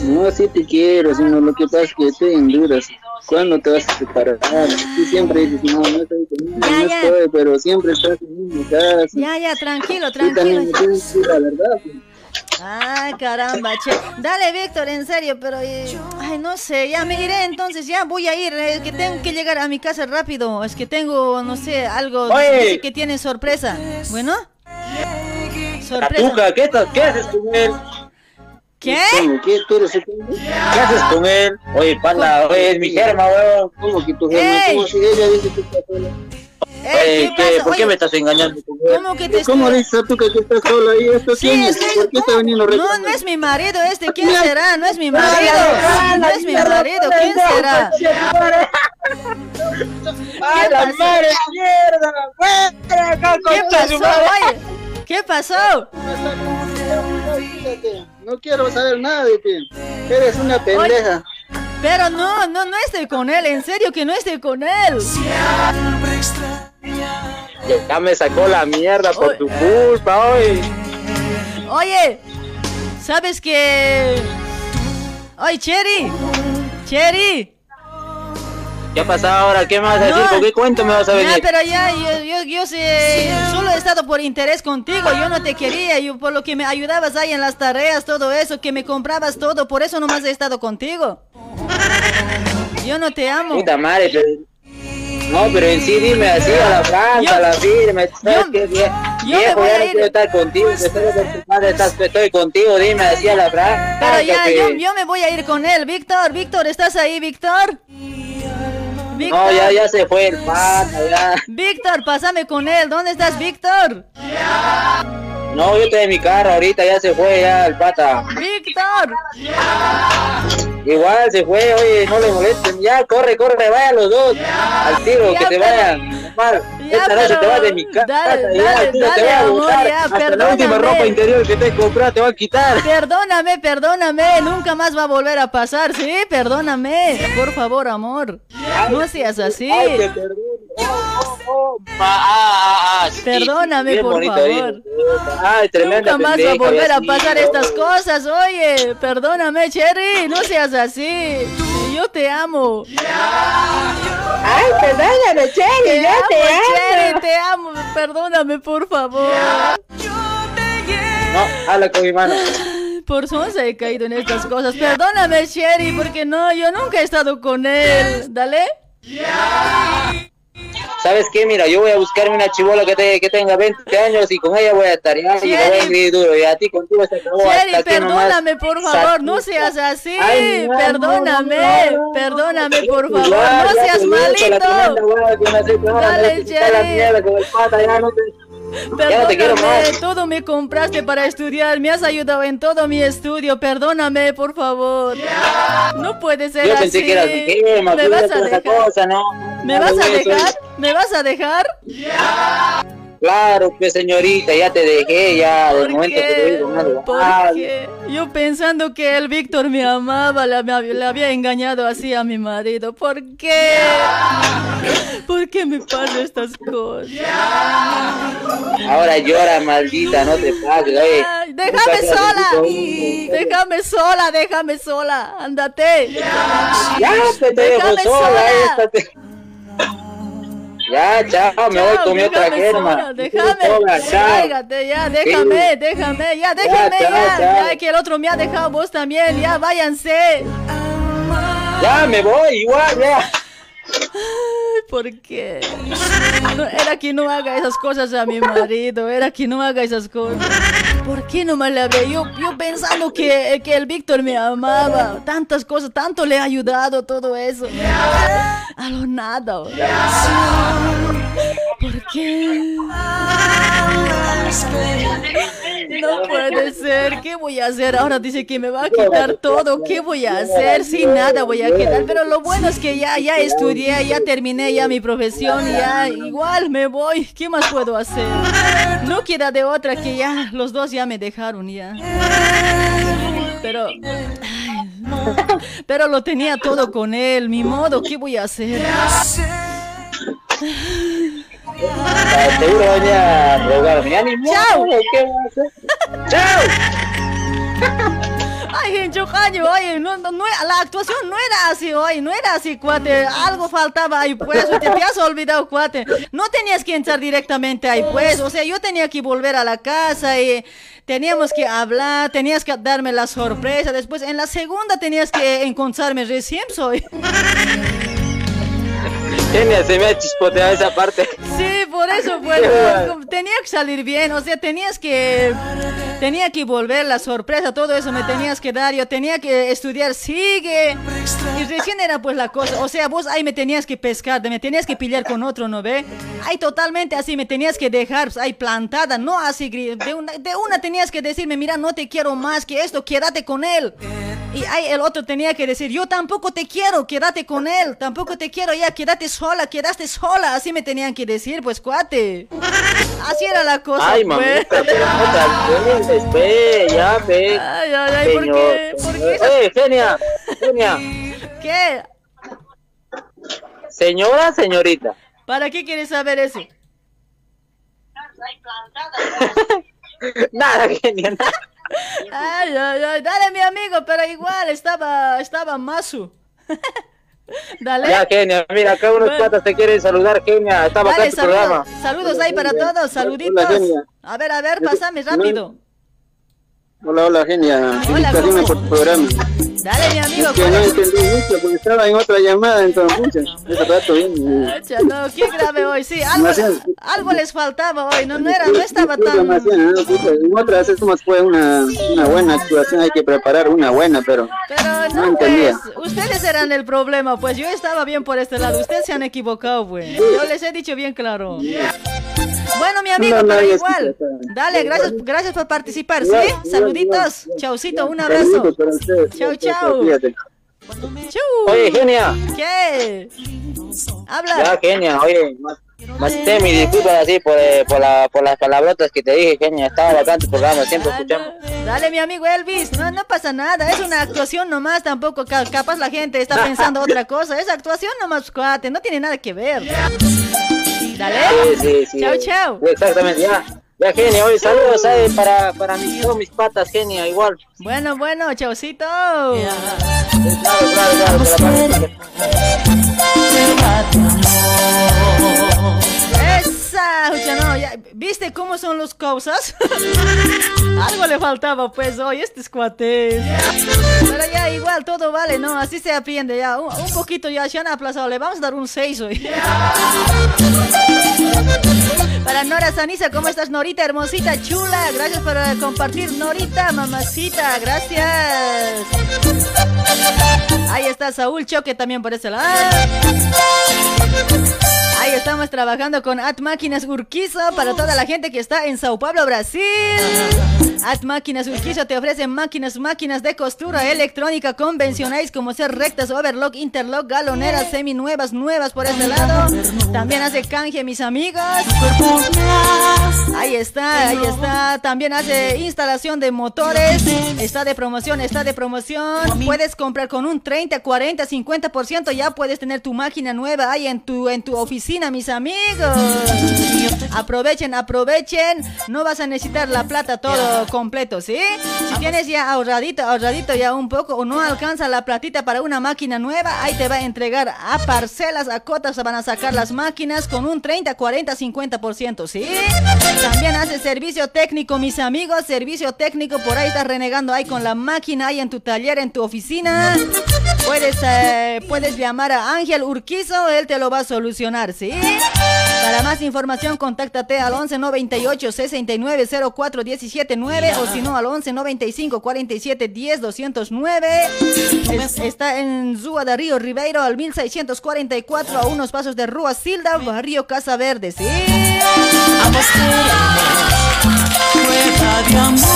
No, sí te quiero, sino lo que pasa es que estoy en dudas. ¿Cuándo te vas a separar? Tú siempre dices, no, no estoy conmigo, no ya. estoy, pero siempre estás en mi casa. Ya, ya, tranquilo, Tú también me tranquilo. la verdad. pues. Ay, caramba, che. Dale, Víctor, en serio, pero... eh, ay, no sé, ya me iré entonces, ya voy a ir. Es que tengo que llegar a mi casa rápido. Es que tengo, no sé, algo Oye. que tiene sorpresa. ¿Bueno? Sorpresa. ¿qué, estás- ¿qué haces con él? ¿Qué? ¿Qué? ¿Tú eres el- ¿Qué haces con él? Oye, pala, oye, es mi germa, weón. ¿Cómo que tu germa? ¿Cómo si ella dice que está sola? Ey, ¿qué ¿qué? ¿Por qué me estás engañando? con? ¿Cómo que te ¿Cómo dices tú que tú estás solo ahí? ¿Esto Sí, quién es? estoy- ¿Por qué está veniendo No, no es mi marido este, ¿quién será? No es mi marido, no es mi marido, ¿quién será? ¡A la madre mierda! ¡Fuera acá, ¿Qué concha de pasó? Oye, ¿qué pasó? No quiero saber nada de ti. Eres una pendeja. Pero no, no, no estoy con él, en serio que no estoy con él. Ya me sacó la mierda por tu culpa, oye. Oye, ¿sabes que... Oye, Cherry, Cherry. ¿Qué ha pasado ahora? ¿Qué me vas a decir? No. ¿Con qué cuento me vas a Ya, venir? pero ya, yo, yo, yo sé, solo he estado por interés contigo, yo no te quería, yo por lo que me ayudabas ahí en las tareas, todo eso, que me comprabas todo, por eso nomás he estado contigo. Yo no te amo. Puta madre, pero... No, pero en sí dime así, a la franca, Yo- a la firme. ¿Sabes qué? Vie- yo me Viejo, voy ya a no ir. quiero estar contigo. Estoy estoy contigo, dime así a la franca. Pero ya, que- yo, yo me voy a ir con él, Víctor, Víctor, ¿estás ahí, Víctor? Víctor. No, ya, ya se fue el pata, ya. Víctor, pásame con él, ¿dónde estás, Víctor? No, yo estoy en mi carro ahorita, ya se fue ya el pata. Víctor. Igual se fue, oye, no le molesten. Ya, corre, corre, vayan los dos. Al tiro, que te pero- vayan. Omar, Ya, noche te vas de mi casa. dale, dale, al tiro te dale, voy a amor, botar. ya, Hasta la última perdóname. ropa interior que te comprado te va a quitar. Perdóname, perdóname, nunca más va a volver a pasar, ¿sí? Perdóname, por favor, amor. No seas así. Ay, te perdono. Oh, oh, oh. Ah, ah, ah, sí, Perdóname, bien por bonito favor. Ay, Nunca más va a volver a pasar oh. estas cosas, oye. Perdóname, Cherry, no seas así. Yo te amo. Ay, perdóname, Cherry, Te yo amo, te amo. Cherry, te amo. Perdóname, por favor. No, habla con mi mano. Por sonza he caído en estas cosas. Perdóname, Sherry, porque no, yo nunca he estado con él. Dale. ¿Sabes qué? Mira, yo voy a buscarme una chibola que, te- que tenga 20 años y con ella voy a estar y le voy a escribir duro. Y a ti contigo se acabó. Nomás. perdóname, por favor, no seas así. Ay, no, Perdóname, no, no, no. perdóname, por favor, ya no seas la malito. Dale, me te... Quiero Perdóname, más. todo me compraste para estudiar, me has ayudado en todo mi estudio, perdóname, por favor. No puede ser Yo así. pensé que eras ¿Me vas a dejar? cosa, ¿no? ¿Me vas a Nada de eso. dejar? ¿Me vas a dejar? Claro, pues señorita, ya te dejé, ya, del momento que te digo, no, ¿Por qué? Yo pensando que el Víctor me amaba, le, había- le había engañado así a mi marido. ¿Por qué? ¿Por qué me pasan estas cosas? Ahora llora, maldita, no te pases, oye. Déjame sola. Déjame sola, déjame sola. Ándate. Ya, te dejo sola, sola. Ya, chao, me voy con mi otra déjame germa. ya, déjame, déjame, ya, déjame, chao, ya. chao. Ya que el otro me ha dejado vos también, ya, váyanse. Ya, me voy, igual, ya. ¿Por qué? Era que no haga esas cosas a mi marido, era que no haga esas cosas. ¿Por qué no me le hablé? Yo, yo pensando que, que el Víctor me amaba, tantas cosas, tanto le ha ayudado todo eso. A lo nada. ¿Por qué? No puede ser, ¿qué voy a hacer? Ahora dice que me va a quitar todo, ¿qué voy a hacer? Sin nada voy a quedar, pero lo bueno es que ya, ya estudié, ya terminé ya mi profesión, ya igual me voy, ¿qué más puedo hacer? No queda de otra que ya, los dos ya me dejaron ya. Pero, pero lo tenía todo con él, mi modo, ¿qué voy a hacer? Ah, Seguro voy a rogarme. Ya ni modo, Chao. ¿qué voy a hacer? ¡Chao! Ay, oye, no, no, la actuación no era así, oye, no era así, cuate. Algo faltaba ahí, pues, te, te has olvidado, cuate. No tenías que entrar directamente ahí, pues. O sea, yo tenía que volver a la casa y teníamos que hablar, tenías que darme la sorpresa. Después, en la segunda tenías que encontrarme recién, soy. Genia, se me ha chispoteado esa parte. Sí, por eso, pues, tenía que salir bien, o sea, tenías que, tenía que volver la sorpresa, todo eso me tenías que dar, yo tenía que estudiar, sigue, y recién era pues la cosa, o sea, vos ahí me tenías que pescar, me tenías que pillar con otro, ¿no ve? Ahí totalmente así, me tenías que dejar pues, ahí plantada, no así, de una, de una tenías que decirme, mira, no te quiero más que esto, quédate con él. Y ahí el otro tenía que decir, yo tampoco te quiero, quédate con él, tampoco te quiero, ya, quédate sola, quédate sola, así me tenían que decir, pues cuate. Así era la cosa. Ay, pues. mamita, pero no te ve, ya ve. Ay, ay, ay, ¿por qué? ¿Por qué? Oye, Genia, Genia. ¿Qué? Señora, señorita. ¿Para qué quieres saber eso? nada, Genia, nada. Ay, ay, ay, dale mi amigo, pero igual estaba, estaba Masu. Dale. Ya, Genia, mira, acá unos patas te quieren saludar, Genia. Estaba acá en tu saludos, programa. saludos ahí para todos, saluditos. A ver, a ver, pásame rápido. Hola, hola, genia. Hola, Felicitaciones por tu programa. Dale, mi amigo. Que no entendí mucho porque estaba en otra llamada, entonces, mucho. Ese rato bien. Acha, no, qué grave hoy, sí, algo, algo les faltaba hoy, no, no era, no estaba tan... En otras es como fue una, una buena actuación, hay que preparar una buena, pero Pero no no, entendía. pues, ustedes eran el problema, pues yo estaba bien por este lado, ustedes se han equivocado, pues. Yo les he dicho bien claro. Bueno, mi amigo, No, no, pero igual. Dale, gracias, gracias por participar, ¿sí? Saluditos, chaucito, un abrazo. Chau, chau. Oye, Genia. ¿Qué? Habla. Ya, Genia, oye, te mi disculpas así por, eh, por, la, por las palabrotas que te dije, Genia. Estaba bacán tu programa, siempre escuchamos. Dale, mi amigo Elvis, no, no pasa nada, es una actuación nomás, tampoco, ca- capaz la gente está pensando otra cosa, es actuación nomás, cuate, no tiene nada que ver. Dale. Sí, sí, sí. Chao, chao. Exactamente, ya. Ya, oye, saludos eh, para, para mis, todos mis patas, Genia, igual. Bueno, bueno, chaucito. Claro, Esa, escucha, no, ya, ¿viste cómo son las cosas? Algo le faltaba, pues, hoy, este es cuate. Pero ya, igual, todo vale, ¿no? Así se aprende, ya, un, un poquito ya, se han aplazado, le vamos a dar un 6 hoy. Para Nora Sanisa, ¿cómo estás, Norita? Hermosita, chula. Gracias por eh, compartir, Norita, mamacita. Gracias. Ahí está Saúl Choque también por ese lado. Ahí estamos trabajando con At Máquinas Urquizo para toda la gente que está en Sao Paulo, Brasil. At Máquinas Urquizo te ofrece máquinas, máquinas de costura electrónica convencionales como ser rectas, overlock, interlock, galoneras, semi nuevas, nuevas por este lado. También hace canje, mis amigos. Ahí está, ahí está. También hace instalación de motores. Está de promoción, está de promoción. Puedes comprar con un 30, 40, 50%. Ya puedes tener tu máquina nueva ahí en tu, en tu oficina, mis amigos. Aprovechen, aprovechen. No vas a necesitar la plata todo completo, ¿sí? Si tienes ya ahorradito, ahorradito ya un poco o no alcanza la platita para una máquina nueva, ahí te va a entregar a parcelas, a cotas, se van a sacar las máquinas con un 30, 40, 50%, ¿sí? También hace servicio técnico, mis amigos, servicio técnico, por ahí estás renegando ahí con la máquina, ahí en tu taller, en tu oficina. Puedes, eh, puedes llamar a Ángel Urquizo, él te lo va a solucionar, ¿sí? Para más información, contáctate al 11 98 69 04 17 9 o si no al 11 95 47 10 209. Es- está en Zúa de Río Ribeiro al 1644 a unos pasos de Rua Silda, barrio Casa Verde, ¿sí? Prueba de amor.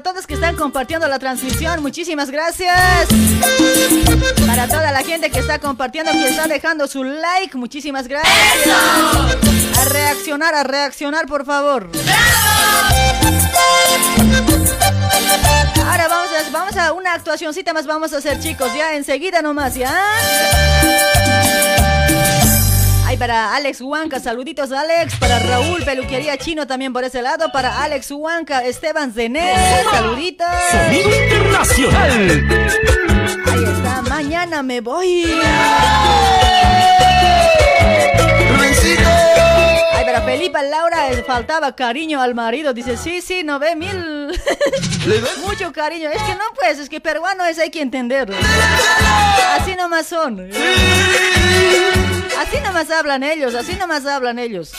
Para todos que están compartiendo la transmisión. Muchísimas gracias. Para toda la gente que está compartiendo, que está dejando su like. Muchísimas gracias. A reaccionar, a reaccionar, por favor. Ahora vamos a, vamos a una actuacioncita más vamos a hacer, chicos. Ya enseguida nomás, ¿ya? Ay, para Alex Huanca, saluditos Alex. Para Raúl Peluquería Chino también por ese lado. Para Alex Huanca, Esteban Zener, saluditos. Sonido internacional. Ahí está, mañana me voy. Ay, ver, a Felipa Laura faltaba cariño al marido. Dice, sí, sí, no ve mil. Mucho cariño. Es que no, pues, es que peruano es, hay que entenderlo. Así nomás son. Así nomás hablan ellos, así nomás hablan ellos.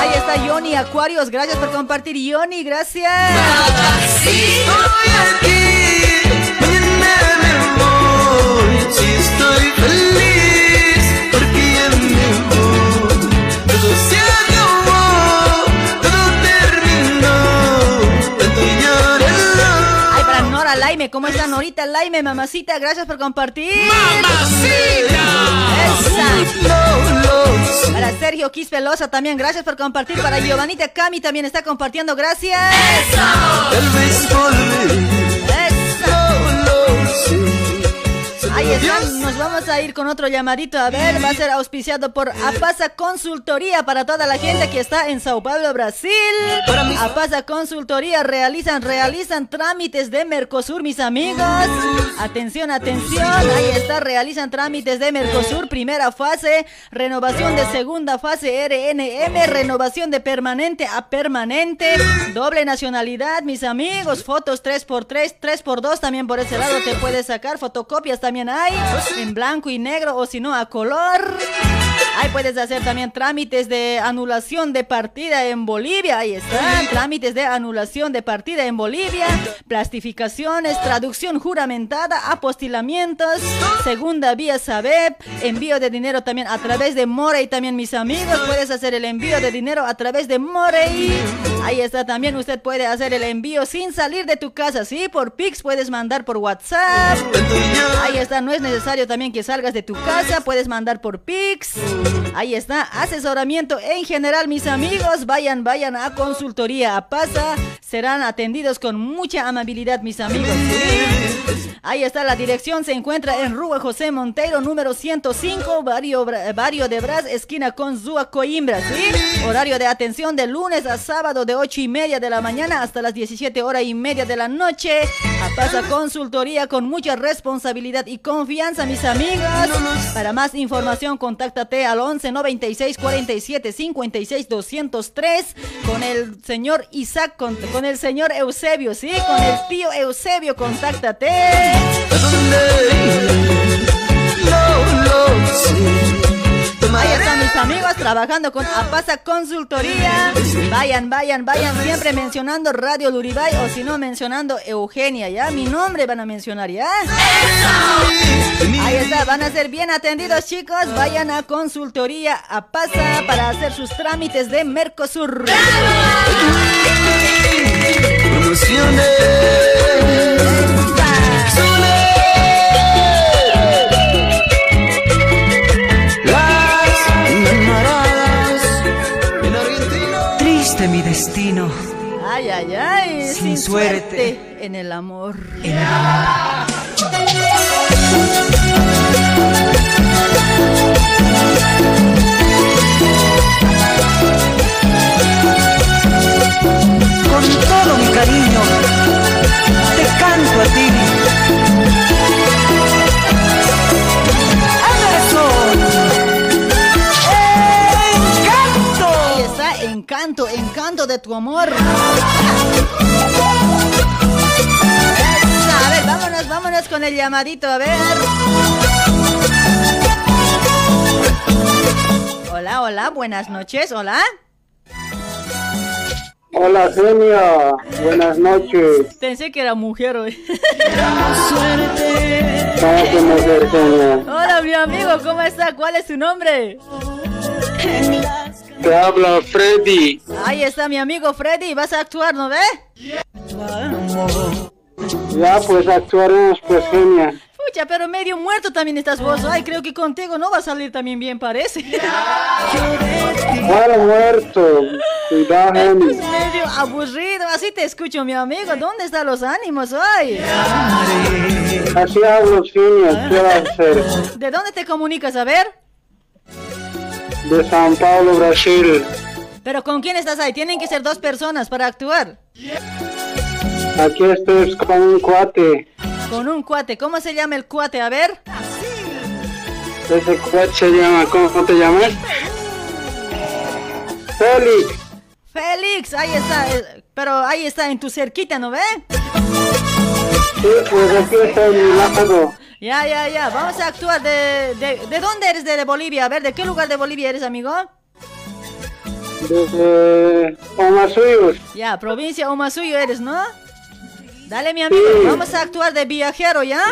Ahí está Yoni Acuarios, gracias por compartir Yoni, gracias. Si estoy feliz Laime, ¿cómo está Norita Laime, mamacita? Gracias por compartir. ¡Mamacita! Para Sergio Quispelosa también, gracias por compartir. Para Giovanita Cami también está compartiendo, gracias. Tal vez Ahí está, nos vamos a ir con otro llamadito. A ver, va a ser auspiciado por Apasa Consultoría para toda la gente que está en Sao Paulo, Brasil. Apasa Consultoría realizan, realizan trámites de Mercosur, mis amigos. Atención, atención. Ahí está, realizan trámites de Mercosur, primera fase, renovación de segunda fase RNM, renovación de permanente a permanente, doble nacionalidad, mis amigos, fotos 3x3, 3x2 también por ese lado te puedes sacar, fotocopias también hay, en blanco y negro o si no a color. Ahí puedes hacer también trámites de anulación de partida en Bolivia. Ahí están, trámites de anulación de partida en Bolivia, plastificaciones, traducción juramentada, apostilamientos, segunda vía SABEP, envío de dinero también a través de Morey. También mis amigos, puedes hacer el envío de dinero a través de Morey. Ahí está también, usted puede hacer el envío sin salir de tu casa, ¿sí? Por Pix puedes mandar por WhatsApp. Ahí está, no es necesario también que salgas de tu casa, puedes mandar por Pix. Ahí está, asesoramiento en general, mis amigos. Vayan, vayan a consultoría a Pasa. Serán atendidos con mucha amabilidad, mis amigos. Ahí está, la dirección se encuentra en Rua José Monteiro, número 105, barrio, Bra- barrio de Bras, esquina con Zua Coimbra. Horario de atención de lunes a sábado de 8 y media de la mañana hasta las 17 horas y media de la noche. A Pasa Consultoría con mucha responsabilidad y confianza, mis amigos. Para más información, contáctate al 11 96 47 56 203 con el señor Isaac, con, con el señor Eusebio, ¿sí? Con el tío Eusebio, contáctate. Ahí están mis amigos trabajando con Apasa Consultoría. Vayan, vayan, vayan, siempre mencionando Radio Luribay o si no mencionando Eugenia, ¿ya? Mi nombre van a mencionar, ¿ya? Ahí está, van a ser bien atendidos, chicos. Vayan a Consultoría Apasa para hacer sus trámites de Mercosur. Triste mi destino. Ay, ay, ay, sin, Sin suerte. suerte. en el amor. Con todo mi cariño, te canto a ti. Encanto, encanto de tu amor. A ver, vámonos, vámonos con el llamadito, a ver. Hola, hola, buenas noches, hola. Hola, Genia. Buenas noches. Pensé que era mujer hoy. ¿Cómo que mujer, Genia? Hola, mi amigo, ¿cómo está? ¿Cuál es su nombre? Te habla Freddy. Ahí está mi amigo Freddy, vas a actuar, ¿no ve? Ya, pues actuaremos, pues, Genia. Pucha, pero medio muerto también estás vos. Ay, creo que contigo no va a salir también bien, parece. Muero muerto. Cuidado, Estás medio aburrido, así te escucho, mi amigo. ¿Dónde están los ánimos hoy? Así hablo, Genia. ¿Qué vas a hacer? ¿De dónde te comunicas? A ver. De San Paulo, Brasil. ¿Pero con quién estás ahí? Tienen que ser dos personas para actuar. Aquí estoy con un cuate. Con un cuate. ¿Cómo se llama el cuate? A ver. Ese cuate se llama, ¿cómo te llamas? Félix. Félix, ahí está, eh, pero ahí está en tu cerquita, ¿no ve? Ya, ya, ya, vamos a actuar de, de, ¿de dónde eres de, Bolivia? A ver, ¿de qué lugar de Bolivia eres, amigo? Desde Omasuyos. Ya, provincia Omasuyo eres, ¿no? Dale, mi amigo, Sí. vamos a actuar de viajero, ¿ya?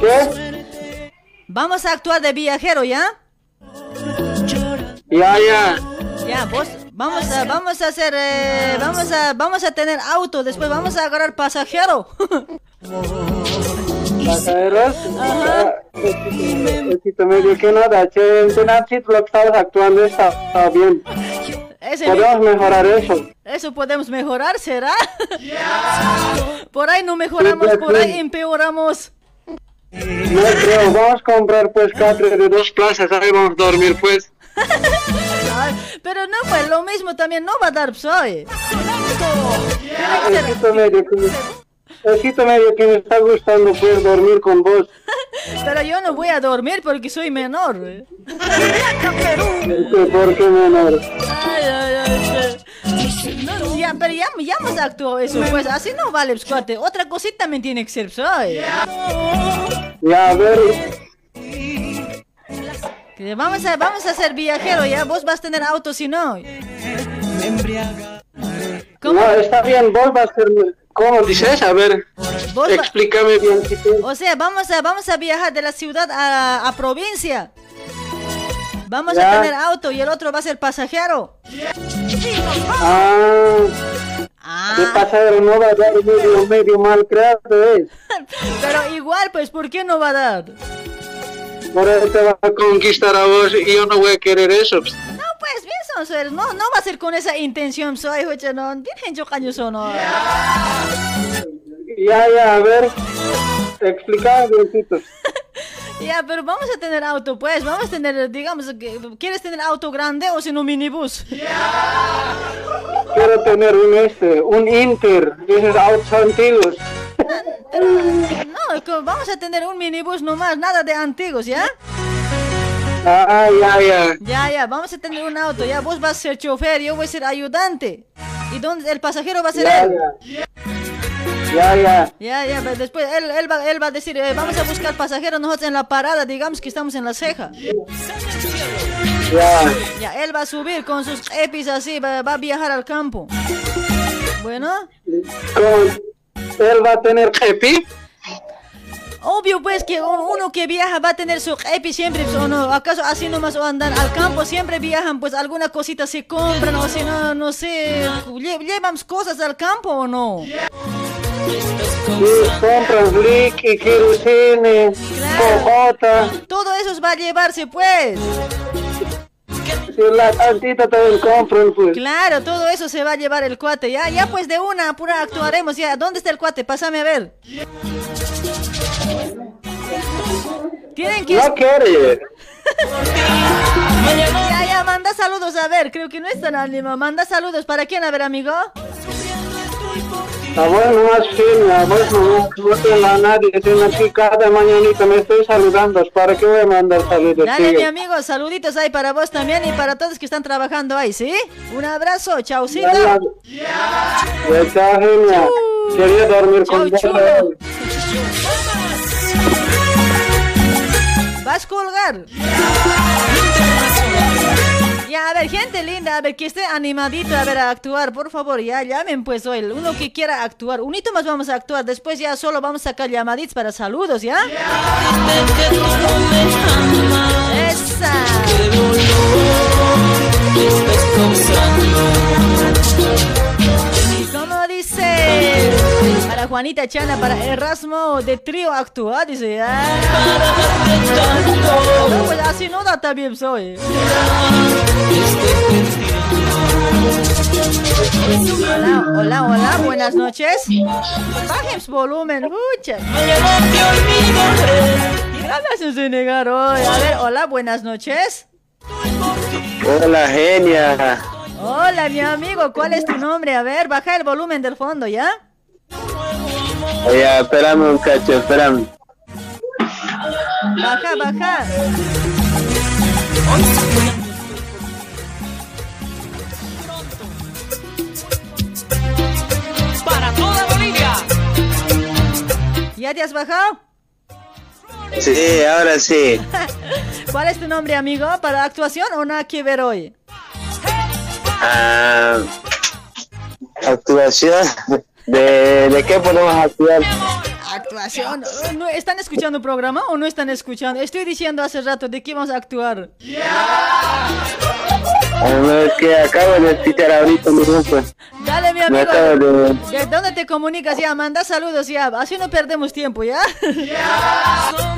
¿Qué? Vamos a actuar de viajero, ¿ya? Ya, ya. Ya, vos, vamos a, vamos a hacer, eh, vamos a, vamos a tener auto, después vamos a agarrar pasajero. ¿Pasajeros? Ah, Besito medio que nada, che, en Tenachit lo que estabas actuando está, bien. Podemos mejorar eso. Eso podemos mejorar, ¿será? Por ahí no mejoramos, por ahí empeoramos. No creo, vamos a comprar pues cuatro de dos plazas, ahí vamos a dormir pues. Pero no, pues lo mismo también no va a dar PSOE. Besito medio que besito medio que me está gustando pues dormir con vos. Pero yo no voy a dormir porque soy menor. ¿eh? ¿Por qué menor? Ay, ay, ay. No, ya, pero ya, ya hemos actuado eso, pues así no vale, cuate. Otra cosita también tiene que ser PSOE. Ya, a ver, Que vamos a, vamos a ser viajero, ya. Vos vas a tener auto si no. ¿Cómo? no, está bien, vos vas a ser... ¿Cómo dices? A ver, Vos explícame bien. O sea, vamos a, vamos a viajar de la ciudad a, a provincia. Vamos a tener auto y el otro va a ser pasajero. Ah, de pasajero no va a dar medio, medio mal creado es. Pero igual, pues, ¿por qué no va a dar? Por eso te va a conquistar a vos y yo no voy a querer eso. pues. No, pues, bien son sueros. No, no va a ser con esa intención, soy, oye, no. Bien, yo caño sono. Ya, ya, a ver, biencito. Ya, pero vamos a tener auto, pues. Vamos a tener, digamos, ¿quieres tener auto grande o si no minibús? Quiero tener un este, un Inter, dices autos antiguos. No, que vamos a tener un minibús nomás, nada de antiguos, ¿ya? Ah, ya, ya. Ya, ya, vamos a tener un auto, ya. Vos vas a ser chofer, yo voy a ser ayudante. ¿Y dónde el pasajero va a ser Ya, él? Ya, ya. Ya, ya, pero después él, él, va, él va a decir, eh, vamos a buscar pasajeros nosotros en la parada, digamos que estamos en la ceja. Ya. Ya, él va a subir con sus epis así, va, va a viajar al campo. Bueno, ¿Cómo? ¿Él va a tener EPI? Obvio pues que un- uno que viaja va a tener su epi siempre, pues, ¿o no? ¿Acaso así nomás o andan al campo? Siempre viajan, pues alguna cosita se compran o si no, no sé, lle- llevamos cosas al campo o no? Sí, compran y querosene, cojota. Todo eso va a llevarse pues. Si la tantita también compran, pues. Claro, todo eso se va a llevar el cuate. Ya, ya pues de una apura actuaremos. Ya, ¿dónde está el cuate? Pásame a ver. Tienen que. No quiere. Ya, ya, manda saludos a ver. Creo que no es tan ánimo. Manda saludos. ¿Para quién? A ver, amigo. A vos nomás firme, vos no, tengo a nadie, sino aquí cada mañanita me estoy saludando. ¿Para qué voy a mandar saludos? Dale, tío? mi amigo. Saluditos ahí para vos también y para todos que están trabajando ahí, ¿sí? Un abrazo. Chaucito. Ya, ya. Quería dormir con vos. Vas a colgar. Ya, a ver, gente linda, a ver, que esté animadito, a ver, a actuar, por favor, ya, llamen pues hoy, uno que quiera actuar, unito más vamos a actuar, después ya solo vamos a sacar llamaditos para saludos, ¿ya? Esa. Y como dice, para Juanita Chana, para Erasmo de trío actuar, dice, ya. No, pues así no da también soy. Hola, hola, hola, buenas noches. Bajen volumen, escucha. Gracias de negar hoy. A ver, hola, buenas noches. Hola, genia. Hola, mi amigo, ¿cuál es tu nombre? A ver, baja el volumen del fondo, ¿ya? Oye, espérame un cacho, espérame. Baja, baja. Para toda Bolivia. ¿Ya te has bajado? Sí, ahora sí. ¿Cuál es tu nombre, amigo? ¿Para actuación o nada que ver hoy? Ah, actuación. ¿De, ¿De qué podemos actuar? Actuación. ¿No ¿Están escuchando el programa o no están escuchando? Estoy diciendo hace rato de qué vamos a actuar. Ah, no, es que acabo de escuchar ahorita mi grupo. Dale, mi Me amigo. acabo de... ¿De dónde te comunicas? Ya, manda saludos ya. Así no perdemos tiempo, ¿ya?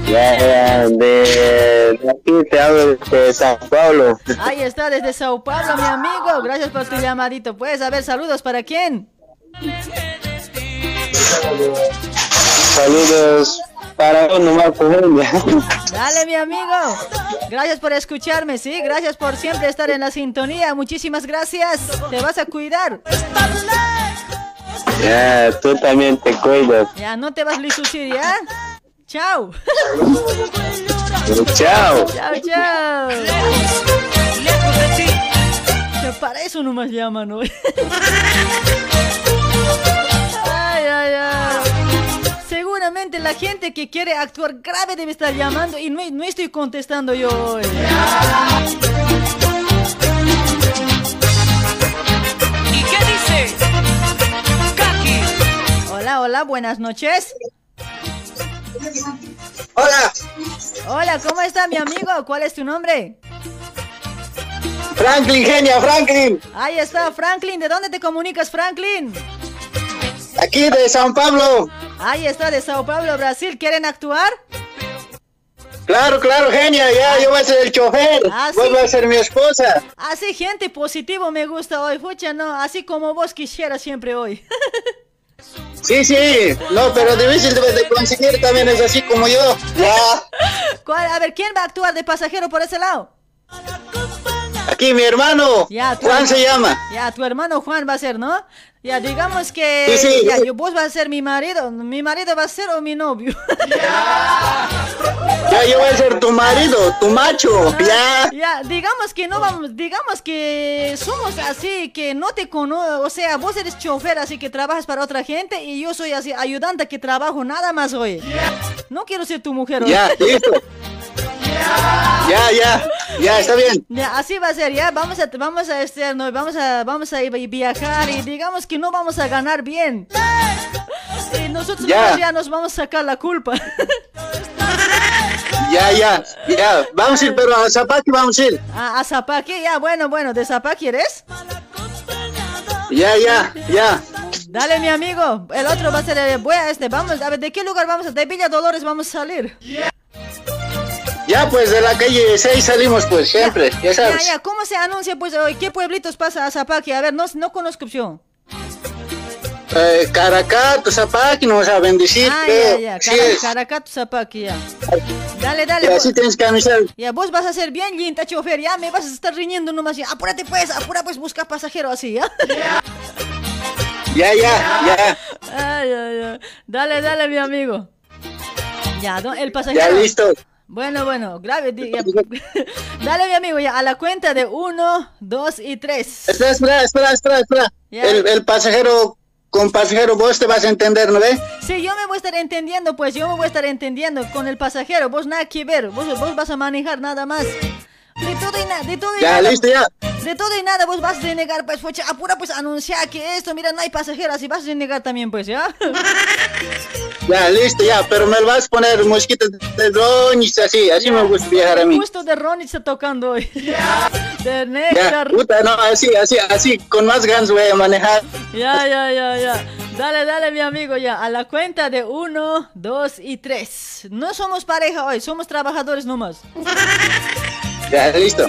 Ya, ya, de, de aquí te hablo de San Pablo. Ahí está, desde Sao Paulo, mi amigo. Gracias por tu llamadito. Pues, a ver, saludos para quién. Saludos para uno más Colombia. Dale, mi amigo. Gracias por escucharme, ¿sí? Gracias por siempre estar en la sintonía. Muchísimas gracias. Te vas a cuidar. Ya, tú también te cuidas. Ya, no te vas a lisucir, ¿ya? Chao. Chao. Chao, chao. Para eso nomás llaman hoy. Ay, ay, ay. Seguramente la gente que quiere actuar grave debe estar llamando y no, no estoy contestando yo hoy. ¿Y qué dice? Kaki. Hola, hola, buenas noches. Hola. Hola, ¿cómo está mi amigo? ¿Cuál es tu nombre? Franklin, genia, Franklin. Ahí está, Franklin. ¿De dónde te comunicas, Franklin? Aquí de San Pablo. Ahí está, de Sao Paulo, Brasil. ¿Quieren actuar? Claro, claro, genia, ya, yo voy a ser el chofer. Ah, Vos sí. vas a ser mi esposa. Así, gente positivo me gusta hoy. Fucha, no, así como vos quisieras siempre hoy. Sí, sí, no, pero difícil de, de conseguir también es así como yo. Ya, ¿Cuál? A ver, ¿quién va a actuar de pasajero por ese lado? Aquí mi hermano, Ya, Juan se llama. Ya, tu hermano Juan va a ser, ¿no? Ya, digamos que Sí, sí. ya, yo- vos vas a ser mi marido. Mi marido va a ser o mi novio. Ya, yo voy a ser tu marido, tu macho, ya. Ya, digamos que no vamos, digamos que somos así, que no te conozco, o sea, vos eres chofer, así que trabajas para otra gente y yo soy así, ayudante que trabajo nada más hoy. No quiero ser tu mujer hoy. Ya, listo. Ya, ya, ya, está bien. Ya, así va a ser, ya, vamos a, vamos a, este, no, vamos a, vamos a viajar y digamos que no vamos a ganar bien. Y nosotros Ya. ya. nos vamos a sacar la culpa. Ya, ya, ya. Vamos a ir, pero a Zapaki vamos a ir. A, a Zapaqui, ya, bueno, bueno, ¿de Zapaqui eres? Ya, ya, ya. Dale, mi amigo. El otro va a ser, eh, voy a este, vamos, a ver, ¿de qué lugar vamos a? De Villa Dolores vamos a salir. Ya, pues de la calle 6 salimos, pues, siempre, ya Ya, sabes. ya, ¿cómo se anuncia, pues, hoy? ¿Qué pueblitos pasa a Zapaqui? A ver, no, no conozco opción. Eh, Caracato, Zapaki, nos vas a bendecir, Ah, ya, ya, Sí es. Caracato, Zapaqui, ya. Dale, dale. Y así tienes que anunciar. Ya, vos vas a ser bien linda, chofer, ya me vas a estar riñendo nomás, ya. Apúrate pues, apura pues, busca pasajero así, ya. Ya, ya, ya. Ay, ay, ay. Dale, dale, mi amigo. Ya, ¿no? el pasajero. Ya, listo. Bueno, bueno, grave. di- ya. Dale, mi amigo, ya, a la cuenta de uno, dos y tres. Espera, espera, espera, espera, espera. El, el pasajero, con pasajero vos te vas a entender, ¿no ves? Sí, yo me voy a estar entendiendo, pues, yo me voy a estar entendiendo con el pasajero. Vos nada que ver, vos, vos vas a manejar nada más. De todo y nada, de todo y Ya, nada. listo, ya. De todo y nada, vos vas a denegar, pues, fucha, apura, pues, anunciar que esto, mira, no hay pasajeros, y vas a denegar también, pues, ¿ya? Ya, listo, ya. Pero me vas a poner mosquitos de drones, así. Así me gusta viajar a mí. Justo de Ronnie está tocando hoy. De Ya, Néctar. puta, no, así, así, así. Con más ganas voy a manejar. Ya, ya, ya, ya. Dale, dale, mi amigo, ya. A la cuenta de uno, dos y tres. No somos pareja hoy, somos trabajadores nomás. Ya, listo.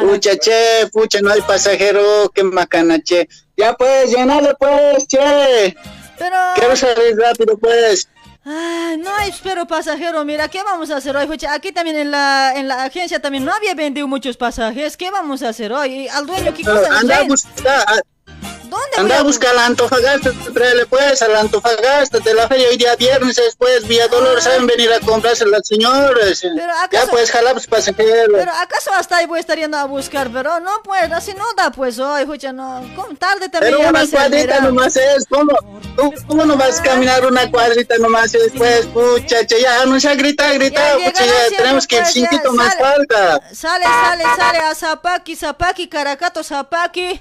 Pucha, che, pucha, no hay pasajero. Qué macana, che. Ya, pues, llenale, pues, che. Pero... Quiero salir rápido, pues. Ah, no hay espero pasajero, mira, ¿qué vamos a hacer hoy? Fucha, aquí también en la, en la agencia también no había vendido muchos pasajes, ¿qué vamos a hacer hoy? Al dueño, ¿qué cosa? Anda ¿Dónde Anda a buscar la Antofagasta, tráele pues a la Antofagasta de la feria hoy día viernes después, vía Dolores, saben venir a comprarse las señoras. Ya pues, jala pues pasajero. Pero acaso hasta ahí voy a estar yendo a buscar, pero no pues, así no da pues hoy, escucha, no, ¿cómo tarde también Pero una a cuadrita nomás es, ¿cómo, cómo, cómo no vas a caminar una cuadrita nomás es, pues, pucha, ya, no se grita, grita, pucha, ya, tenemos que pues, cinquito más falta. Sale, sale, sale a Zapaki, Zapaki, Caracato, Zapaki.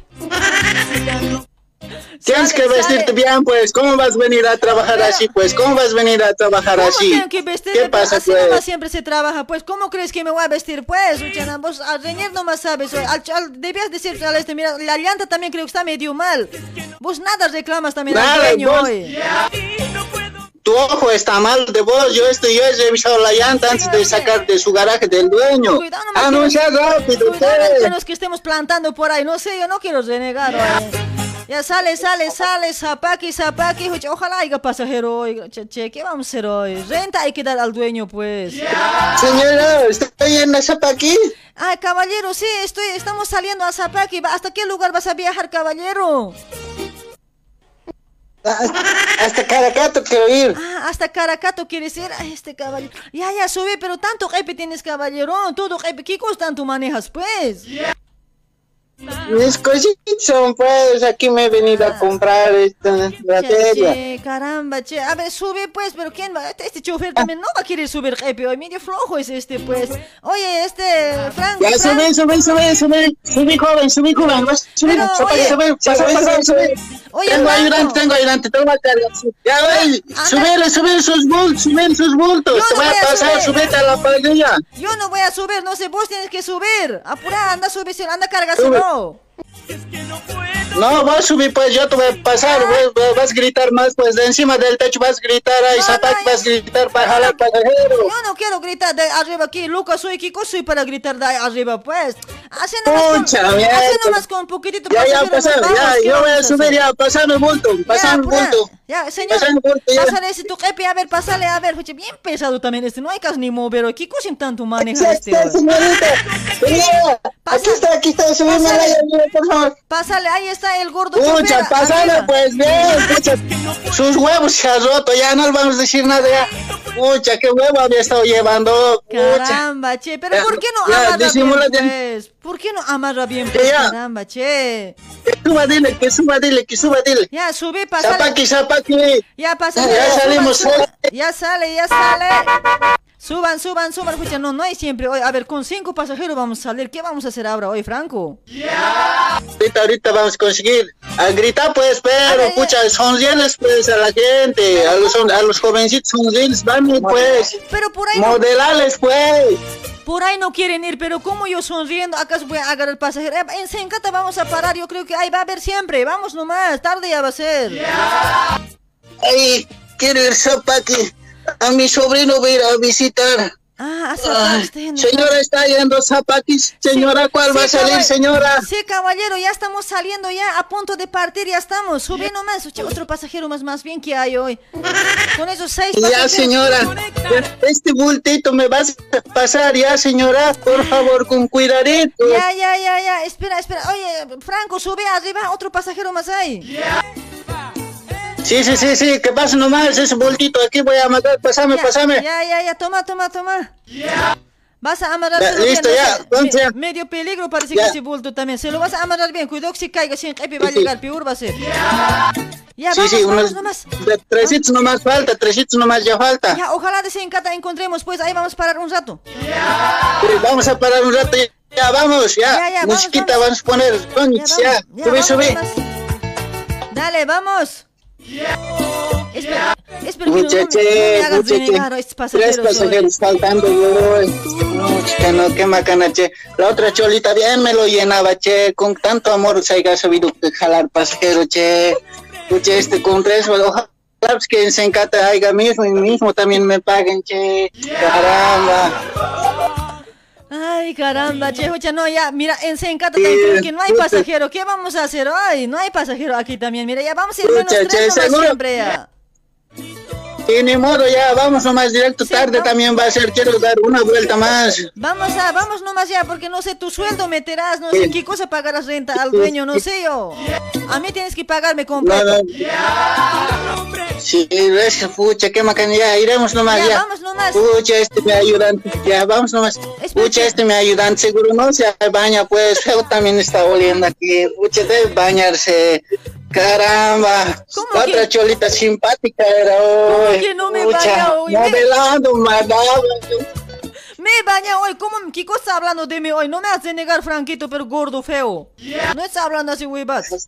Tienes que vestirte bien, pues, ¿cómo vas a venir a trabajar así, pues? ¿Cómo vas a venir a trabajar ¿Cómo así? tengo que vestirme? ¿Qué pasa, Así pues? nomás siempre se trabaja, pues. ¿Cómo crees que me voy a vestir? Pues, Uchana, vos a reñir nomás sabes. Al, al- debías decir al este, mira, la llanta también creo que está medio mal. Vos nada reclamas también al dueño vos- hoy. Tu ojo está mal de vos, yo estoy, yo he revisado la llanta antes de sacar de su garaje del dueño. Cuidado nomás Ah, rápido, pues. que los que estemos plantando por ahí. No sé, yo no quiero renegar oye. Ya sale, sale, sale, zapaki, zapaki. Oye, Ojalá haya pasajero hoy. Che, che, ¿qué vamos a hacer hoy? Renta hay que dar al dueño, pues. Señora, ¿estoy en la Zapaki? Ay, caballero, sí, estoy, estamos saliendo a Zapaki. Va- ¿Hasta qué lugar vas a viajar, caballero? Hasta Caracato quiero ir. Ah, hasta Caracato quieres ir. Ay, este caballero. Ya, ya, sube, pero tanto jefe tienes, caballero. Todo jefe, ¿qué tanto manejas, pues? Mis cositas son, pues, aquí me he venido a comprar esta la Che, caramba, che. A ver, sube, pues, pero ¿quién va? Este, este chofer también no va a querer subir, jefe. Hoy medio flojo es este, pues. Oye, este, Frank. Ya, Frank. sube, sube, sube, sube, sube, joven, sube, joven, vas, sube, Pero, Zapaki, oye, sube, pasa, sube, pasa, sube, sube. Oye, Tengo ayudante, tengo ayudante, te voy a cargar. Ya, oye, subir, subir sus bultos, subir sus bultos, te voy a voy a pasar, subir. subete a la parrilla. Yo no voy a subir, no sé, vos tienes que subir. Apura, anda, subíselo, anda, go. No, vas a subir, pues yo te voy a pasar, Ah. vas, a gritar más, pues de encima del techo vas a gritar, ahí, Zapaki, vas a gritar para jalar pasajero. Yo no quiero gritar de arriba aquí, Lucas, soy Kiko, soy para gritar de arriba, pues. Así nomás con, Pucha, así nomás con un poquitito Ya, ya, pasar, ya, vamos, ¿qué yo voy a subir, ya, pasame el bulto, pasame el apura. bulto. Ya, señor, Pasame el bulto, ya. pásale ese tu jefe, a ver, pásale, a ver, bien pesado también este, no hay caso ni mover, ¿qué cosa tanto maneja Aquí este? está, hoy? señorita. Aquí está, aquí está, subime la Pásale. por favor. Pásale, ahí está el gordo Pucha, pásale arriba. pues bien. Sus huevos se han roto, ya no le vamos a decir nada ya. Pucha, qué huevo había estado llevando. Pucha. Caramba, che, pero Ya, ¿por qué no ya, amarra bien, disimula bien. pues? ¿Por qué no amarra bien, Ya, pues? ya. Caramba, che. Que suba, dile, que suba, dile, que suba, dile. Ya, subí, pásale. Zapaki, zapaki. Ya pasa. Ya salimos, Ya sale, ya sale. Suban, suban, suban. Escucha, no, no hay siempre. Oye, a ver, con cinco pasajeros vamos a salir. ¿Qué vamos a hacer ahora hoy, Franco? Ahorita, ahorita vamos a conseguir. A gritar pues, pero, pucha, sonríeles pues a la gente, a los, a los jovencitos sonríeles, vamos pues. Pero por ahí no, Modelales pues. por ahí no quieren ir, pero como yo sonriendo, acaso voy a agarrar el pasajero. Eh, En Sencata vamos a parar, yo creo que ahí va a haber siempre. Vamos nomás, tarde ya va a ser. Ay, quiero ir Zapaki. A mi sobrino voy a ir a visitar. Ah, señora, está yendo Zapaki. Señora, ¿cuál va a Sí, salir, señora? Sí, caballero, ya estamos saliendo ya, a punto de partir, ya estamos. Sube nomás, otro pasajero más, más bien que hay hoy. Con esos seis Ya, señora. Este bultito me vas a pasar ya, señora. Por favor, con cuidadito. Ya, ya, ya, ya. Espera, espera. Oye, Franco, sube arriba. Otro pasajero más hay. Sí, sí, sí, sí. Que pase nomás ese bultito. Aquí voy a matar. Pásame, Ya, pásame. Ya, ya, ya. Toma, toma, toma. Vas a amarrar. Ya, listo, ya, entonces medio peligro parece Ya. que ese bulto también. Se lo vas a amarrar bien. Cuidado que si caiga sin jefe va a llegar. Peor va a ser. Ya, sí, vamos, sí, vamos unos nomás. tresitos nomás falta, tresitos nomás ya falta. Ya, ojalá de Sencata encontremos. Pues ahí vamos a parar un rato. Sí, Vamos a parar un rato. Ya, ya, vamos, ya. Ya, ya, vamos, Musiquita vamos, a poner. Ya. Sube, vamos sube. Dale, vamos. Espera, espera que no, no me- no Muchache, muchache. renegar a estos Tres pasajeros. hoy. faltando, yo. No, chica, no, qué macana, che. La otra cholita bien me lo llenaba, che. Con tanto amor se haya sabido que jalar pasajero, che. Pucha, este con tres, ojalá pues, que en Sencata haya mismo y mismo también me paguen, che. Caramba. Ay, caramba, che, escucha, no, ya, mira, en Sencata creo que no hay puta. pasajero. ¿Qué vamos a hacer hoy? No hay pasajero aquí también. Mira, ya vamos a ir menos tres nomás siempre ya. Y ni modo, ya vamos nomás directo. Tarde también va a ser. Quiero dar una vuelta más. Vamos a, vamos nomás ya, porque no sé, tu sueldo meterás, no sé qué cosa pagarás renta al dueño, no sé yo. A mí tienes que pagarme completo. No, no. Sí, es pucha, qué macana, ya iremos nomás Ya, ya. vamos nomás. Pucha, este me ayudante, ya, vamos nomás. Pucha, este me ayudante, seguro no se baña, pues, feo también está oliendo aquí. Pucha, debe bañarse. Caramba, otra cholita simpática era hoy. que no me Pucha, baña hoy? Me- modelando, mandaba. Me baña hoy, ¿cómo, ¿qué cosa está hablando de mí hoy? No me hace negar, Franquito, pero gordo, feo. No está hablando así, huevas.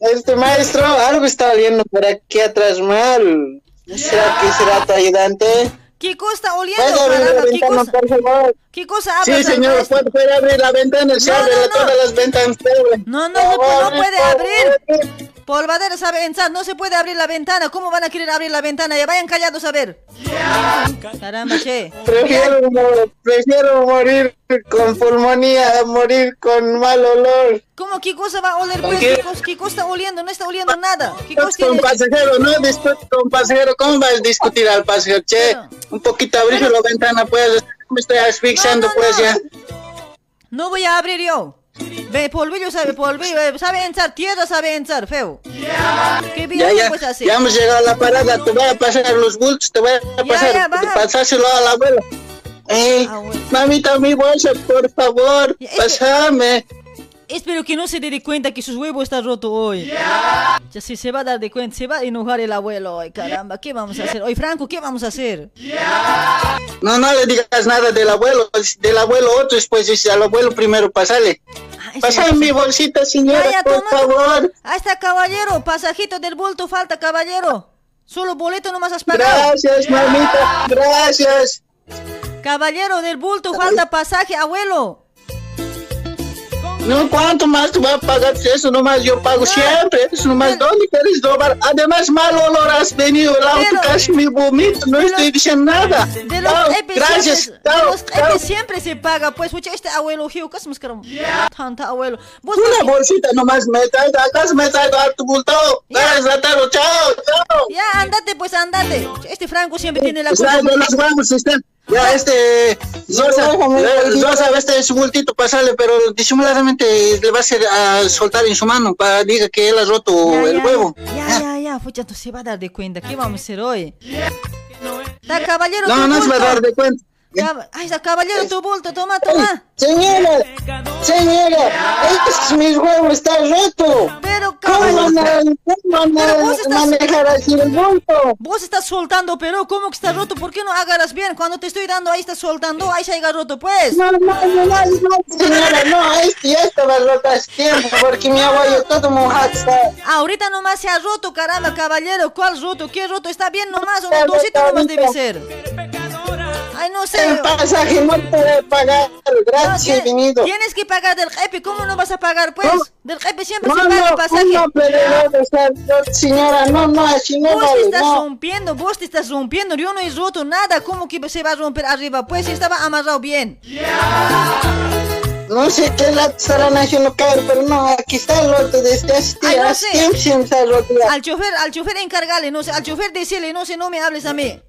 Este maestro, algo está oliendo por aquí atrás mal. ¿Será que será tu ayudante? ¿Qué cosa oliendo, ¿Puede abrir la ventana, cosa? por favor? ¿Qué cosa Sí, hablas al señor, maestro? puede, puede abrir la ventana, se No, abre no, no. todas las ventanas. abre. No, no, no, no puede abrir. Polvadera sabe entrar, no se puede abrir la ventana. ¿Cómo van a querer abrir la ventana? Ya vayan callados a ver. Caramba, che. Prefiero, prefiero morir con pulmonía a morir con mal olor. ¿Cómo qué cosa va a oler? ¿Con Pues? qué? ¿Qué, cosa, qué cosa está oliendo? No está oliendo nada. ¿Qué cosa Con tiene? pasajero, no discute con pasajero. ¿Cómo vas a discutir al pasajero? Che, un poquito abrir la ventana, pues. Me estoy asfixiando, pues ya. No voy a abrir yo. Ve, polvillo sabe, polvillo, eh, sabe entrar, tierra sabe entrar, feo. ¿Qué bien Ya, ya, pues así? ya hemos llegado a la parada. Te voy a pasar los bultos, te voy a pasar. ya, pasárselo a la abuela. Ey, mamita, mi bolsa, por favor, pásame. Espero que no se dé de cuenta que sus huevos están rotos hoy. Ya si se va a dar de cuenta, se va a enojar el abuelo hoy, caramba. ¿Qué vamos a hacer? Hoy, Franco, ¿qué vamos a hacer? No, no le digas nada del abuelo, del abuelo otro, después dice al abuelo primero, pasale. Pásame mi bolsita, señora, Ya, ya, por toma, favor. Ahí está, caballero. Pasajito del bulto falta, caballero. Solo boleto nomás has pagado. Gracias, mamita, gracias. Caballero del bulto falta pasaje, abuelo. No, ¿cuánto más te voy a pagar? Eso nomás yo pago siempre. Eso nomás, ¿dónde quieres robar? Además, mal olor has venido. El auto casi me vomito. No estoy diciendo nada. De los Chao, epes gracias. siempre, de Chao, los epes siempre se paga, pues, pucha, este abuelo, Gio, ¿qué hacemos, caramba? Tanta abuelo. Vos Una bolsita nomás me trae. Acá me trae harto bulto. Gracias, ratero. Chao, chao. Ya, andate, pues, andate. Este Franco siempre tiene la no nos vamos, están. Ya, este, Rosa, eh, Rosa, este es su bultito, pasarle, pero disimuladamente le va a hacer a soltar en su mano para diga que él ha roto Ya, el ya, huevo. Ya, ya, ya, pucha, no se va a dar de cuenta. ¿Qué vamos a hacer hoy? Da, caballero, No, no se va a dar de cuenta. Cab- Ahí está, caballero, tu bulto, toma, toma. Señora, señora, este mis huevos está roto. Pero, ¿Cómo van a, cómo Pero vos estás- manejar así el bulto? Vos estás soltando, pero ¿cómo que está roto? ¿Por qué no agarras bien? Cuando te estoy dando, ahí estás soltando, ahí se haya roto, pues. No, no, no, no, no, señora, no, este ya estaba roto hace tiempo porque mi abuelo todo mojado está. Ahorita nomás se ha roto, caramba, caballero. ¿Cuál roto? ¿Qué roto? Está bien nomás, un dosito nomás debe ser. Ay, no sé. El pasaje no puede pagar, gracias, venido. Tienes que pagar del jefe, ¿cómo no vas a pagar, pues? Del jefe siempre No, se paga el no, pasaje. no, pero no, no, señora, no, no, así no Vos te vale, estás no. rompiendo, vos te estás rompiendo. Yo no he roto nada. ¿Cómo que se va a romper arriba? Pues estaba amarrado bien. No sé qué la estarán haciendo caer, pero no, aquí está el roto desde hace Ay, no sé. tiempo. Al chofer, al chofer encargale, no sé, al chofer decirle, no sé, no me hables a mí.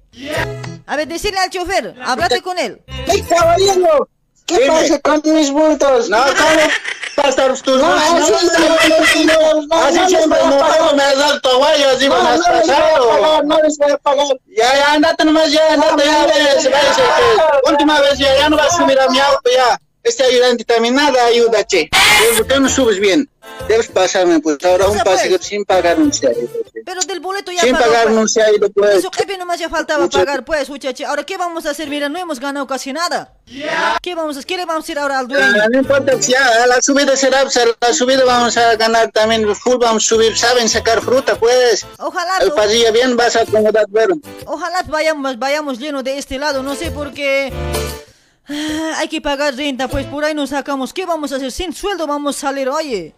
A ver, decirle al chofer, háblate con él. ¡Ey, caballero! ¿Qué Dime. pasa con mis bultos? No, ¿cómo pasar tus No, así así no, no, Así no siempre no, me has dado guayo, así No, me has no les voy a pasado. pagar, no les voy a pagar. Ya, ya, andate nomás, ya, andate, ya, ves, ves, última vez ya, ya no vas a a mi auto, ya. Este ayudante también nada ayuda, che. ¿Por qué no subes bien? Debes pasarme, pues, ahora un paseo sin pagar un se che. Pero del boleto ya Sin pagó, pagar pues. no se pues. Eso jefe nomás ya faltaba Mucho- pagar, pues, muchacho. Ahora, ¿qué vamos a hacer? Mira, no hemos ganado casi nada. ¿Qué vamos a hacer? ¿Qué le vamos a decir ahora al dueño? Ah, No importa, ya, a la subida será, pues, a la subida vamos a ganar también el full, vamos a subir, saben sacar fruta, pues. Ojalá, El pasilla bien vas a acomodar, bueno. ojalá vayamos, vayamos lleno de este lado, no sé por qué. Ah, Hay que pagar renta, pues por ahí nos sacamos. ¿Qué vamos a hacer? Sin sueldo vamos a salir, oye.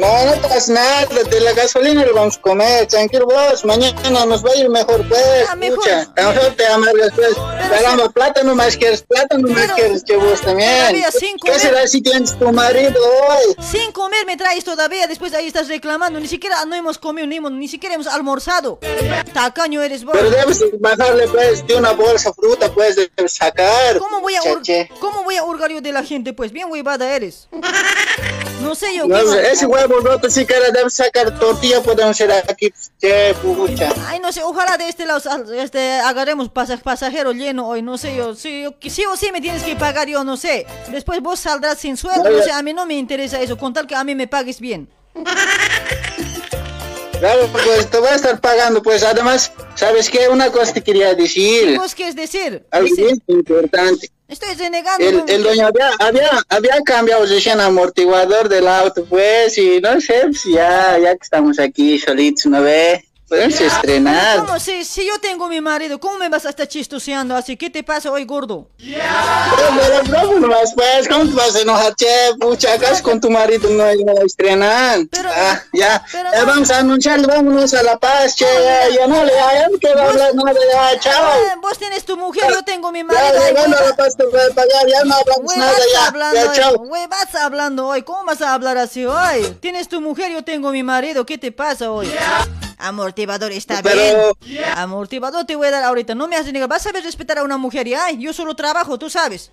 No, no pasa nada, de la gasolina lo vamos a comer, tranquilo vos, mañana nos va a ir mejor pues, Ah, mejor. escucha, a mejor te amargas pues, caramba, plátano más quieres, plátano más quieres que vos también, sin ¿qué comer. será si tienes tu marido hoy? Sin comer me traes todavía, después ahí estás reclamando, ni siquiera no hemos comido, ni, hemos- ni siquiera hemos almorzado. Tacaño eres vos. Pero debes bajarle pues de una bolsa fruta pues debes sacar. ¿Cómo voy a. ¿Cómo voy a hurgar yo de la gente? Pues bien huevada eres. No sé yo No, qué- ese huevo roto si cara debes sacar tortilla podemos ser aquí, che, pucha. Ay, no sé, ojalá de este lado este, agarremos pasa- pasajero lleno hoy, no sé yo. Sí, yo- sí o sí me tienes que pagar yo, no sé. Después vos saldrás sin sueldo, no sé, a mí no me interesa eso, con tal que a mí me pagues bien. Claro, pues te voy a estar pagando, pues además, ¿sabes qué? Una cosa te quería decir, ¿Vos qué es decir? algo Dice- bien importante. Estoy renegando. El, el dueño había, había, había cambiado recién amortiguador del auto, pues, y no sé, pues ya, ya que estamos aquí solitos, ¿no ve? Podemos estrenar. ¿Cómo? Si, si yo tengo mi marido, ¿cómo me vas a estar chistoseando así? ¿Qué te pasa hoy, gordo? Pero, pero, ¿cómo nomás, pues? ¿Cómo te vas a enojar, che? Pucha, ¿acaso con tu marido no, no estrenan? ah, ya, ya vamos a anunciarlo, vámonos a La Paz, che, ya, ya no le, ya, ya no quiero hablar nada, ya, chao. Eh, Vos tienes tu mujer, yo tengo mi marido. Ya, llegando a La Paz te voy a pagar, ya no hablamos nada, ya, hablando ya, hoy, chao. huevas hablando hoy, ¿cómo vas a hablar así hoy? Tienes tu mujer, yo tengo mi marido, ¿qué te pasa hoy? Amortiguador está Pero- bien. Amortiguador te voy a dar ahorita, no me haces negar, vas a saber respetar a una mujer, ya, yo solo trabajo, tú sabes.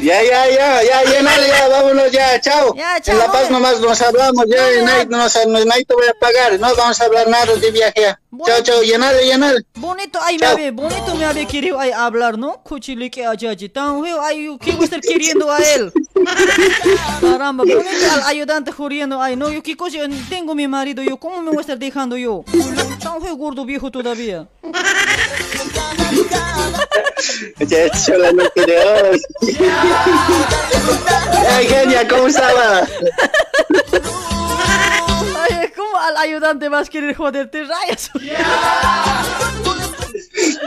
Ya, ya, ya, ya, llenale, ya, vámonos ya, chao. Ya, chao, En La Paz hombre. nomás nos hablamos, ya, Ya, ya. en ahí no nos, nadie te voy a pagar, no vamos a hablar nada de viaje. ya. Chao, chao, llenale, llenale. Bonito, ay, me Chao. había, bonito me había querido ay, hablar, ¿no? Cuchilique ayaji, tan feo, ay, yo ¿qué voy a estar queriendo a él? Caramba, bonito al ayudante juriendo, ay, no, yo qué cosa, tengo mi marido, yo, ¿cómo me voy a estar dejando yo? Tan feo, gordo viejo todavía. Ya, chola, no te hoy. Ay, genia, ¿cómo estaba? Ay, ¿cómo al ayudante vas a querer joderte rayas?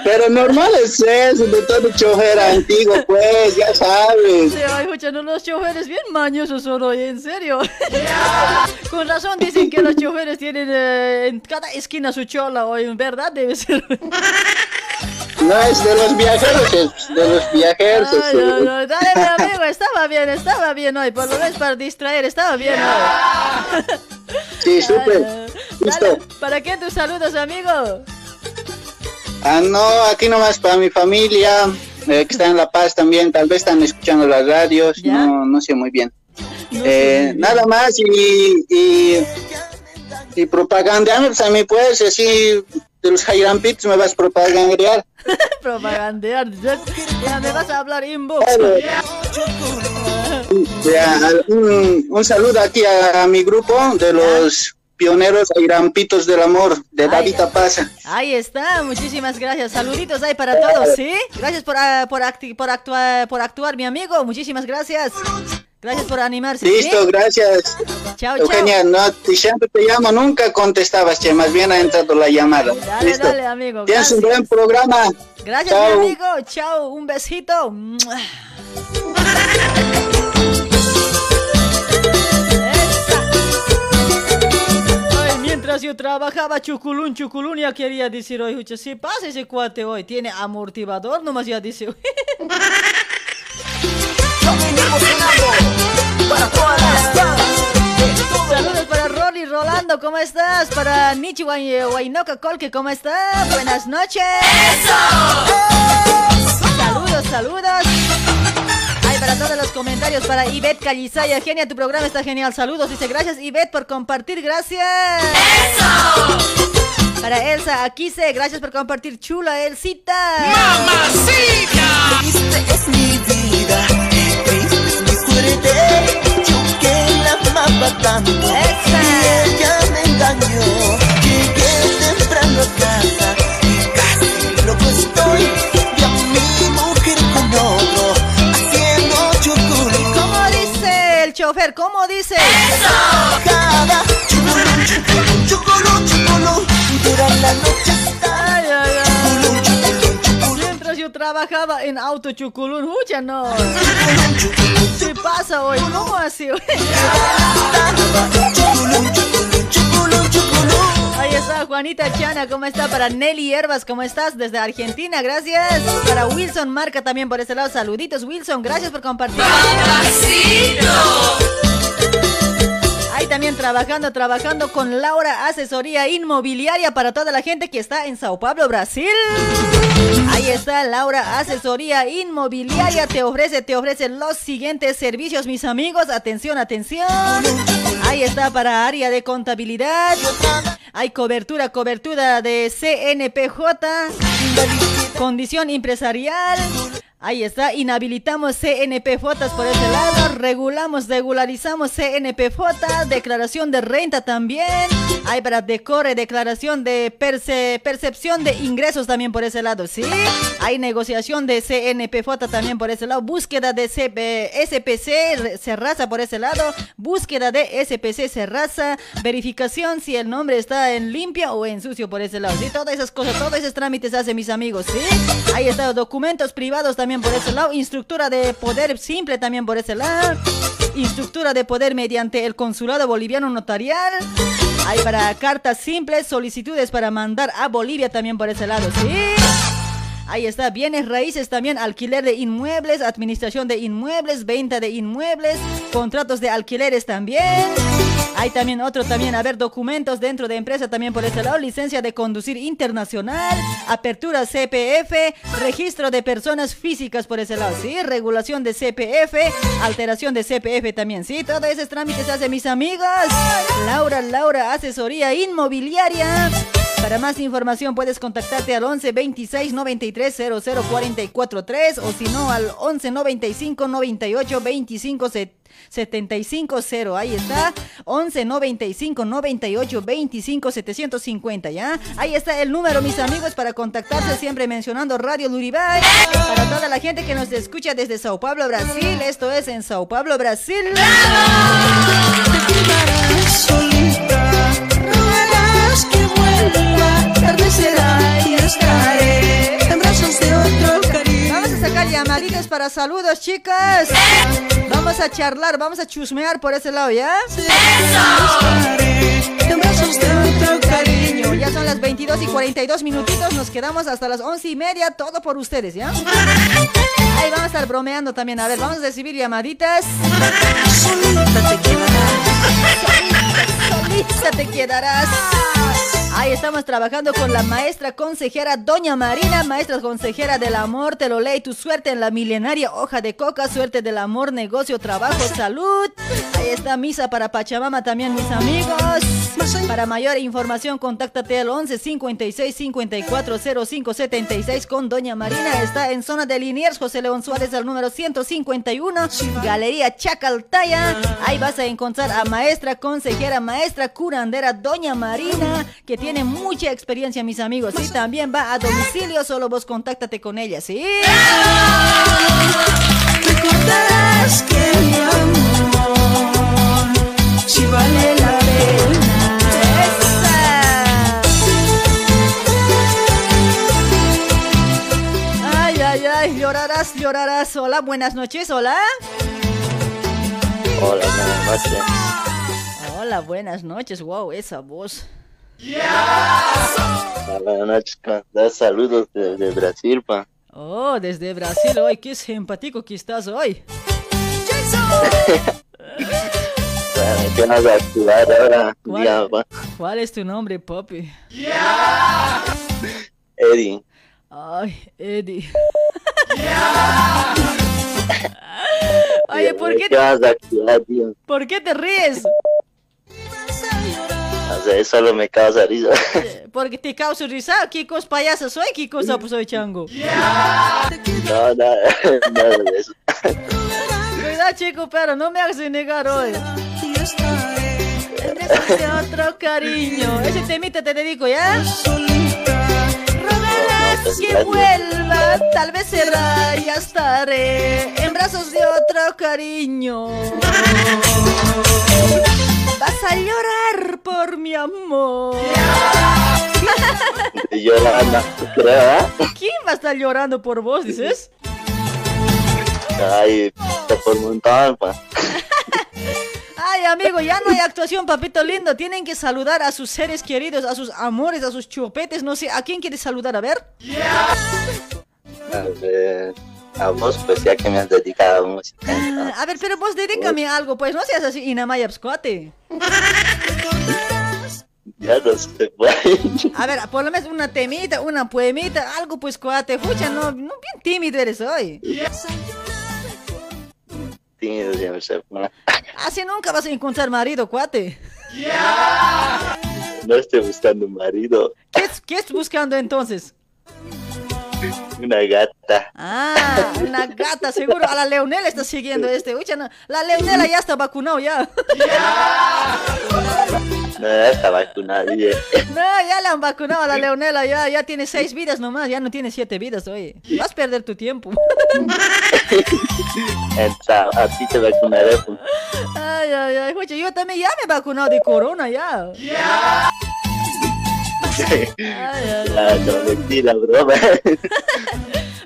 Pero normal es eso, de todo chofer antiguo, pues, ya sabes. Sí, ay, escucha, no, los choferes bien mañosos son hoy, en serio. Con razón dicen que los choferes tienen eh, en cada esquina su chola hoy, en verdad debe ser. No es de los viajeros, es de los viajeros. Ay, no, no, dale, mi amigo, estaba bien, estaba bien hoy, por lo menos para distraer, estaba bien hoy. Sí, súper. Listo. ¿para qué tus saludos, amigo? Ah, no, aquí nomás para mi familia, eh, que está en La Paz también, tal vez están escuchando las radios, no, no sé muy bien. Eh, nada más y, y, y propaganda, pues a mí pues, así de los Jairampitos me vas a propagandear. Propagandear, ya, ya me vas a hablar inbox. Ya, un, un saludo aquí a, a mi grupo de los pioneros Jairampitos del Amor, de David Paza. Ahí está, muchísimas gracias. Saluditos ahí para todos, ¿sí? Gracias por, ah, por, acti- por, actua- por actuar, mi amigo. Muchísimas gracias. Gracias por animarse. ¿sí? Listo, gracias. Chao, chao. Eugenia, no, te- siempre te llamo, nunca contestabas, che, más bien ha entrado la llamada. Dale, Listo. dale, amigo. Tienes un buen programa. Gracias, Chao. mi amigo. Chao, un besito. Ay, mientras yo trabajaba chuculún, chuculún, ya quería decir hoy, si pasa ese cuate hoy, tiene amortiguador, nomás ya dice. Saludos para Rolly Rolando, ¿cómo estás? Para Nichi Guainoca Colque, ¿cómo estás? Buenas noches. Saludos, saludos. Ay, para todos los comentarios, para Ivette Calizaya, genia, tu programa está genial. Saludos, dice gracias Ivette por compartir, gracias. Para Elsa Aquise, gracias por compartir, chula Elsita. ¡Mamacita! Suerte. Yo que la amaba tanto y ella me engañó. Llegué temprano a casa y casi loco estoy. Y a mi mujer con otro haciendo chuculín. ¿Cómo dice el chofer? ¿Cómo dice? Cada chuculín, chuculín, chuculín, chuculín. Dura la noche trabajaba en Auto Chuculun, hucha, no. ¿Qué pasa hoy? ¿Cómo así? Ahí está Juanita Chana, ¿cómo está? Para Nelly Hierbas, ¿cómo estás? Desde Argentina, gracias. Para Wilson Marca también por ese lado, saluditos Wilson, gracias por compartir. Papacito. Ahí también trabajando, trabajando con Laura Asesoría Inmobiliaria para toda la gente que está en Sao Paulo, Brasil. Ahí está Laura Asesoría Inmobiliaria. Te ofrece, te ofrece los siguientes servicios, mis amigos. Atención, atención. Ahí está para área de contabilidad. Hay cobertura, cobertura de CNPJ. Condición empresarial. Ahí está, inhabilitamos CNPJ por ese lado, regulamos, regularizamos CNPJ, declaración de renta también, hay para decore, declaración de perce- percepción de ingresos también por ese lado, ¿sí? Hay negociación de CNPJ también por ese lado, búsqueda de SPC, Serraza por ese lado, búsqueda de SPC Serraza, verificación si el nombre está en limpia o en sucio por ese lado, ¿sí? Todas esas cosas, todos esos trámites hacen mis amigos, ¿sí? Ahí está, documentos privados también por ese lado, instructura de poder simple también por ese lado, instructura de poder mediante el consulado boliviano notarial. Hay para cartas simples, solicitudes para mandar a Bolivia también por ese lado, ¿sí? Ahí está, bienes raíces también, alquiler de inmuebles, administración de inmuebles, venta de inmuebles, contratos de alquileres también. Hay también otro también, a ver, documentos dentro de empresa también por este lado, licencia de conducir internacional, apertura CPF, registro de personas físicas por ese lado, sí, regulación de CPF, alteración de CPF también, sí, todos esos trámites hace mis amigas. Laura, Laura, asesoría inmobiliaria. Para más información puedes contactarte al 11 26 93 00 44 3 o si no al 11 95 98 25 se- 75 0. Ahí está. 11 95 98 25 750, ¿ya? Ahí está el número, mis amigos, para contactarse siempre mencionando Radio Luribay. Para toda la gente que nos escucha desde Sao Paulo, Brasil. Esto es en Sao Paulo, Brasil. Rogarás vuelva, tarde será y estaré en brazos de otro cariño. Vamos a sacar llamaditas para saludos, chicas. Vamos a charlar, vamos a chusmear por ese lado, ¿ya? En brazos de otro cariño. Ya son las 22 y 42 minutitos, nos quedamos hasta las 11 y media, todo por ustedes, ¿ya? Ahí vamos a estar bromeando también, a ver, vamos a recibir llamaditas. Solita te quedarás. Solita te quedarás. Ahí estamos trabajando con la maestra consejera Doña Marina, maestra consejera del amor, te lo ley, tu suerte en la milenaria hoja de coca, suerte del amor, negocio, trabajo, salud. Ahí está misa para Pachamama también, mis amigos. Para mayor información, contáctate al 11 56 54 05 76 con Doña Marina. Está en zona de Liniers, José León Suárez, al número 151, Galería Chacaltaya. Ahí vas a encontrar a maestra consejera, maestra curandera Doña Marina, que tiene mucha experiencia, mis amigos. Y también va a domicilio, solo vos contáctate con ella, ¿sí? Recordarás que mi amor, si vale la pena. Ay, ay, ay, llorarás, llorarás. Hola, buenas noches, hola. Hola, buenas noches. Hola, buenas noches. Wow, esa voz. Hola, Buenas noches, ¿cómo estás? Saludos desde Brasil, pa. Oh, desde Brasil hoy, qué simpático que estás hoy. Bueno, ¿qué a activar ahora? ¿Cuál? Ya. ¿Cuál es tu nombre, papi? Eddie. Ay, Eddie. Oye, ¿por qué, ¿Qué vas a activar, tío? ¿por qué te ríes? O sea, solo me causa risa. Porque te causa risa. ¿Qué cosa payasa soy? ¿Qué cosa pues soy chango? No, nada, nada de eso. Cuidado, chico, pero no me hagas negar hoy. De otro cariño. Ese temita te dedico, ¿ya? Rogarás que vuelva, tal vez será, ya estaré en brazos de otro cariño. Vas a llorar por mi amor. ¿ah? ¿Quién va a estar llorando por vos, dices? Ay, por montón, pa. Ay, Ay, amigo, ya no hay actuación, papito lindo. Tienen que saludar a sus seres queridos, a sus amores, a sus chupetes. No sé, ¿a quién quieres saludar? A ver. A ver, a vos, pues ya que me has dedicado a música. Ah, A ver, pero vos dedícame algo, pues no seas así, Inamaya Pscoate. Ya no se puede. A ver, por lo menos una temita, una poemita, algo pues cuate. Fucha, no, no bien tímido eres hoy. Tímido siempre se. Así nunca vas a encontrar marido, cuate. No estoy buscando marido, ¿Qué, qué estás buscando entonces? Una gata. Ah, una gata, seguro. A la Leonela está siguiendo este. Ucha, no, la Leonela ya está vacunado ya. No, ya está vacunada. No, ya la han vacunado a la Leonela, ya, ya tiene seis vidas nomás, ya no tiene siete vidas, oye. Vas a perder tu tiempo. Entra, a ti te vacunaré. pues. Ay, ay, ay, yo también ya me he vacunado de corona, ya. Ah, no, mentira, broma.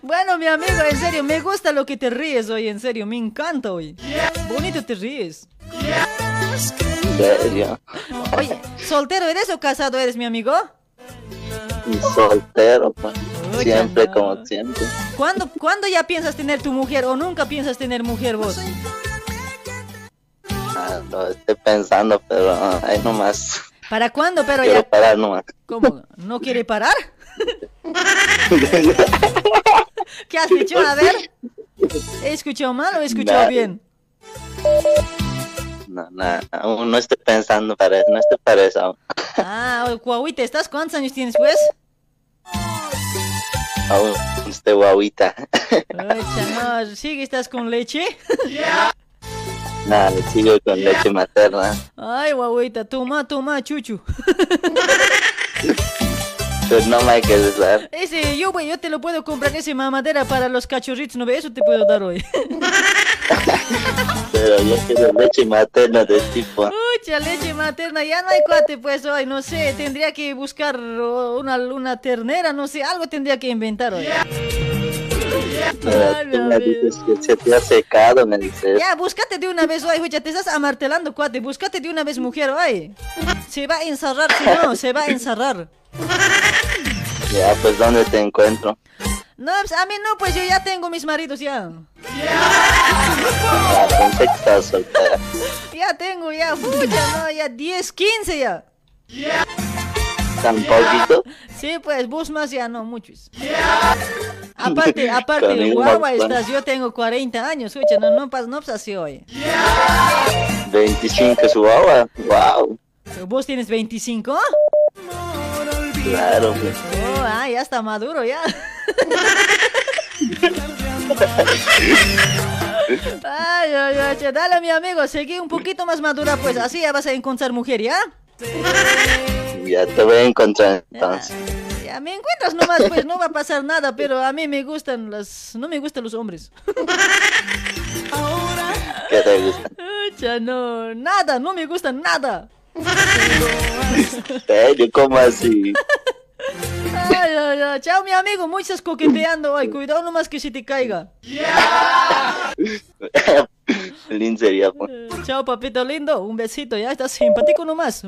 Bueno, mi amigo, en serio, me gusta lo que te ríes hoy, en serio, me encanta hoy. Bonito te ríes. En serio. Oye, ¿soltero eres o casado eres, mi amigo? Soltero. Siempre como siempre. ¿Cuándo, ¿Cuándo ya piensas tener tu mujer o nunca piensas tener mujer vos? Ah, lo estoy pensando, pero ah, ahí nomás. ¿Para cuándo? Pero Quiero ya... parar nomás. ¿Cómo? ¿No quiere parar? ¿Qué has dicho? A ver. ¿He escuchado mal o he escuchado Nada. bien? No, no, aún no estoy pensando para eso, no estoy para eso. aún. Ah, Cuauhita, ¿estás? ¿Cuántos años tienes, pues? Aún estoy guauita. Ocha, no, ¿sigue estás con leche? Nada, sigo con leche materna. Ay, guauita, toma, toma, chuchu. Pero no me hay que usar. Ese, yo, güey, yo te lo puedo comprar, ese mamadera para los cachorritos, ¿no ves? Eso te puedo dar hoy. Pero yo quiero leche materna de tipo. Mucha leche materna, ya no hay cuate, pues hoy, no sé, tendría que buscar oh, una, una ternera, no sé, algo tendría que inventar hoy. Dices que se te ha secado, me dices. Ya, búscate de una vez hoy, escucha, te estás amartelando, cuate, búscate de una vez mujer hoy. Se va a encerrar, si no, se va a encerrar. Ya, pues ¿dónde te encuentro? No, pues, a mí no, pues yo ya tengo mis maridos, ya. Pensé que estabas soltera. Ya tengo, ya, pucha, no, ya 10, 15 ya. ¿Tan poquito? Sí, pues, bus más ya no, muchos. Aparte, aparte, Conmigo guagua estás, yo tengo 40 años, escucha, no, no, no pasa así hoy. 25 su agua. Wow. ¿Vos tienes 25? Claro, pues. Oh, ah, ya está maduro, ya. Ay, ay, ay, dale mi amigo, seguí un poquito más madura, pues así ya vas a encontrar mujer, ¿ya? Ya te voy a encontrar entonces. Ya me encuentras nomás, pues no va a pasar nada, pero a mí me gustan las... No me gustan los hombres. ¿Qué te gusta? Ya no, nada, no me gustan nada. ¿En serio? ¿Cómo así? Ay, ay, ay, chao mi amigo, muchas coqueteando hoy, cuidado nomás que se te caiga. Lin sería, pues. Chao papito lindo, un besito, ya estás simpático nomás.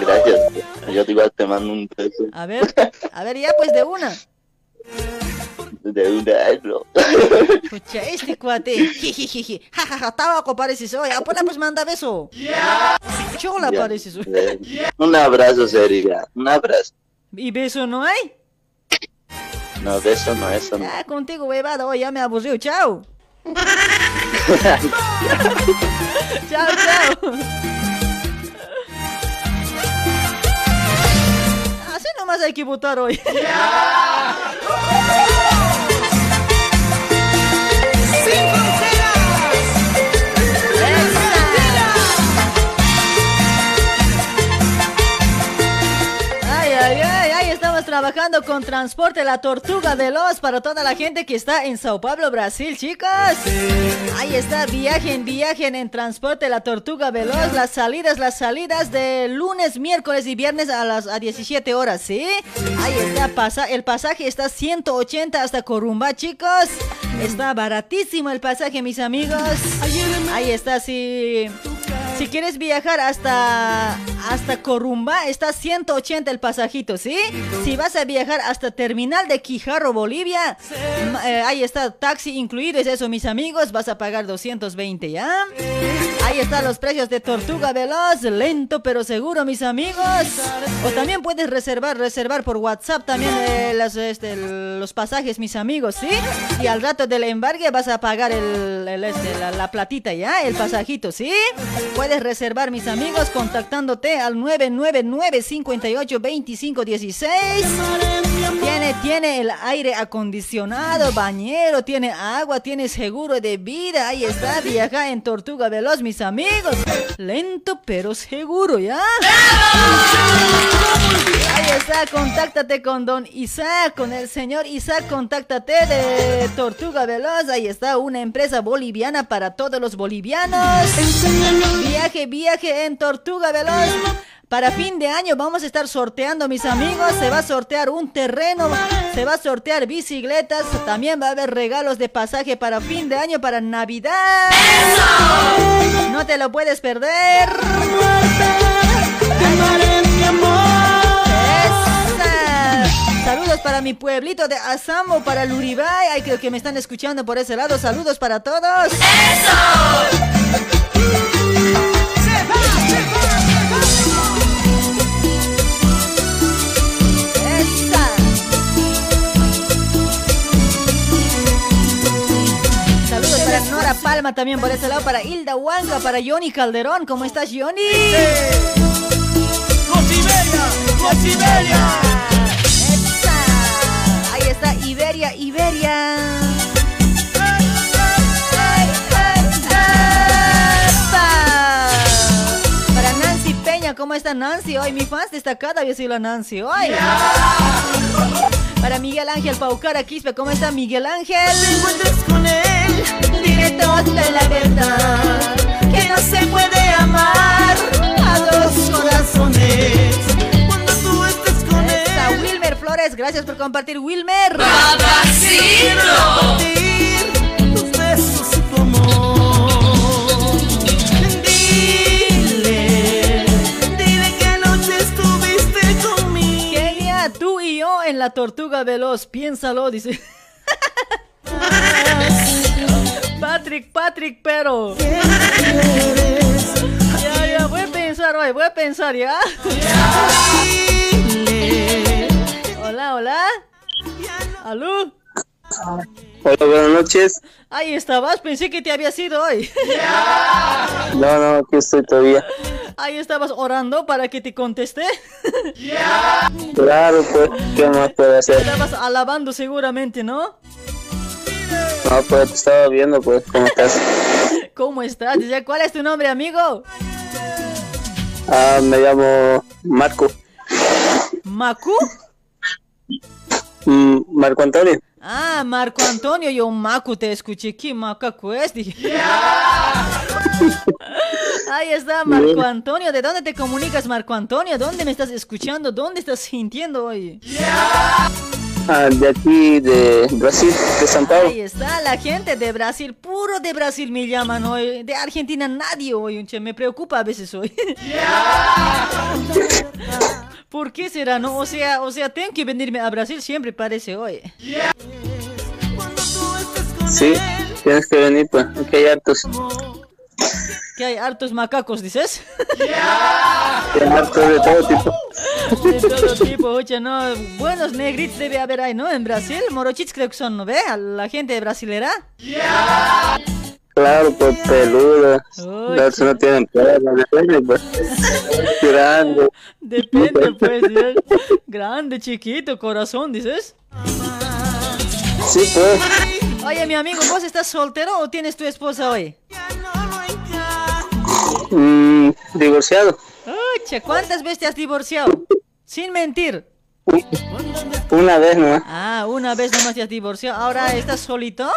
Gracias. Yo igual te mando un beso A ver, a ver, ya pues de una. de un año. Escucha, este cuate. Jijijiji. Jajaja, tabaco pareces hoy. Ah, pues, pues manda beso. Chola Ya. pareces hoy. Un abrazo sería. Un abrazo. ¿Y beso no hay? No, beso no, eso no. Ah, contigo, huevada, ya me aburrió. Chao. chao, chao. Así nomás hay que votar hoy. Ay, trabajando. con Transporte La Tortuga de Los para toda la gente que está en Sao Paulo, Brasil, chicos. Ahí está, viajen, viajen en Transporte La Tortuga Veloz. Las salidas, las salidas de lunes, miércoles y viernes a las a 17 horas, ¿sí? Ahí está, pasa, el pasaje está 180 hasta Corumba, chicos. Está baratísimo el pasaje, mis amigos. Ahí está, sí. Si quieres viajar hasta hasta Corumba, está 180 el pasajito, ¿sí? Si vas a viajar hasta terminal de Quijarro, Bolivia, eh, ahí está taxi incluido, es eso, mis amigos, vas a pagar 220, ¿ya? Ahí están los precios de Tortuga Veloz, lento pero seguro, mis amigos. O también puedes reservar, reservar por WhatsApp también eh, este, los pasajes, mis amigos, ¿sí? Y al rato del embargue vas a pagar el, este, la platita, ¿ya? El pasajito, ¿sí? Puedes reservar, mis amigos, contactándote al 999-58-2516. Tiene, tiene el aire acondicionado, bañero, tiene agua, tiene seguro de vida. Ahí está, viaja en Tortuga Veloz, mis amigos. Lento pero seguro, ¿ya? Ahí está, contáctate con don Isaac, con el señor Isaac, contáctate de Tortuga Veloz. Ahí está, una empresa boliviana para todos los bolivianos. Viaje, viaje en Tortuga Veloz. Para fin de año vamos a estar sorteando, mis amigos. Se va a sortear un terreno, se va a sortear bicicletas. También va a haber regalos de pasaje para fin de año, para Navidad. No te lo puedes perder. Saludos para mi pueblito de Asamo, para Luribay. Ay, creo que me están escuchando por ese lado. Saludos para todos. Esa. Palma también por ese lado, para Hilda Huanca, para Johnny Calderón. ¿Cómo estás, Johnny? Esa. Ahí está Iberia, Iberia. ¿Cómo está Nancy? Hoy mi fans destacada, yo soy la Nancy hoy. Para Miguel Ángel Paucara Quispe, ¿cómo está Miguel Ángel? con él, diré toda la verdad, que no se puede amar a dos corazones. Cuando tú estés con él, Está Wilmer Flores, gracias por compartir, Wilmer. compartir en la tortuga veloz, piénsalo, dice. Patrick, Patrick, pero. Ya, ya, voy a pensar hoy, voy a pensar, ¿ya? Hola, hola. ¿Aló? Hola, buenas noches. Ahí estabas, pensé que te había sido hoy. No, no, aquí estoy todavía. Ahí estabas orando para que te contesté. Claro, pues, ¿qué más puedo hacer? Estabas alabando seguramente, ¿no? No, pues te estaba viendo, pues, ¿cómo estás? ¿Cómo estás? ¿cuál es tu nombre, amigo? Ah, me llamo Marco. ¿Macu? Mm, Marco Antonio. Ah, Marco Antonio, yo Macu te escuché. ¿Qué macaco es? Dije. Ahí está, Marco. Antonio. ¿De dónde te comunicas, Marco Antonio? ¿Dónde me estás escuchando? ¿Dónde estás sintiendo hoy? Ah, de aquí, de Brasil, de Paulo. Ahí está, la gente de Brasil, puro de Brasil me llaman hoy. De Argentina nadie hoy, che, me preocupa a veces hoy. ¿Por qué será, no? O sea, o sea, tengo que venirme a Brasil siempre parece hoy. Sí, tienes que venir, pues, aquí hay hartos. Que hay hartos macacos, dices. Hay hartos de todo tipo. De todo tipo, oye, no. Buenos negritos debe haber ahí, ¿no? En Brasil, morochits creo que son, ¿no ve? A la gente brasilera. Claro, pues, peludo. Los no tienen pernas, depende, pues. Grande. Depende, pues. Grande, chiquito, corazón, dices. Sí, pues. Oye, mi amigo, ¿vos estás soltero o tienes tu esposa hoy? Mm, divorciado. Oye, ¿cuántas veces te has divorciado? Sin mentir. Una vez nomás. Ah, una vez nomás te has divorciado. Ahora estás solito.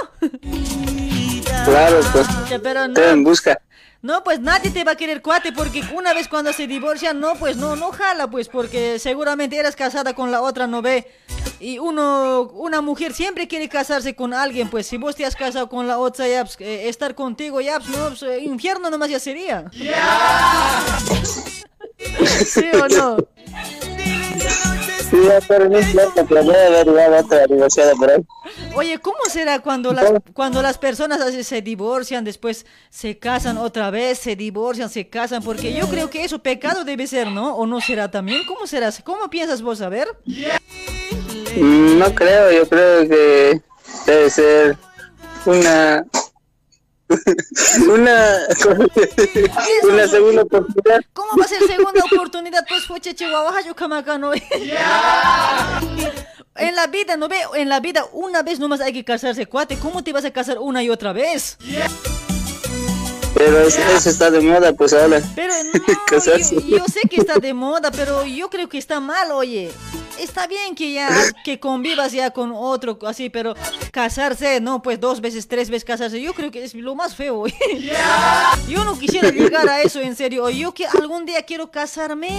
Claro, pues. Pero Estoy en no. busca. No, pues nadie te va a querer cuate porque una vez cuando se divorcian, no, pues no, no jala, pues porque seguramente eras casada con la otra, no ve. Y uno, una mujer siempre quiere casarse con alguien, pues si vos te has casado con la otra, ya, pues, eh, estar contigo, ya, pues, no, pues, eh, infierno nomás ya sería. ¿Sí o no? Sí, ya, pero no importa, pero debe haber igual otra divorciada por ahí. Oye, ¿cómo será cuando las, cuando las personas se divorcian, después se casan otra vez, se divorcian, se casan? Porque yo creo que eso pecado debe ser, ¿no? ¿O no será también? ¿Cómo será? ¿Cómo piensas vos? A ver. Mm, No creo, yo creo que debe ser una una una segunda oportunidad. ¿Cómo va a ser segunda oportunidad? Pues fue chihuahua, yo acá no. En la vida, no ve, en la vida una vez nomás hay que casarse, cuate. ¿Cómo te vas a casar una y otra vez? Pero eso, eso está de moda, pues ahora. Pero no, Casarse. yo, yo sé que está de moda, pero yo creo que está mal, oye. Está bien que ya que convivas ya con otro así, pero casarse, no, pues dos veces, tres veces casarse, yo creo que es lo más feo. oye. Yo no quisiera llegar a eso en serio. oye, Yo que algún día quiero casarme,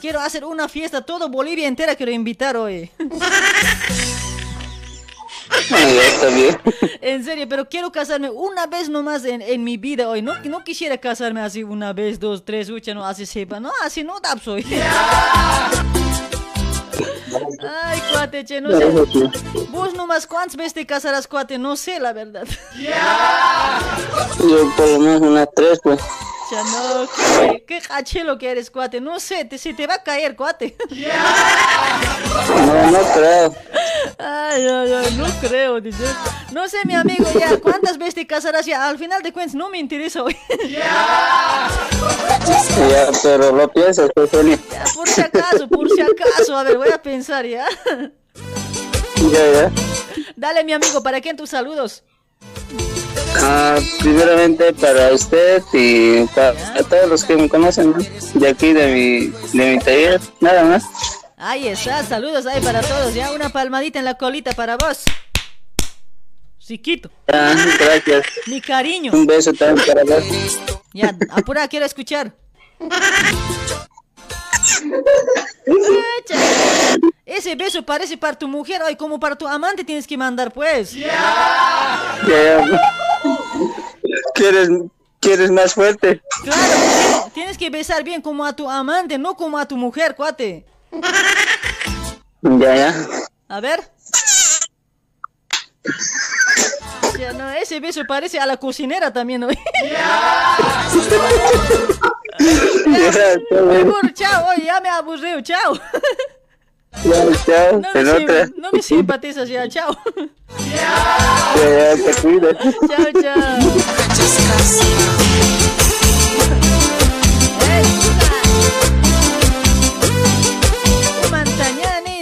quiero hacer una fiesta, todo Bolivia entera quiero invitar hoy. En serio, pero quiero casarme una vez nomás en, en mi vida hoy. No, no quisiera casarme así una vez, dos, tres, ucha, no, así sepa. No, así no da soy. Ay, cuate, che, no sé. Vos nomás, ¿cuántas veces te casarás, cuate? No sé, la verdad. Yo por lo menos unas tres, pues. No, qué, qué cachelo que eres, cuate. No sé, te, se te va a caer, cuate. No, no creo. Ay, no, no, no creo, dice. No sé, mi amigo, ya, ¿cuántas veces te casarás? Ya, al final de cuentas, no me interesa hoy. Ya, pero lo piensas, Eli. Ya, por si acaso, por si acaso. A ver, voy a pensar, ¿ya? Ya, ya. Dale, mi amigo, ¿para quién tus saludos? Ah, primeramente para usted y para todos los que me conocen, ¿no? de aquí de mi, de mi taller, nada más. Ahí está, saludos ahí para todos, ya una palmadita en la colita para vos. Chiquito, Ah, gracias. mi cariño. Un beso también para vos. Ya, apura, quiero escuchar. Ese beso parece para tu mujer, hoy como para tu amante tienes que mandar, pues. Ya, ya. ¿Quieres, ¿Quieres más fuerte? Claro, tienes que besar bien como a tu amante, no como a tu mujer, cuate. Ya, ya. A ver. Ya no, ese beso parece a la cocinera también, ¿no? Mejor, chao, oye, ya me aburrió, chao. Ya, chao, No me, sim- no me simpatizas ya, chao. Ya, ya, te cuidas. Chao, chao.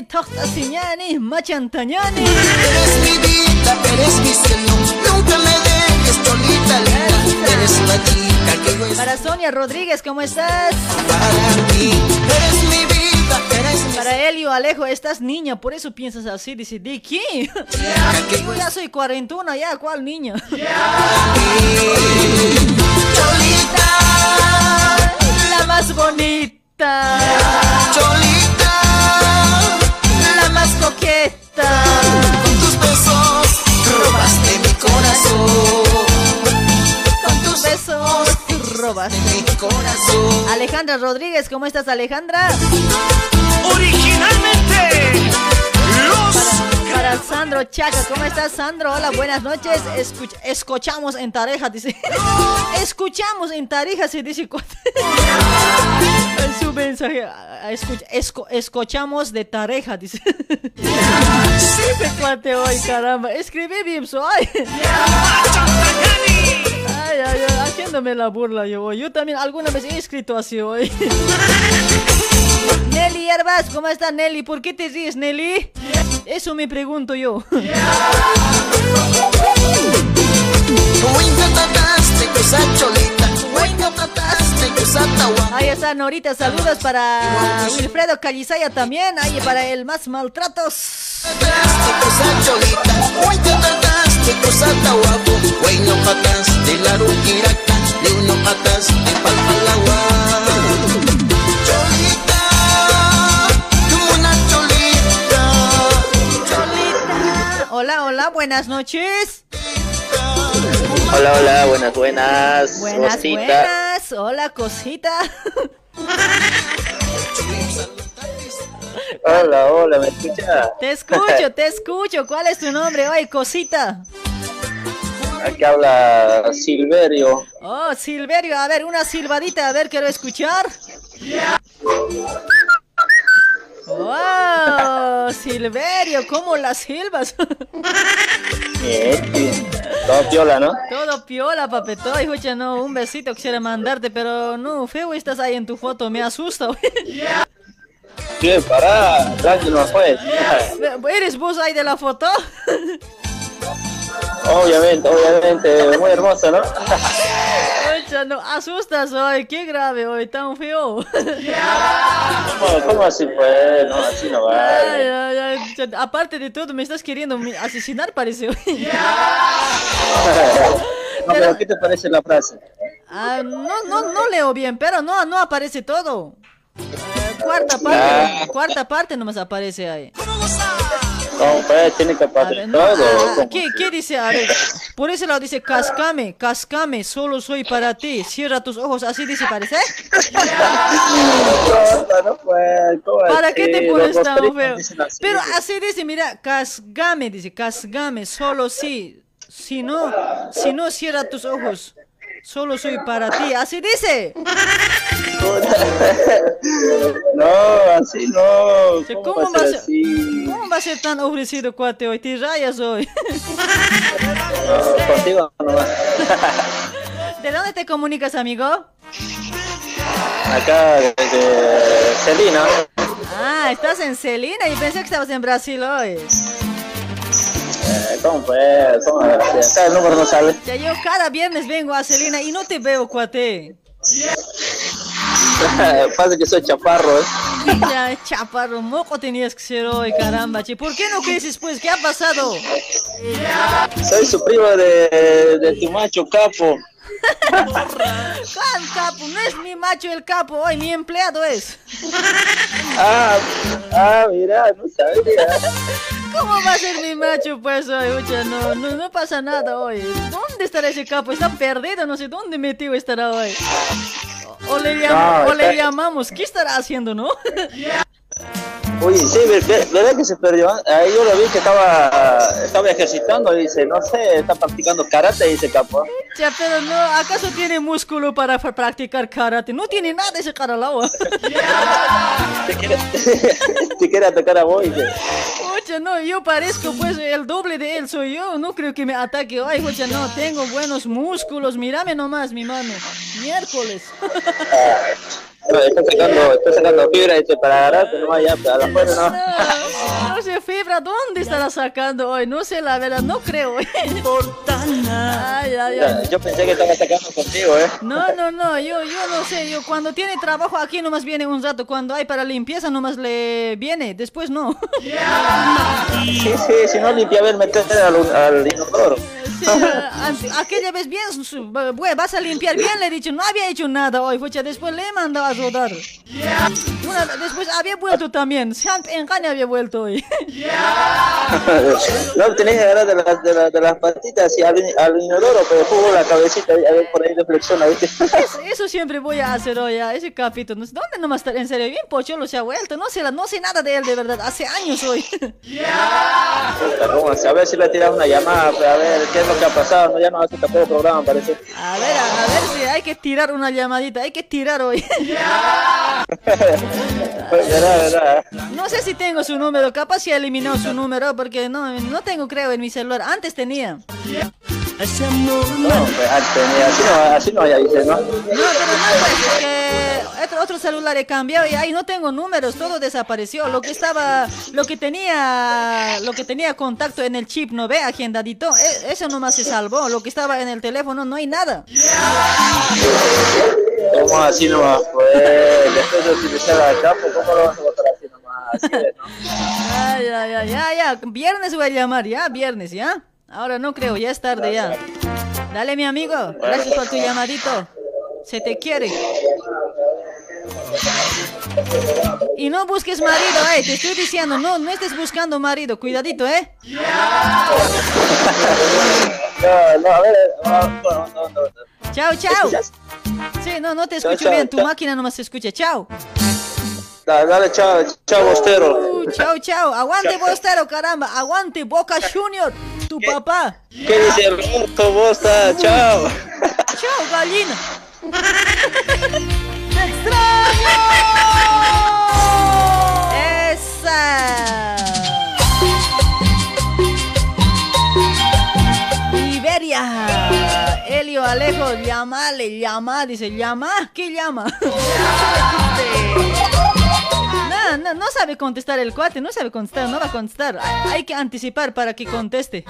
Toxtasiñani, Machantañani. Eres mi vida, eres mi cielo. Nunca me dejes solita, linda. Eres la chica que yo Para Sonia Rodríguez, ¿cómo estás? para ti. Eres mi vida, eres mi Para Elio Alejo, estás niña, por eso piensas así. Dice, ¿de qué? Yo ya soy cuarentona, ya, ¿cuál niña? Cholita, La más bonita. Cholita, La más coqueta. con tus besos robaste mi corazón. Con tus besos robas. Mi corazón. Alejandra Rodríguez, ¿cómo estás, Alejandra? Originalmente, Para, para Sandro Chaca, ¿cómo estás, Sandro? Hola, buenas noches. Escuch- escuchamos en Tareja, dice. escuchamos en Tareja, se dice. En su mensaje. ah, escuch- esco- escuchamos de Tareja, dice. Este cuate hoy, caramba. Escribí bien, soy. Haciéndome la burla yo hoy. Yo también alguna vez he escrito así hoy. Nelly Herbas, ¿cómo estás Nelly? ¿Por qué te ríes, Nelly? Eso me pregunto yo. Ahí está Norita, saludos para Wilfredo Calizaya también. Ahí para el más maltratos. Hola, hola, buenas noches. Hola, hola, buenas, buenas. Buenas, buenas. Hola, cosita. Hola, hola, ¿me escuchas? Te escucho, te escucho. ¿Cuál es tu nombre hoy, cosita? Aquí habla Silverio. Oh, Silverio, a ver, una silbadita, a ver, quiero escuchar. ¡Wow! Silverio, ¿cómo las silbas? Bien. Todo piola, ¿no? Todo piola, papito. Escucha, no, un besito quisiera mandarte, pero no, feo estás ahí en tu foto, me asusta. Bien, pará, tranquilo, pues. ¿Eres vos ahí de la foto? Obviamente, obviamente, muy hermoso, ¿no? Escucha, no, asustas hoy, qué grave hoy, tan feo. ¿Cómo, cómo así pues? No, así no Ay, vale. ay, ay, ya, Aparte de todo, me estás queriendo asesinar, parece hoy. No, pero ¿qué te parece la frase? Ah, no, no, no leo bien, pero no, no aparece todo. Cuarta parte, Ah. cuarta parte nomás aparece ahí. ¿Cómo pues? Tiene que aparecer No, todo. ah. ¿qué, ¿Qué dice? A ver, por ese lado dice, cascame, cascame, solo soy para ti. Cierra tus ojos, así dice, parece. No, no, pues, ¿cómo ¿Para qué te pones tan feo? Pero así dice, mira, casgame, dice, casgame, solo sí. Si no, si no cierra tus ojos, solo soy para ti. Así dice. No, así no. ¿Cómo, ¿Cómo va a ser ser? así? ¿Cómo va a ser tan ofrecido, cuate, hoy? Te rayas hoy. No, contigo nomás. ¿De dónde te comunicas, amigo? Acá, desde Celina. Ah, estás en Celina y pensé que estabas en Brasil hoy. Ya yo cada viernes vengo a Celina y no te veo, cuate. Pasa que soy chaparro, ¿eh? Ya, chaparro, moco tenías que ser hoy, caramba, che. ¿Por qué no creces, pues? ¿Qué ha pasado? Soy su primo de, de tu macho capo. ¿Cuál capo? No es mi macho el capo hoy, mi empleado es. Ah, ah, mira, no sabía. ¿Cómo va a ser mi macho, pues, hoy? Ucha, no, no, no pasa nada hoy. ¿Dónde estará ese capo? Está perdido, no sé dónde metido estará hoy. O, o le, llam- No, o le está- llamamos, ¿qué estará haciendo, no? Uy, sí, ver- ver- ¿verdad que se perdió? Ahí yo lo vi que estaba, estaba ejercitando, dice, no sé, está practicando karate, dice capo. Ya, pero no, ¿acaso tiene músculo para practicar karate? No tiene nada ese caralao. Te quiere, te quiere atacar a vos, dice. Oye, no, yo parezco pues el doble de él soy yo. No creo que me ataque. Ay, oye, no, tengo buenos músculos. Mírame nomás mi mano. Miércoles. No, está sacando, está sacando fibra, dice, para agarrarte nomás ya, pero a la fuera no. No, no sé, fibra, ¿dónde estará sacando hoy? No sé, la verdad, no creo. ¿eh? Ay, ay, ay. Yo pensé que estaba sacando contigo, ¿eh? No, no, no, yo, yo no sé, yo cuando tiene trabajo aquí nomás viene un rato, cuando hay para limpieza nomás le viene, después no. Sí, sí, si no limpia, a ver, meter al, al inodoro. Sí, aquella vez bien, vas a limpiar bien, le he dicho, no había hecho nada hoy, fucha, después le he mandado a rodar. Una- después había vuelto también, se han- engaña había vuelto hoy. No, tenés que agarrar de las, de, las- de las patitas y al, al inodoro, pero jugo la cabecita, a ver, por ahí reflexiona, ¿viste? Eso, eso siempre voy a hacer hoy, a ese capítulo. ¿Dónde nomás está? En serio, bien pocholo se ha vuelto. No sé, la- no sé nada de él, de verdad. Hace años hoy. Puta, ¿cómo así? A ver si le tiras una llamada, a ver qué es lo que ha pasado, no, ya no hace tampoco programa, parece. A ver, a, a ver si hay que tirar una llamadita. Hay que tirar hoy. Pues, verá, verá. No sé si tengo su número. Capaz si eliminó su número porque no, no tengo, creo, en mi celular. Antes tenía. No, pues, antes tenía, así no, así no, ya dice, ¿no? No, pero no, pues, es que otro, otro celular he cambiado y ahí no tengo números, todo desapareció. Lo que estaba, lo que tenía, lo que tenía contacto en el chip, no ve, agendadito, e- eso nomás se salvó. Lo que estaba en el teléfono no hay nada. ¿Cómo así nomás? Pues después de utilizar chapa, ¿cómo lo vas a votar así nomás? Así es, ¿no? Ay, ay, ay, ya, ya. Viernes voy a llamar, ya, viernes, ya. Ahora no creo, ya es tarde ya. Dale, mi amigo. Gracias por tu llamadito. Se te quiere. Y no busques marido, eh. Te estoy diciendo, no, no estés buscando marido. Cuidadito, eh. No, no, a ver, no, no, no, no. Chao, chao. Sí, no, no te escucho chao, bien. Tu máquina nomás se escucha. Chao. Dale, dale, chao, chao, Bostero. Uh, chao, chao. Aguante, Bostero, caramba. Aguante, Boca Junior. Tu papá. ¿Qué dice Roberto Bosta? Chao. Chao, gallina. ¡Te extraño! Esa. Iberia. Elio Alejo, llamale, llama, dice, llama, ¿qué llama? No, no, no sabe contestar el cuate, no sabe contestar, no va a contestar. Hay que anticipar para que conteste.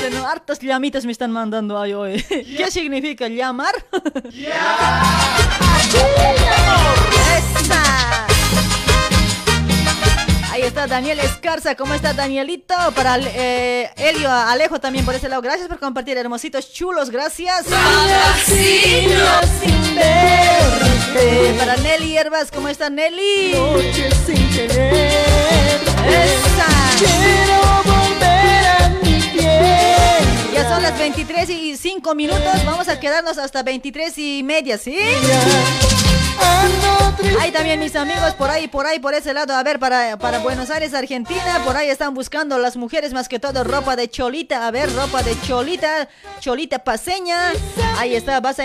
Bueno, hartas llamitas me están mandando ahí hoy. ¿Qué significa llamar? ¡Esa! Ahí está Daniel Escarza. ¿Cómo está Danielito? Para eh, Elio Alejo también por ese lado. Gracias por compartir, hermositos chulos. Gracias. Eh, para Nelly Herbas, ¿cómo está Nelly? sin querer. ¡Esa! Son las 23 y 5 minutos. Vamos a quedarnos hasta 23 y media, ¿sí? Hay también mis amigos por ahí, por ahí, por ese lado. A ver, para, para Buenos Aires, Argentina. Por ahí están buscando las mujeres más que todo ropa de cholita. A ver, ropa de cholita, cholita paseña. Ahí está, vas a,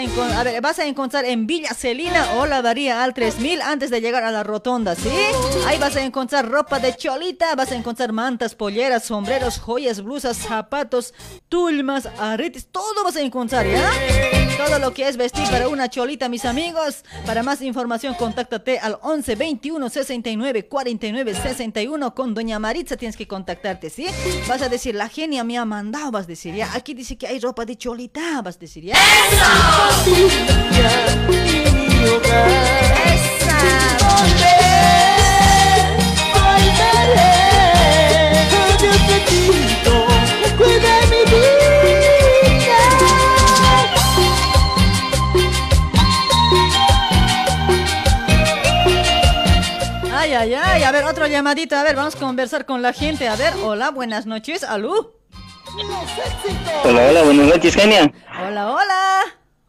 vas a encontrar en Villa Celina o la varía al 3000 antes de llegar a la rotonda, ¿sí? Ahí vas a encontrar ropa de cholita, vas a encontrar mantas, polleras, sombreros, joyas, blusas, zapatos, tulmas, aretes, todo vas a encontrar, ¿ya? Todo lo que es vestir para una cholita, mis amigos. Para más información, contáctate al 11 21 69 49 61 con Doña Maritza. Tienes que contactarte, ¿sí? Vas a decir, la genia me ha mandado, vas a decir, ya. Aquí dice que hay ropa de cholita, vas a decir, ya. Cuida ver, otro llamadito. A ver, vamos a conversar con la gente. A ver, hola, buenas noches. ¿Aló? Hola, hola, buenas noches, genia. Hola, hola.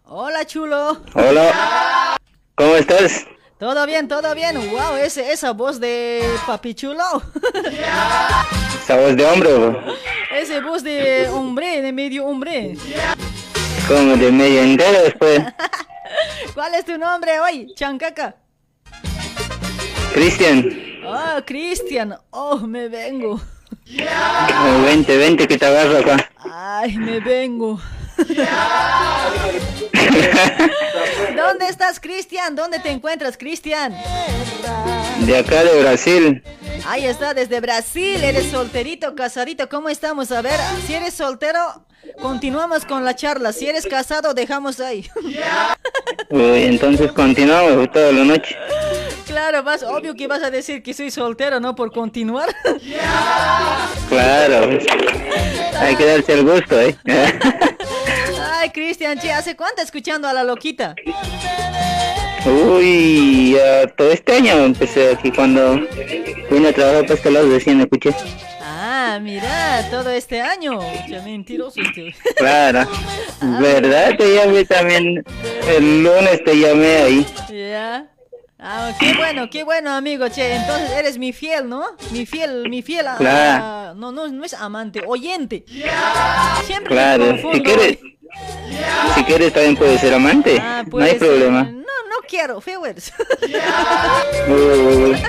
Hola, chulo. Hola. ¿Cómo estás? Todo bien, todo bien. Wow, ese, esa voz de papi chulo. Esa voz de hombre, bro. Ese voz de hombre, de medio hombre. como de medio entero después. ¿Cuál es tu nombre hoy? Chancaca. Cristian, Oh, Cristian. Oh, me vengo. oh, vente, vente que te agarro acá. Ay, me vengo. ¿Dónde estás, Cristian? ¿Dónde te encuentras, Cristian? De acá de Brasil. Ahí está, desde Brasil. Eres solterito, casadito. ¿Cómo estamos? A ver, si eres soltero, continuamos con la charla. Si eres casado, dejamos ahí. Uy, entonces continuamos toda la noche. Claro, vas, obvio que vas a decir que soy soltero, ¿no? Por continuar. Claro. Hay que darse el gusto, ¿eh? Ay, Cristian, che, ¿hace cuánto escuchando a la loquita? Uy, todo este año empecé aquí cuando vine a trabajar para este lado recién escuché. Ah, mira, todo este año. Ya mentiroso este. Claro. ¿Verdad? Te llamé también. El lunes te llamé ahí. Ya. Ah, qué bueno, qué bueno, amigo, che. Entonces eres mi fiel, ¿no? Mi fiel, mi fiel. ah, Claro. no, no, no es amante, oyente. Siempre me Claro. confundo. Si quieres, si quieres también puedes ser amante. Ah, no puede hay problema. No, no quiero, fewers. Uy,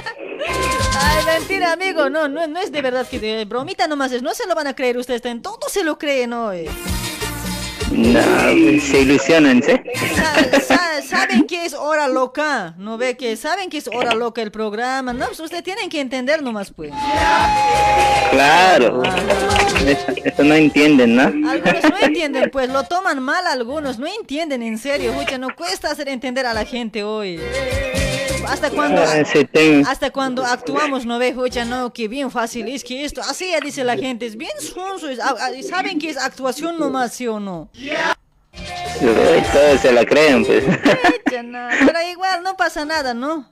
Ay, mentira, amigo. No, no, no es de verdad que de bromita nomás es. No se lo van a creer ustedes. En todo se lo creen hoy. No, pues, se ilusionan, ¿sí? Sa- sa- ¿Saben qué es hora loca, ¿no ve que saben que es hora loca el programa? No, pues ustedes tienen que entender nomás, pues. Claro. Eso, eso no entienden, ¿no? Algunos no entienden, pues lo toman mal algunos, no entienden en serio, escucha, no cuesta hacer entender a la gente hoy. Hasta cuando, Ah, hasta cuando actuamos, no ve, escucha, no, que bien fácil es que esto, así ya dice la gente, es bien sonso, ah, ah, saben que es actuación nomás, ¿sí o no? Todos se la creen, pues. No, Pero igual no pasa nada, ¿no?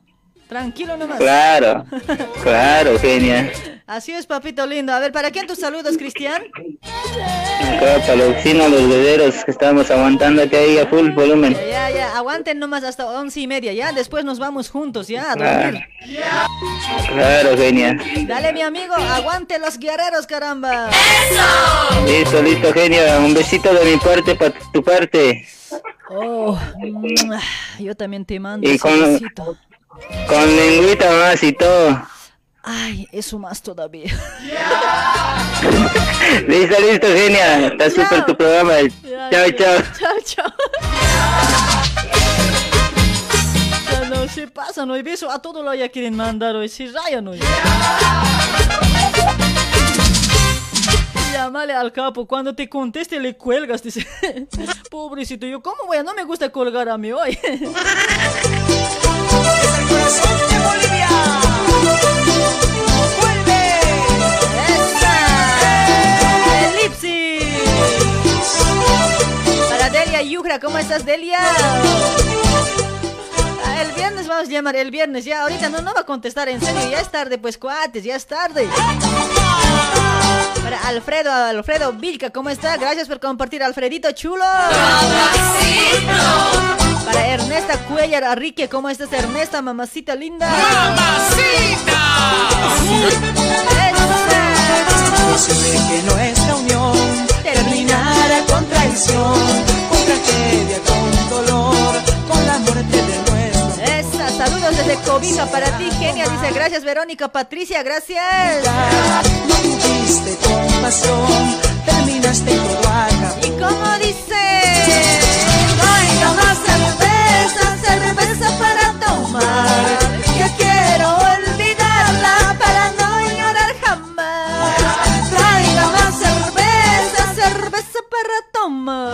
Tranquilo nomás. Claro, claro, genia. Así es, papito lindo. A ver, ¿para quién tus saludos, Cristian? Acá para los vecinos, los bebederos que estamos aguantando aquí ahí a full volumen. Ya, ya, aguanten nomás hasta once y media, ya. Después nos vamos juntos, ya, a Claro, dormir. claro, genia. Dale, mi amigo, aguante los guerreros, caramba. Listo, listo, genia. Un besito de mi parte para tu parte. Oh, mua, yo también te mando Y con- besito. Con lengüita más y todo. Ay, eso más todavía. Listo, listo, genia. Está súper tu programa. Chao, chao. Chao, chao. Ya no se pasa, no hay beso a todo lo ya quieren mandar hoy, se rayan hoy. Llámale al capo, cuando te conteste le cuelgas, dice. Pobrecito, yo, ¿cómo voy a? No me gusta colgar a mí hoy. ¿cómo estás, Delia? El viernes vamos a llamar, el viernes, ya, ahorita no, no va a contestar, en serio, ya es tarde, pues cuates, ya es tarde. Para Alfredo, Alfredo Vilca, ¿cómo está? Gracias por compartir, Alfredito chulo. Para Ernesta Cuellar Arrique, ¿cómo estás, Ernesta, mamacita linda? Deseé que nuestra unión terminara con traición, con tragedia, con dolor, con la muerte de nuestro Esa, saludos desde Cobija para ti, genia. Dice, gracias, Verónica, Patricia, gracias. No tuviste compasión, terminaste. ¿Y cómo dice? Para tomar. Que quiero olvidarla para no llorar jamás. Traiga más cerveza, cerveza para tomar.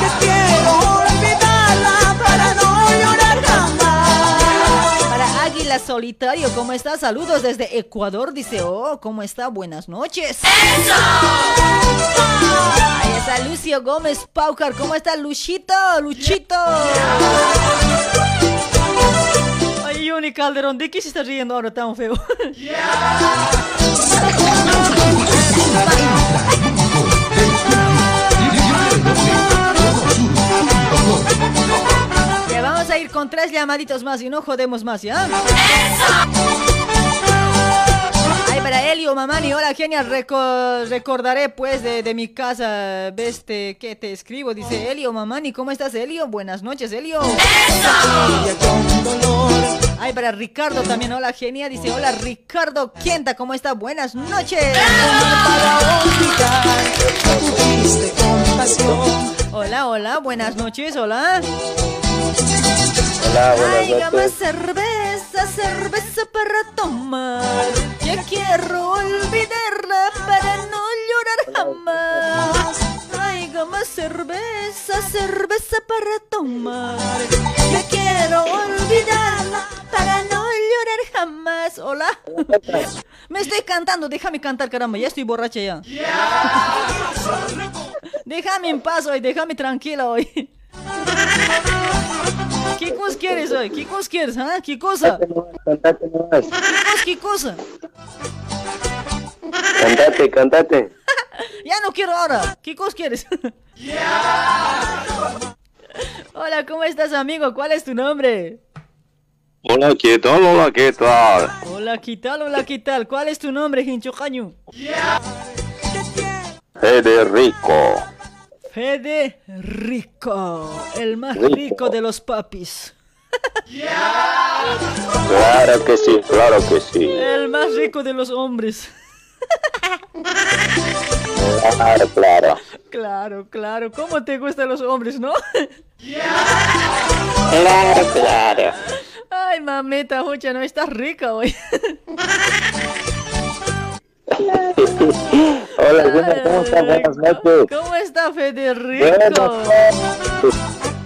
Que quiero olvidarla para no llorar jamás. Para Águila Solitario, ¿cómo está? Saludos desde Ecuador. Dice, oh, ¿cómo está? Buenas noches. Ahí está Lucio Gómez Paucar. ¿Cómo está Luchito? Luchito. Ay, Yoni Calderón, ¿de qué se está riendo ahora tan feo? Ya vamos a ir con tres llamaditos más y no jodemos más, ¿ya? Ay, para Elio Mamani, hola genia, reco- recordaré pues de, de mi casa, este, que te escribo, dice Elio Mamani, ¿cómo estás Elio? Buenas noches Elio. Ay, para Ricardo también, hola genia, dice hola Ricardo Quienta, ¿cómo está? Buenas noches. Hola, hola, buenas noches, hola. Hola, buenas noches. Cerveza, para tomar. Ya quiero olvidarla para no llorar jamás. Tráigame cerveza, cerveza para tomar. Ya quiero olvidarla para no llorar jamás. Hola. Me estoy cantando, déjame cantar, caramba, ya estoy borracha ya. Déjame en paz hoy, déjame tranquila hoy. ¿Qué cosa quieres hoy? ¿Qué cosa quieres? ¿Ah? ¿Qué cosa? Cantate nomás. ¿Qué cosa? ¿Qué cosa? Cantate, cantate. Ya no quiero ahora. ¿Qué cosa quieres? Hola, ¿cómo estás, amigo? ¿Cuál es tu nombre? Hola, ¿qué tal? Hola, ¿qué tal? Hola, ¿qué tal? Hola, ¿qué tal? ¿Cuál es tu nombre, Hincho Caño? Federico. Federico, el más Rico. rico de los papis. Claro que sí, claro que sí. El más rico de los hombres. Claro, claro. Claro, claro. ¿Cómo te gustan los hombres, no? Claro, claro. Ay, mamita, mucha, no estás rica hoy. Hola, ¿cómo estás? Buenas noches. ¿Cómo está Federico? Buenas noches.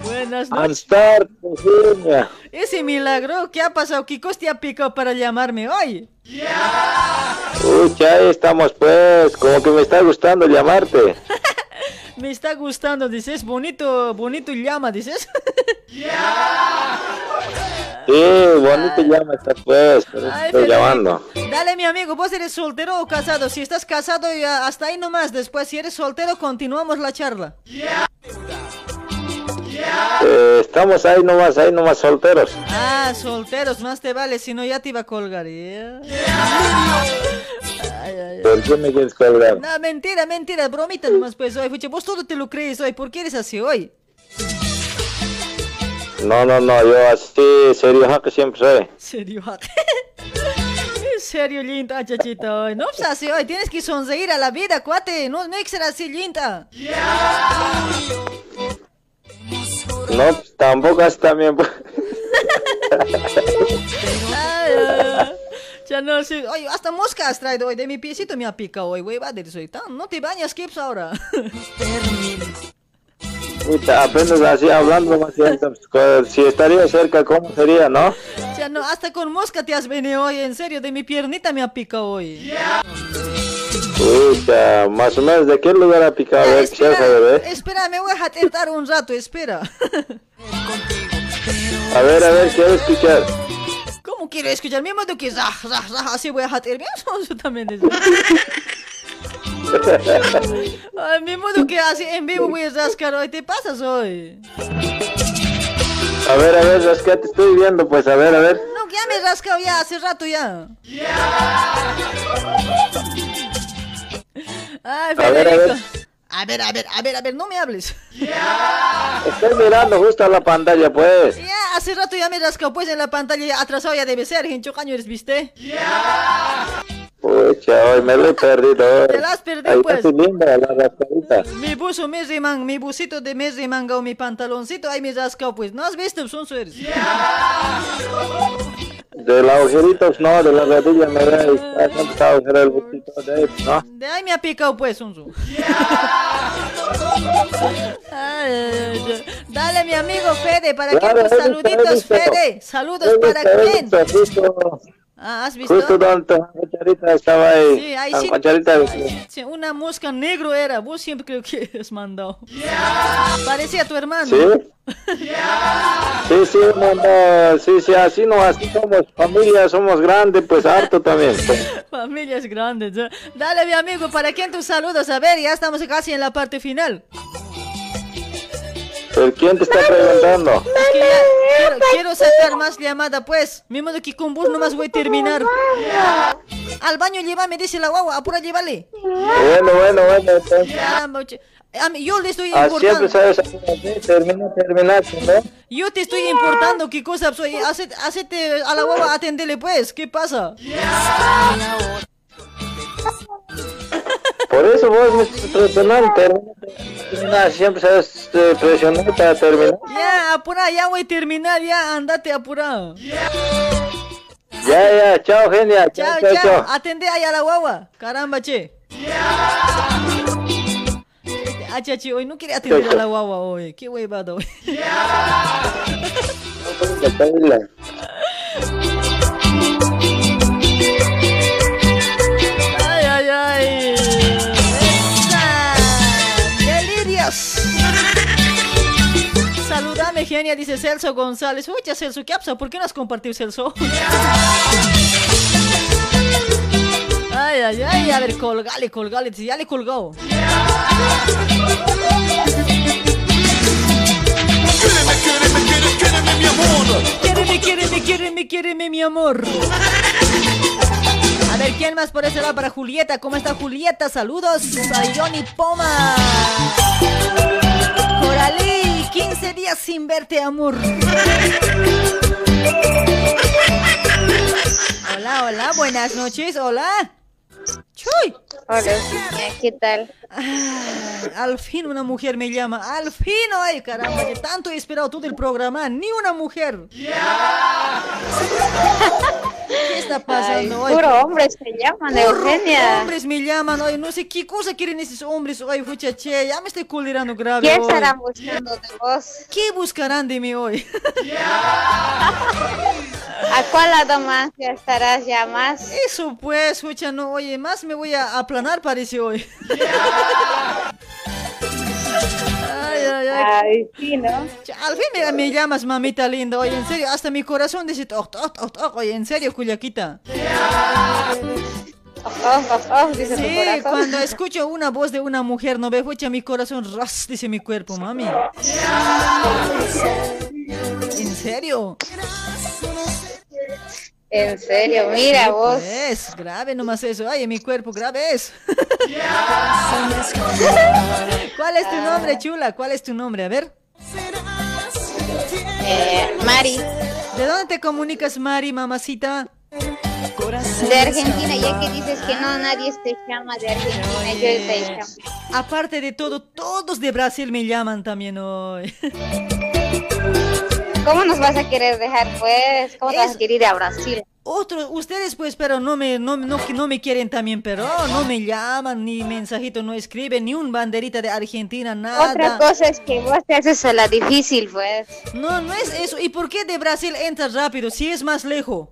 Buenas noches. Ese milagro, ¿qué ha pasado? ¿Qué te ha picado para llamarme hoy? Uy, ya ahí estamos pues, como que me está gustando llamarte. Me está gustando, dices, bonito, bonito llama, dices. Sí, bonito llama está pues, por eso Ay, estoy Federico. llamando. Dale, mi amigo, ¿vos eres soltero o casado? Si estás casado, ya hasta ahí nomás. Después, si eres soltero, continuamos la charla. Eh, estamos ahí nomás, ahí nomás solteros. Ah, solteros, más te vale, si no ya te iba a colgar. ¿ya? Ay, ay, ay. ¿Por qué me quieres colgar? No, mentira, mentira, bromita nomás, pues, oye, fuche, vos todo te lo crees, hoy, ¿por qué eres así hoy? No, no, no, yo así, serio, que siempre soy. Serio, En serio, linda, chachita, hoy. No, pues así, hoy, tienes que sonreír a la vida, cuate, no, que ser así, linda. No, pues, tampoco así también. pues. Ya no sé, oye, hasta mosca has traído hoy, de mi piecito me ha picado hoy, güey, va de soy tan, no te bañas, Kips, ahora. Puta, apenas así hablando más pues, si estaría cerca, ¿cómo sería, no? Ya no, hasta con mosca te has venido hoy, en serio, de mi piernita me ha picado hoy. Pucha, más o menos, ¿de qué lugar ha picado? A ver, ¿eh? Espera, me voy a atentar un rato, espera. A ver, a ver, quiero escuchar. ¿Cómo quiero escuchar? Mi modo que rah, rah, rah, así voy a jatear. También. Ay, mi modo que así en vivo voy a rascar hoy. ¿Te pasas hoy? A ver, a ver, que te estoy viendo, pues, a ver, a ver. No, ya me he rascado ya, hace rato ya. Ay, A ver, a Federico. ver. A ver, a ver, a ver, a ver, no me hables. Estoy mirando justo a la pantalla, pues. Ya, hace rato ya me he rascado pues en la pantalla, atrasado ya debe ser, Gencho Caño eres, ¿viste? Pucha, hoy me lo he perdido. Te la has perdido, Ahí pues. linda la rascadita. Mi buzo, mi mi busito de mi remanga o mi pantaloncito, ahí me rascado pues. ¿No has visto? Son. De los agujeritos, no, de las rodillas me siempre está agujero el botito de ahí, ¿no? De ahí me ha picado pues. Ay, ay. Dale, mi amigo Fede, ¿para Claro, tus he saluditos. Fede? Saludos para visto, Ah, ¿Has visto? justo donde tu cucharita estaba ahí. Sí, ahí sí. cucharita. Sí, una mosca negro era. Vos siempre creo que has mandado. Parecía tu hermano. ¿Sí? Sí, sí, no, sí, sí, así no, así somos familia, somos grandes, pues harto también. Familias grandes. ¿eh? Dale, mi amigo, ¿para quién tus saludos? A ver, ya estamos casi en la parte final. ¿Pero quién te está preguntando? Es que ya quiero, quiero sacar más llamada, pues. Mi modo que con vos nomás voy a terminar. Al baño llévame, dice la guagua. Apura, llévale. Bueno, bueno, bueno, entonces. Caramba, che. A mí- yo le estoy Ah, siempre importando. sabes así, termina, termina, ¿no? Yo te estoy importando. ¿Qué cosa soy? Hacete, hacete a la guagua, atendele, pues. ¿Qué pasa? Por eso vos me estás presionando, termina, siempre sabes eh, presionar para terminar. Ya, apura, ya voy a terminar. Ya, andate, apura. Ya, ya, chao, genia, Chao, chao, chao, chao. chao. Atende ahí a la guagua. Caramba, che. Ah, chachi, hoy no quería atender a la guagua hoy. Qué huevada hoy. Saludame, genia, dice Celso González. Oye, Celso, ¿qué ha pasado? ¿Por qué no has compartido, Celso? Ay, ay, ay, a ver, colgale, colgale, ya le he colgado. Quiereme, quiereme, quiereme, quiereme, mi amor. A ver, ¿quién más por ese lado para Julieta? ¿Cómo está Julieta? Saludos a Johnny Poma. Coralí, 15 días sin verte, amor. Hola, hola, buenas noches, hola. Hola, Eugenia, ¿qué tal? Ay, al fin una mujer me llama. Al fin, ay, caramba, que tanto he esperado todo el programa. Ni una mujer. ¿Qué está pasando hoy? Puro hombres te llaman, Puro Eugenia. hombres me llaman hoy. No sé qué cosa quieren esos hombres hoy, fuchache. Ya me estoy culirando grave. ¿Qué hoy. estarán buscando de vos? ¿Qué buscarán de mí hoy? ¿A cuál lado más ya estarás ya más? Eso pues, escucha, no, oye, más me voy a aplanar parece hoy. ay, ay, ay. Ay, sí, ¿no? Al fin me, me llamas, mamita linda. Oye, en serio, hasta mi corazón dice, toc, toc, toc, toc. Oye, en serio, Cuyaquita. Oh, oh, oh, dice tu Sí, corazón. cuando escucho una voz de una mujer, no ve, fucha mi corazón, ras, dice mi cuerpo, mami. ¿En serio? En serio, mira vos. Es grave nomás eso. Ay, en mi cuerpo, grave es. ¿Cuál es tu nombre, chula? ¿Cuál es tu nombre? A ver. Eh, Mari, ¿De dónde te comunicas, Mari, mamacita? De Argentina, ya que dices que no, nadie te llama de Argentina, yo te llamo. Aparte de todo, todos de Brasil me llaman también hoy. ¿Cómo nos vas a querer dejar, pues? ¿Cómo te vas a querer ir a Brasil? Otros, ustedes pues, pero no me, no, no, no me quieren también, pero no me llaman, ni mensajito no escriben, ni un banderita de Argentina, nada. Otra cosa es que vos te haces a la difícil, pues. No, no es eso. ¿Y por qué de Brasil entras rápido si es más lejos?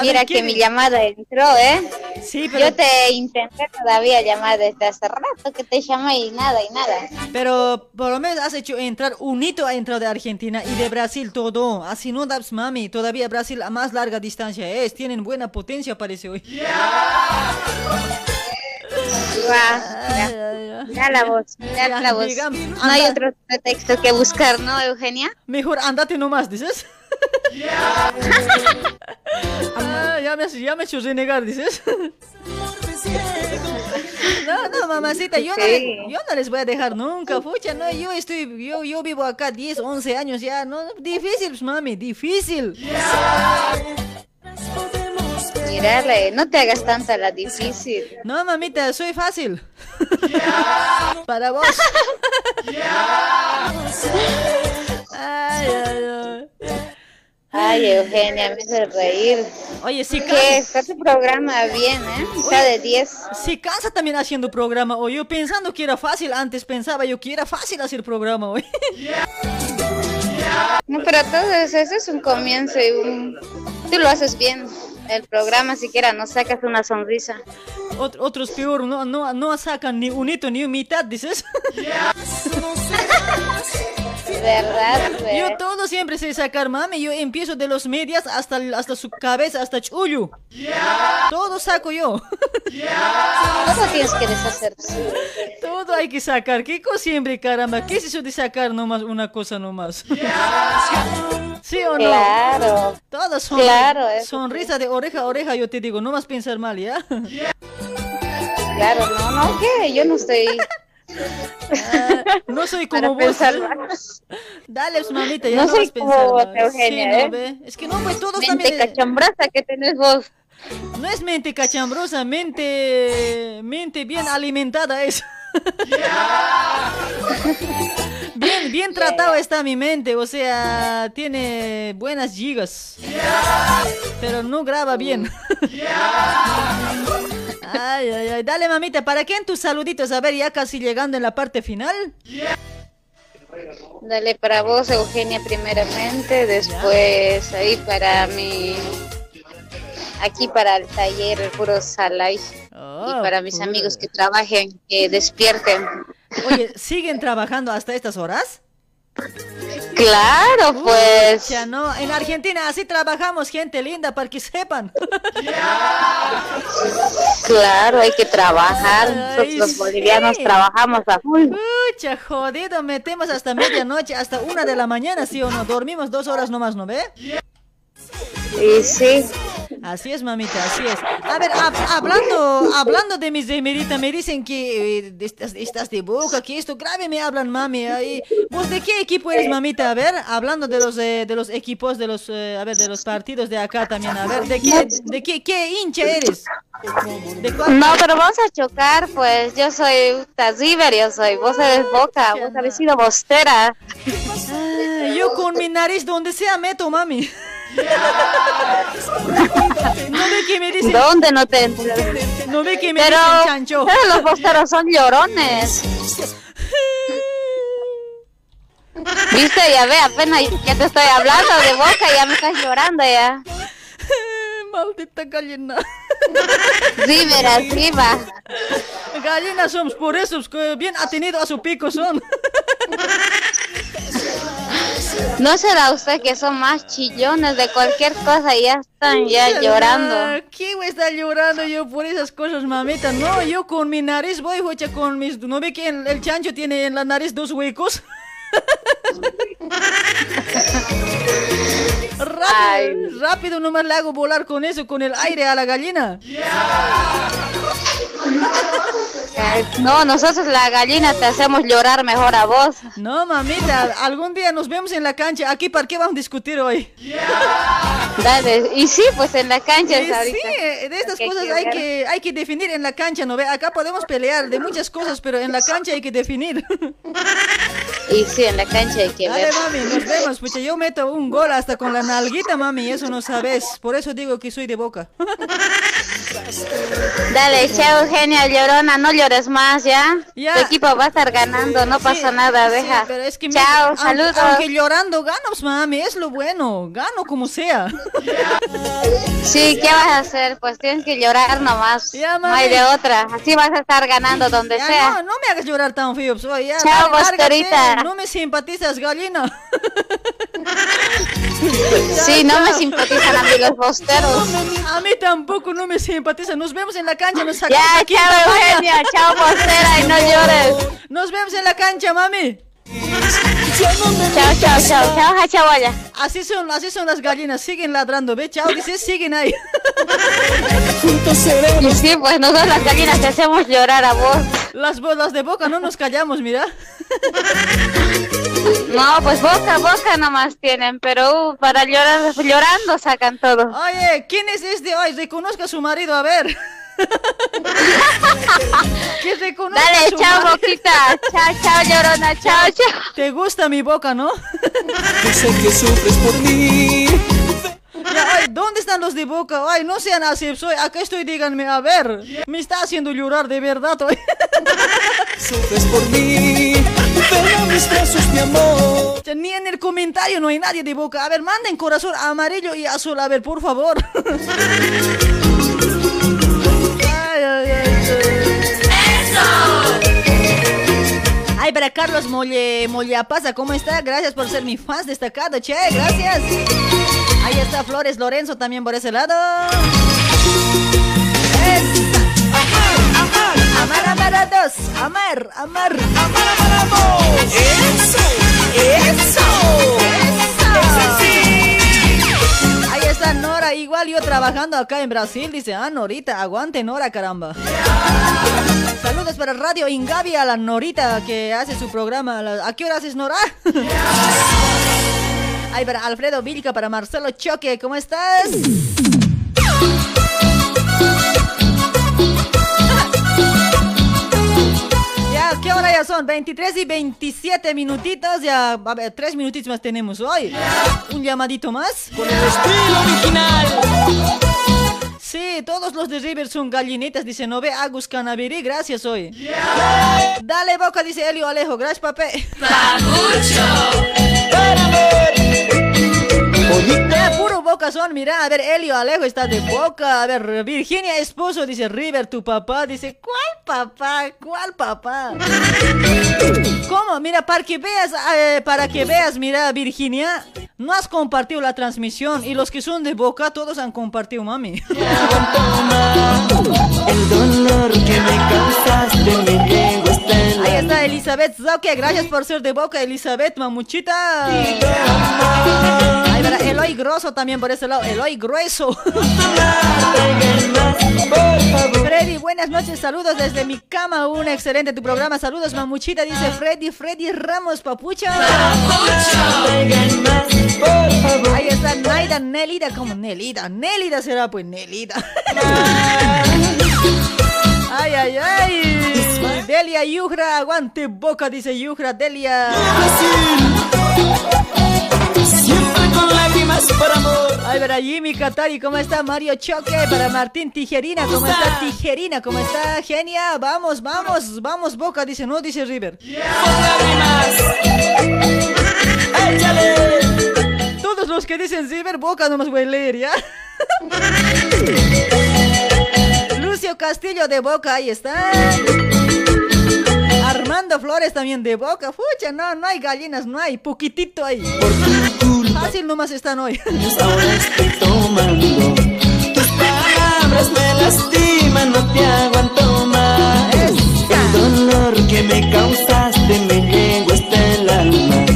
Mira ver, que ¿quién- mi llamada entró, ¿eh? Sí, pero- Yo te intenté todavía llamar desde hace rato que te llamé y nada, y nada. Pero por lo menos has hecho entrar, un hito ha entrado de Argentina y de Brasil todo. Así no das mami, todavía Brasil a más larga distancia es. Tienen buena potencia parece hoy. Ya la voz, ya Ya, la voz. digamos, No hay otro pretexto que buscar, ¿no, Eugenia? Mejor andate nomás, dices. Ah, ya, me, ya me renegar, dices. No, no, mamacita, yo, no, Sí. yo no les voy a dejar nunca, fucha, no, yo estoy, yo, yo vivo acá 10, 11 años ya, no, difícil, pues, mami, difícil. Mírale, no te hagas tanta la difícil. No, mamita, soy fácil. Para vos. Ay, ay, ay. Ay, Eugenia, me hace reír. Oye, sí, Que cansa. está tu programa bien, ¿eh? Está de 10. Se cansa también haciendo programa hoy. Yo pensando que era fácil, antes pensaba yo que era fácil hacer programa hoy. No, pero todo eso, eso es un comienzo y un... Tú lo haces bien. El programa siquiera nos sacas una sonrisa. Ot- otros peor, no, no, no sacan ni un hito ni mitad, dices. ¿Verdad? pues? Yo todo siempre sé sacar, mami. Yo empiezo de los medias hasta, hasta su cabeza, hasta chullo. Todo saco yo. Todo tienes que deshacer. Todo hay que sacar. ¿Qué cosa siempre, caramba? ¿Qué es eso de sacar nomás una cosa nomás? ¿Sí o no? Claro. Todas son Claro, sonrisa de oreja a oreja, yo te digo, no más pensar mal, ¿ya? Claro, no, no, ¿qué? Yo no estoy... No soy Para como vos. pensar ¿eh? Dale, pues, mamita, ya No no, soy vas como vos. Eugenia, Sí, ¿no ¿eh? ve? Es que no, pues todos Mente también... cachambrosa que tenés vos. No es mente cachambrosa, mente... Mente bien alimentada es. Bien, bien tratado está mi mente, o sea, tiene buenas gigas. Pero no graba bien. Ay, ay, ay. Dale, mamita, ¿para qué en tus saluditos? A ver, ya casi llegando en la parte final. Dale para vos, Eugenia, primeramente. Después ahí para mi... Aquí para el taller, el puro Salai. y para mis puro. amigos que trabajen, que despierten. Oye, ¿siguen trabajando hasta estas horas? Claro, pues. Ya no, en Argentina así trabajamos, gente linda, para que sepan. Claro, hay que trabajar. Ay, los bolivianos sí. trabajamos a full. Pucha, jodido, metemos hasta medianoche, hasta una de la mañana, ¿sí o no? Dormimos dos horas nomás, ¿no ve? Y sí. Así es, mamita, así es. A ver, hab- hablando, hablando de mis de Merita, me dicen que eh, estás, estás de boca, que esto grave me hablan, mami. ahí. ¿Vos de qué equipo eres, mamita? A ver, hablando de los eh, de los equipos, de los, eh, a ver, de los partidos de acá también. A ver, ¿de qué, de qué, qué hincha eres? No, pero vamos a chocar, pues yo soy River, yo soy, vos eres Boca, vos habéis sido Bostera. Ah, yo con mi nariz donde sea meto, mami. No ve que me. ¿Dónde no te No ve que me pero, chancho. Pero los bosteros son llorones. Viste, ya ve, apenas ya te estoy hablando de boca, ya me estás llorando ya. Maldita gallina. River, arriba. Gallinas somos, por eso bien atenido a su pico son. ¿No será usted que son más chillones de cualquier cosa y ya están ya llorando? ¿Qué voy a estar llorando yo por esas cosas, mamita? No, yo con mi nariz voy, huecha, con mis... ¿No ve que el, el chancho tiene en la nariz dos huecos? rápido, rápido nomás le hago volar con eso, con el aire a la gallina. No, nosotros la gallina te hacemos llorar mejor a vos. No, mamita, algún día nos vemos en la cancha. Aquí, ¿para qué vamos a discutir hoy? Dale, y sí, pues en la cancha sí, de estas cosas hay que, hay que definir en la cancha, ¿no ve? Acá podemos pelear de muchas cosas, pero en la cancha hay que definir. Y sí, en la cancha hay que Dale, ver. mami, nos vemos. Pucha, yo meto un gol hasta con la nalguita, mami, eso no sabes. Por eso digo que soy de boca. Dale, chao, Eugenia Llorona, no llores más, ¿ya? Tu equipo va a estar ganando, no pasa nada, deja. Pero es que chao, saludos. Aunque llorando gano, pues, mami, es lo bueno. Gano como sea. Sí, ¿qué vas a hacer? Pues tienes que llorar nomás. no hay de otra. Así vas a estar ganando donde Ya, sea. no, no me hagas llorar tan feo. pues, ya, Chao, Bostorita. No me simpatizas, gallina. Sí, no me simpatizan a mí los bosteros. A mí tampoco no me simpatizan. Nos vemos en la cancha. Nos sacamos Ya, maña. Eugenia, chao, bostera, y no llores. Nos vemos en la cancha, mami. Chao, chao, chao, chao, chaboya. Así son, así son las gallinas, siguen ladrando, ve, chao, dice, siguen ahí. Y sí, pues nosotros las gallinas te hacemos llorar a vos. Las bolas de boca no nos callamos, mira. No, pues boca, boca nomás tienen, pero uh, para llorar, llorando sacan todo. Oye, ¿quién es este hoy? Reconozca a su marido, a ver. Que a Dale, su chao, boquita. Chao, chao, llorona. Chao, chao. ¿Te gusta mi boca, no? sé que sufres por mí. Ya, ay, ¿dónde están los de boca? Ay, no sean así, soy, acá estoy, díganme, a ver. Me está haciendo llorar de verdad hoy. Sufres por mí. Mis brazos, mi amor. Ya, Ni en el comentario no hay nadie de boca. A ver, manden corazón amarillo y azul, a ver, por favor. Ay, ay, ay, Ay, para Carlos Molle, Mollapaza, ¿cómo está? Gracias por ser mi fan destacado, che, gracias. Ahí está Flores Lorenzo también por ese lado. Amar, amar a dos. Amar, amar. Amar, amar a dos. Eso, eso. Ahí Nora, igual yo trabajando acá en Brasil, dice, ah, Norita, aguante Nora, caramba. Saludos para Radio Ingavi a la Norita que hace su programa. ¿A qué hora haces, Nora? Ay, para Alfredo Vilca, para Marcelo Choque, ¿cómo estás? ¿Qué hora ya son? 23 y 27 minutitos. Ya, a ver, tres minutitos más tenemos hoy. Un llamadito más. Con el estilo original. Sí, todos los de River son gallinitas, dice Nove Agus Canaviri, gracias hoy. Dale boca, dice Elio Alejo, gracias papé. Puro boca son, mira, a ver, Elio Alejo está de boca, a ver, Virginia Esposo dice, River, tu papá, dice, ¿cuál papá? ¿Cuál papá? ¿Cómo? Mira, para que veas, para que veas, mira, Virginia, no has compartido la transmisión y los que son de boca, todos han compartido, mami. Ahí está Elizabeth Zauke, gracias por ser de boca, Elizabeth, mamuchita. Ahí verá, Eloy También por ese lado, Eloy Grueso. Freddy, buenas noches, saludos desde mi cama, un excelente tu programa, saludos mamuchita, dice Freddy, Freddy Ramos, papucha. Ahí está Naida Nelida, como Nelida. Nelida será, pues Nelida. ay, ay, ay. Delia Yugra, aguante boca, dice Yugra. Delia. Con lágrimas por amor. Ay, para Jimmy Katari, ¿cómo está? Mario Choque, para Martín Tijerina, ¿cómo está? Tijerina, ¿cómo está? Genia, vamos, vamos, vamos, Boca, dice, no, dice River. Todos los que dicen River, Boca no más voy a leer, ¿ya? Lucio Castillo de Boca, ahí está. Armando Flores también de Boca. Fucha, no, no hay gallinas, no hay, poquitito ahí. Fácil nomás están hoy. Ahora estoy tomando. Tus palabras me lastiman, no te aguanto más. El dolor que me causaste me llegó hasta el alma.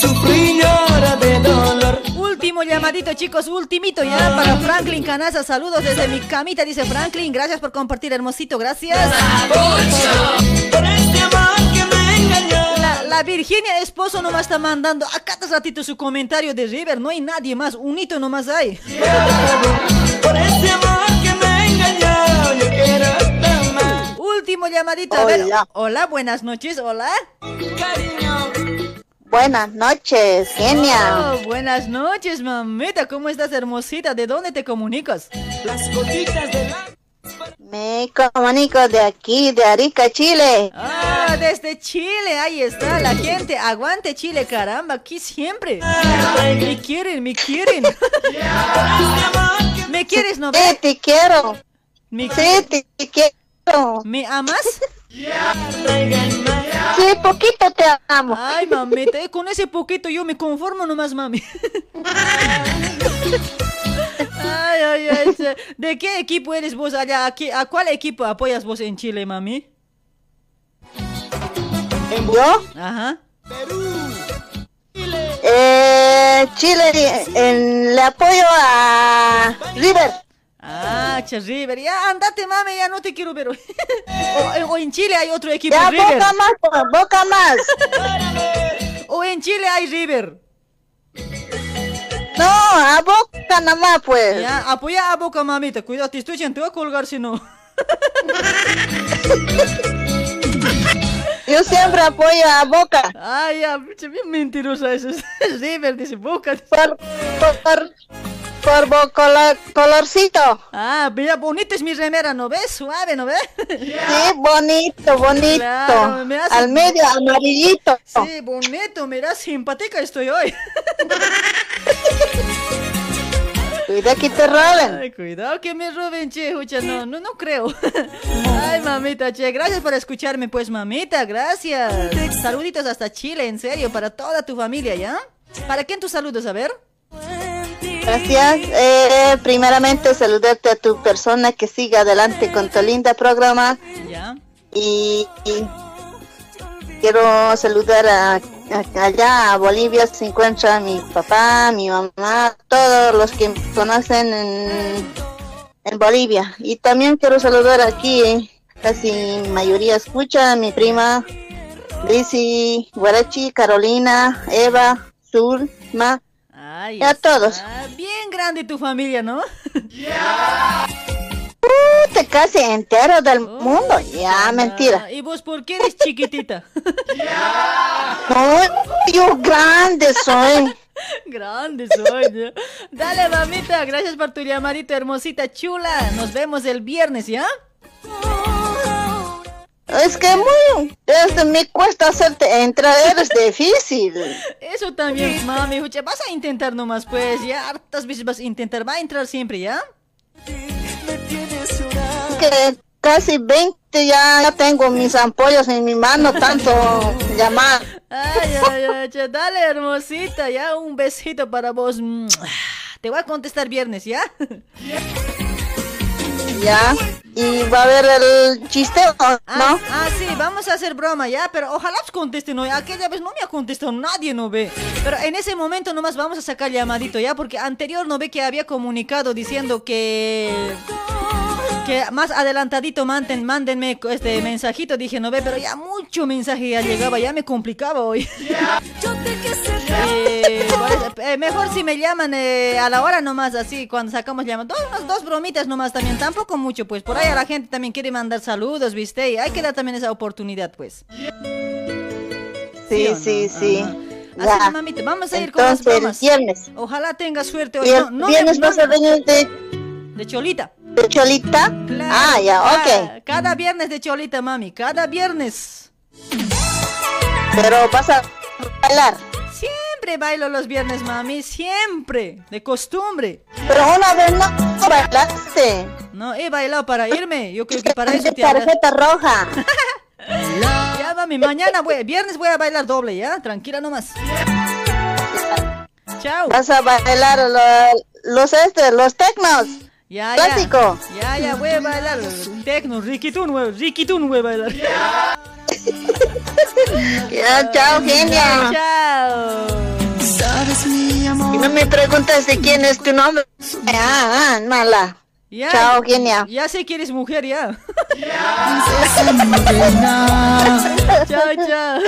Sufro y lloro de dolor. Último llamadito, chicos, ultimito ya para Franklin Canaza. Saludos desde mi camita, dice Franklin. Gracias por compartir, hermosito, gracias. Por este amor. La, Virginia Esposo nomás está mandando a cada ratito su comentario de River. No hay nadie más, un hito nomás hay. Por este amor que me engañó, yo quiero estar. Último llamadito, a ver. Hola. Hola, buenas noches, hola. Buenas noches, genia. Oh, buenas noches, mamita. ¿Cómo estás, hermosita? ¿De dónde te comunicas? Las gotitas de la... Me comunico de aquí, de Arica, Chile. Ah, desde Chile, ahí está la gente. Aguante Chile, caramba, aquí siempre. Me quieren, me quieren. ¿Me quieres, no? Sí, te quiero. ¿Me, Sí, te, te quiero. ¿Me amas? Sí, poquito te amo. Ay, mamita, eh, con ese poquito yo me conformo nomás, mami. Ay, ay, ay. ¿De qué equipo eres vos allá? ¿A, cuál equipo apoyas vos en Chile, mami? ¿Yo? Ajá. Eh, Chile, en- le apoyo a River. Ah, che, River. Ya, andate, mami, ya no te quiero ver. o, o en Chile hay otro equipo, Ya, River. boca más, boca más. O en Chile hay River. No, a boca nomás, pues. Ya, apoya a Boca, mamita. Cuidado, te estoy voy a colgar si no. Yo siempre apoyo a boca. Ay, ya, bien mentirosa eso. River dice Boca. Por, por, por bo- color- colorcito. Ah, mira, bonita es mi remera, ¿no ves? Suave, ¿no ves? Sí, bonito, bonito. Claro, me hace- Al medio, amarillito. Sí, bonito, mira, simpática estoy hoy. Cuida que te roben. Ay, cuidado que me roben, che, no, no, no creo. Ay, mamita, che, gracias por escucharme, pues, mamita, gracias. Saluditos hasta Chile, en serio, para toda tu familia, ¿ya? ¿Para quién tus saludos, a ver? Gracias. Eh, primeramente, saludarte a tu persona que siga adelante con tu linda programa. ¿Ya? Y, y quiero saludar a, a- allá a Bolivia. Se encuentra mi papá, mi mamá, todos los que me conocen en, en Bolivia. Y también quiero saludar aquí, casi mayoría escucha, a mi prima Lizzy, Guarachi, Carolina, Eva, Zulma. Ay, Y a todos. bien grande tu familia, ¿no? Uh, te casi entero del mundo. Ya, mentira. ¿Y vos por qué eres chiquitita? No, yo grande soy. Grande soy. Dale, mamita, gracias por tu llamadito, hermosita chula. Nos vemos el viernes, ¿ya? Es que muy, desde me cuesta hacerte entrar, eres difícil. Eso también, mami. Vas a intentar nomás, pues, ya. Hartas veces vas a intentar. Va a entrar siempre, ¿ya? Que casi 20 ya, ya tengo mis ampollas en mi mano, tanto llamar. Ay, ay, ay, dale, hermosita, ya. Un besito para vos. Te voy a contestar viernes, ¿ya? Ya. Y va a haber el chiste, ¿o Ah, ¿no? ah, sí, vamos a hacer broma, ya, pero ojalá os contesten hoy. Aquella vez no me ha contestado nadie, no ve. Pero en ese momento nomás vamos a sacar llamadito, ya, porque anterior no ve que había comunicado diciendo que. Que más adelantadito manden, mándenme este mensajito, dije, no ve, pero ya mucho mensaje ya llegaba, ya me complicaba hoy. Eh, eh, mejor si me llaman eh, a la hora nomás, así, cuando sacamos llaman. Dos, unas dos bromitas nomás también, tampoco mucho, pues. Por ahí a la gente también quiere mandar saludos, ¿viste? Y hay que dar también esa oportunidad, pues. Sí, no? sí, sí. Así que, mamita, vamos a ir con las bromas. viernes. Ojalá tenga suerte hoy. Vier- No, no, viernes no- vas a venir de, de Cholita. De Cholita. Claro, Ah, ya, ok. Cada viernes de Cholita, mami. Cada viernes. Pero vas a bailar. Siempre bailo los viernes, mami. Siempre. De costumbre. Pero una vez no, bailaste. No, he bailado para irme. Yo creo que para eso te tarjeta roja. Ya, mami. Mañana, voy, viernes voy a bailar doble, ¿ya? Tranquila nomás. Chao. Vas a bailar lo- los este, los tecnos. Ya, Clásico. Ya, ya, voy a bailar. Tecno, Riquitún, voy, Riquitún voy a bailar. Ya, chao, genia. Chao. Y no me preguntas de quién es tu nombre. Ah, ah, mala. Ya, Chao, genia. Ya sé que eres mujer, ya. chao, chao.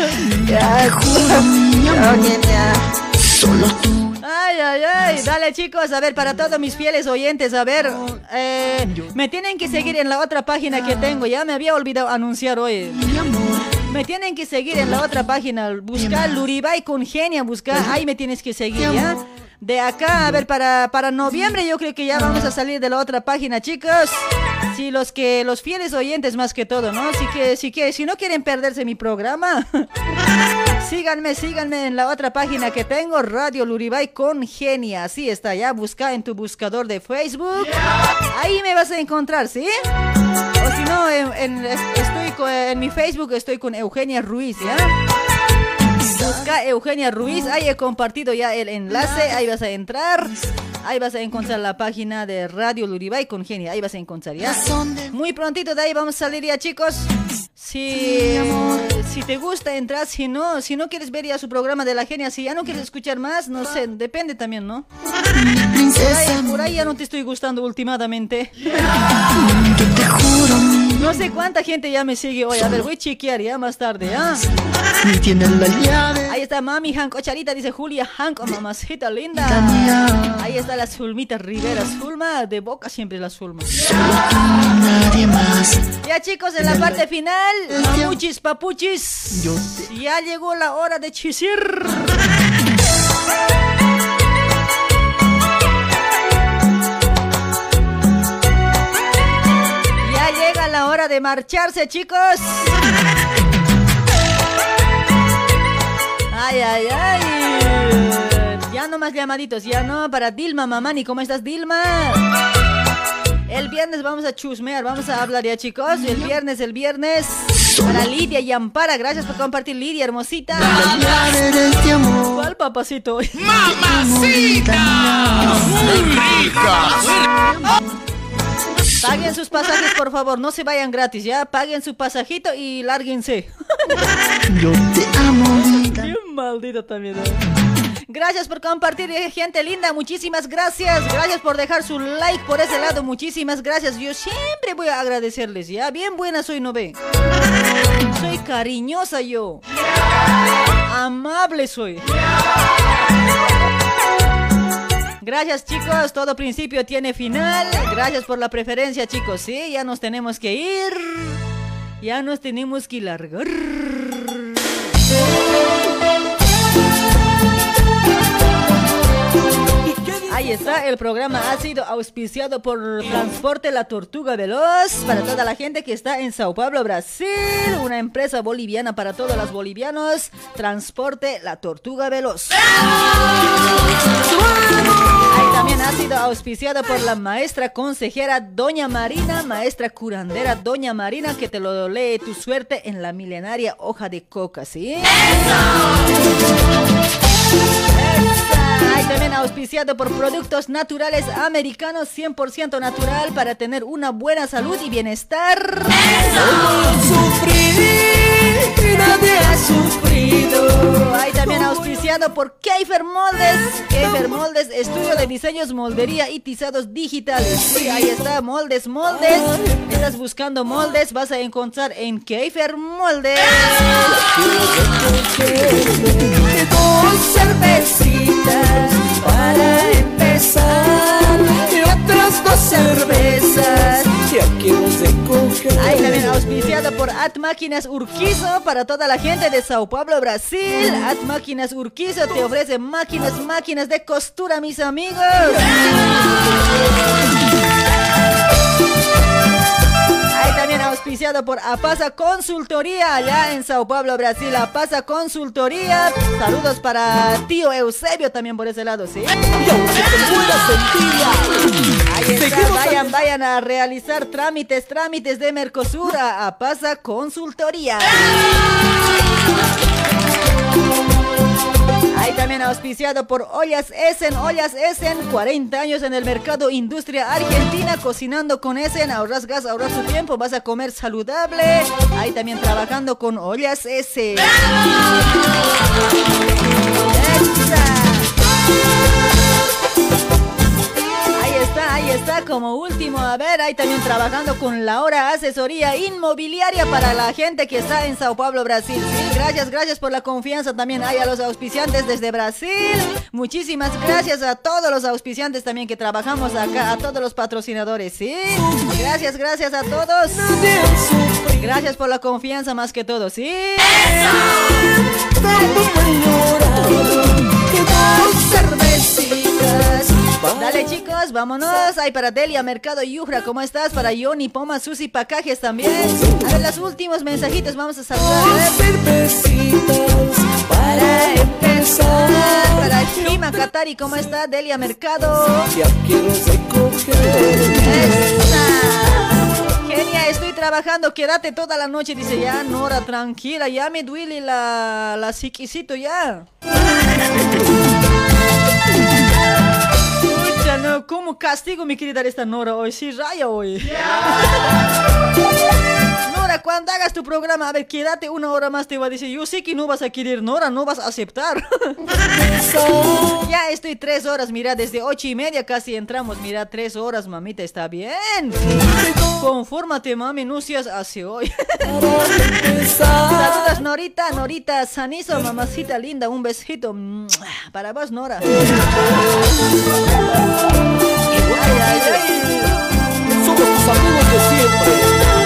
Chao, genia. Ay, ay, ay. Dale, chicos, a ver, para todos mis fieles oyentes, a ver. eh, me tienen que seguir en la otra página que tengo. Ya me había olvidado anunciar hoy. Me tienen que seguir en la otra página. Buscar Luribay con genia. Buscar. Ahí me tienes que seguir, ¿ya? De acá, a ver, para, para noviembre yo creo que ya vamos a salir de la otra página, chicos. Sí, los que, los fieles oyentes más que todo, ¿no? Así que, si que, si no quieren perderse mi programa, síganme, síganme en la otra página que tengo, Radio Luribay con Genia. Así está, ya busca en tu buscador de Facebook. Ahí me vas a encontrar, ¿sí? O si no, en, en- estoy con- en mi Facebook estoy con Eugenia Ruiz, ¿ya? Busca Eugenia Ruiz, ahí he compartido ya el enlace, ahí vas a entrar, ahí vas a encontrar la página de Radio Luribay con Genia, ahí vas a encontrar ya. Muy prontito de ahí vamos a salir ya chicos. Si, si te gusta entrar, si no, si no quieres ver ya su programa de la Genia, si ya no quieres escuchar más, no sé, depende también, ¿no? Por ahí, por ahí ya no te estoy gustando últimamente. No sé cuánta gente ya me sigue hoy. A ver, voy a chequear ya más tarde, ¿ya? Ahí está Mami Hank Ocharita, dice Julia Hank, oh, mamacita linda. Ahí está la Zulmita Rivera. Zulma, de boca siempre la Zulma. Ya chicos, en la parte final, mamuchis, papuchis. Ya llegó la hora de chisir. Ya llega la hora de marcharse, chicos. Ay, ay, ay. Ya no más llamaditos, ya no. Para Dilma, mamani, ¿cómo estás, Dilma? El viernes vamos a chusmear, vamos a hablar ya, chicos. El viernes, el viernes. Para Lidia y Ampara, gracias por compartir, Lidia, hermosita. ¿Cuál papacito? ¡Mamacita! ¡Muy rica! Paguen sus pasajes, por favor, no se vayan gratis, ya. Paguen su pasajito y lárguense. Yo te amo, vida. Qué maldita también. ¿eh? Gracias por compartir, eh, gente linda. Muchísimas gracias. Gracias por dejar su like por ese lado. Muchísimas gracias. Yo siempre voy a agradecerles, ¿ya? Bien buena soy, ¿no ve? Soy cariñosa yo. Amable soy. Gracias chicos, todo principio tiene final. Gracias por la preferencia chicos, sí, ya nos tenemos que ir. Ya nos tenemos que largar. Está, el programa ha sido auspiciado por Transporte La Tortuga Veloz para toda la gente que está en Sao Paulo, Brasil. Una empresa boliviana para todos los bolivianos. Transporte La Tortuga Veloz. Ahí también ha sido auspiciado por la maestra consejera Doña Marina, maestra curandera Doña Marina, que te lo lee tu suerte en la milenaria hoja de coca, ¿sí? Hay también auspiciado por productos naturales americanos 100% natural para tener una buena salud y bienestar. Nadie ha sufrido. Hay también auspiciado por Keifer Moldes. Keifer Moldes, estudio de diseños, moldería y tizados digitales. Sí, ahí está, moldes, moldes. Estás buscando moldes, vas a encontrar en Keifer Moldes. Dos cervecitas otras dos cervezas. Y aquí nos también auspiciada por At Máquinas Urquizo para toda la gente de Sao Paulo, Brasil. At Máquinas Urquizo te ofrece máquinas, máquinas de costura, mis amigos. También auspiciado por Apasa Consultoría, allá en Sao Paulo, Brasil. Apasa Consultoría. Saludos para tío Eusebio también por ese lado, ¿sí? Ahí está, vayan, vayan a realizar trámites, trámites de Mercosur a Apasa Consultoría. También auspiciado por Ollas Essen, Ollas Essen, 40 años en el mercado industria argentina, cocinando con Essen, ahorras gas, ahorras tu tiempo, vas a comer saludable. Ahí también trabajando con Ollas Essen. Ahí está, como último, a ver, ahí también trabajando con la hora asesoría inmobiliaria para la gente que está en Sao Paulo, Brasil. Gracias, gracias por la confianza también hay a los auspiciantes desde Brasil. Muchísimas gracias a todos los auspiciantes también que trabajamos acá, a todos los patrocinadores, ¿sí? Gracias, gracias a todos. Gracias por la confianza más que todo, ¿sí? Dale chicos, vámonos. Ahí para Delia, Mercado Yujra, ¿cómo estás? Para Yoni, Poma, Susi, Pacajes también. A ver, los últimos mensajitos, vamos a saludar. Para empezar. Para Chima, Katari, ¿cómo está? Delia, Mercado. Genia, estoy trabajando, quédate toda la noche. Dice, ya, Nora, tranquila, ya me duele la, la psiquisito, ya. Pucha, no, ¿cómo castigo mi querida esta Nora hoy? Sí, raya hoy. Cuando hagas tu programa, a ver, quédate una hora más, te va a decir, yo sé que no vas a querer, Nora, no vas a aceptar. ya estoy tres horas, mira, desde ocho y media casi entramos, mira, tres horas, mamita, está bien. Confórmate, mami, no seas así hoy. Saludos, Norita, Norita, Sanizo, mamacita linda, un besito para vos, Nora. Somos tus amigos de siempre.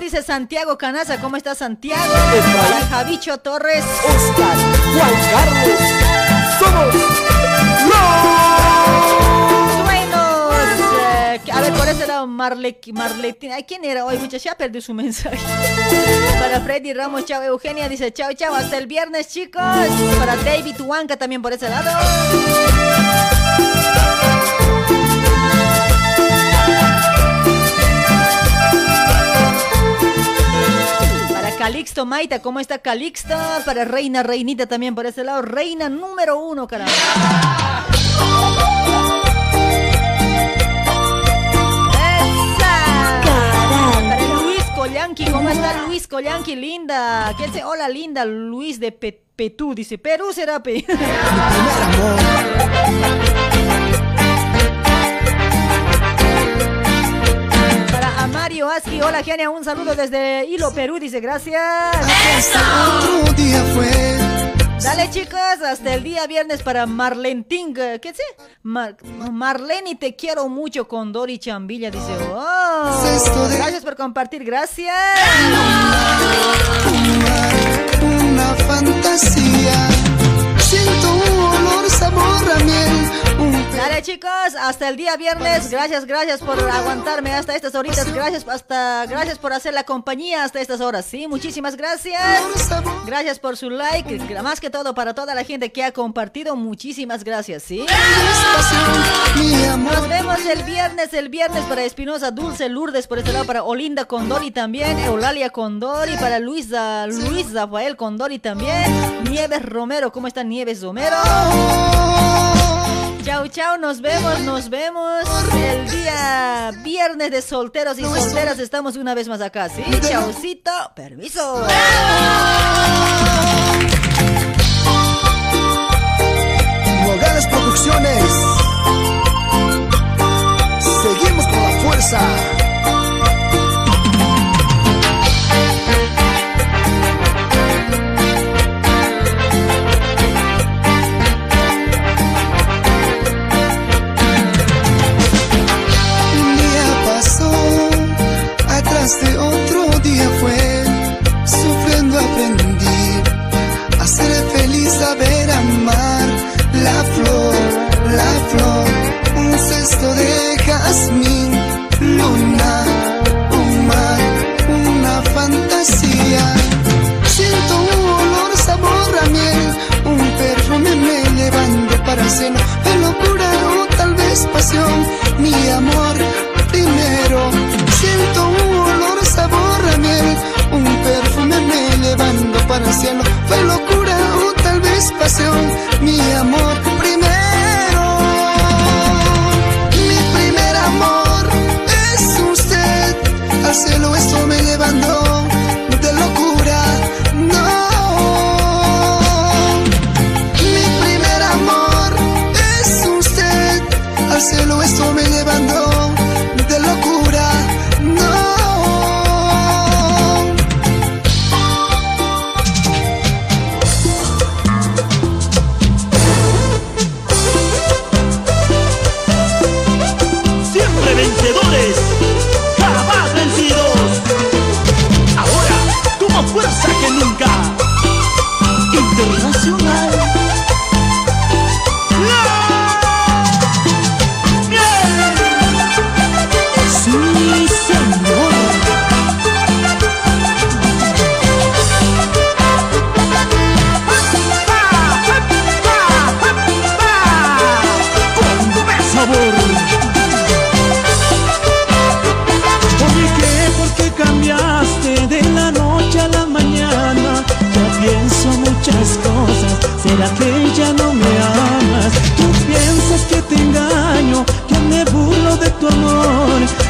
Dice Santiago Canaza. ¿Cómo está Santiago? Para Javicho Torres. Oscar, Juan Carlos. Somos. Eh, a ver, por ese lado, Marle, Marletín. Ay, ¿quién era hoy? Mucha, ya perdió su mensaje. Para Freddy Ramos, chao. Eugenia dice chao, chao. Hasta el viernes, chicos. Para David Huanca también por ese lado. Calixto Maita, ¿cómo está Calixto? Para Reina Reinita también por ese lado. Reina número uno. Para Luis Collanqui, ¿cómo está Luis Collanqui? Linda. ¿Quién se? Hola, linda. Luis de Pe- Petú, dice. Perú será Pe. Aski, hola genia, un saludo desde Hilo, Perú, dice gracias. Otro día fue. Dale chicos, hasta el día viernes para Marlenting, ¿qué sé? Mar Marlene, te quiero mucho con Dori Chambilla, dice. Oh, gracias por compartir, gracias. Una fantasía. Siento un olor, sabor a miel. Dale chicos, hasta el día viernes. Gracias, gracias por aguantarme hasta estas horitas. Gracias, hasta, gracias por hacer la compañía hasta estas horas. Sí, muchísimas gracias. Gracias por su like. Más que todo para toda la gente que ha compartido. Muchísimas gracias. Sí. Nos vemos el viernes, el viernes para Espinosa Dulce Lourdes por este lado, para Olinda Condori también, Eulalia Condori, para Luisa, Luis Rafael Condori también, Nieves Romero, ¿cómo está Nieves Romero? Chau, chau, nos vemos, nos vemos el día viernes de solteros y solteras. Estamos una vez más acá, ¿sí? Chaucito, permiso. Nogales Producciones. Seguimos con la fuerza. Rosado de jazmín, luna, un mar, una fantasía. Siento un olor, sabor a miel, un perfume me levando para hacerlo. Fue locura o tal vez pasión, mi amor primero. Siento un olor, sabor a miel, un perfume me levando para hacerlo. Fue locura o tal vez pasión, mi amor primero. Al cielo esto me llevando de locura. No, mi primer amor es usted, al cielo esto me llevando Internacional.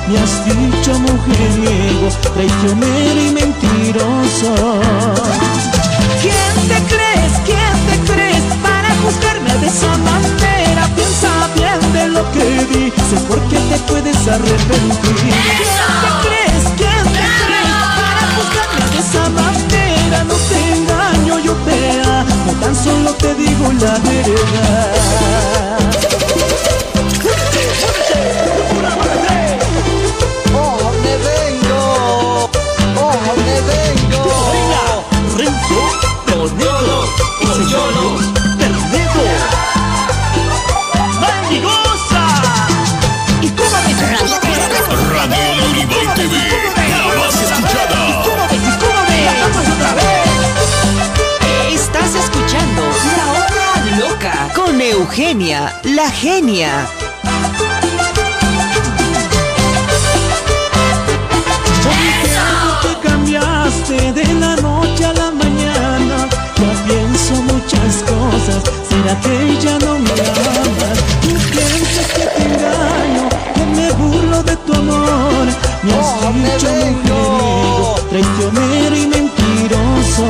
Me has dicho mujeriego, traicionero y mentiroso ¿Quién te crees? ¿Quién te crees para juzgarme de esa manera? Piensa bien de lo que dices porque te puedes arrepentir ¿Quién te crees? ¿Quién te crees para juzgarme de esa manera no te engaño, yo te amo, tan solo te digo la verdad. Con Eugenia, la genia. ¿Por qué cambiaste de la noche a la mañana? Ya pienso muchas cosas, ¿será que ya no me amas? Tú piensas que te engaño, que me burlo de tu amor Me has dicho mujeriego, traicionero y mentiroso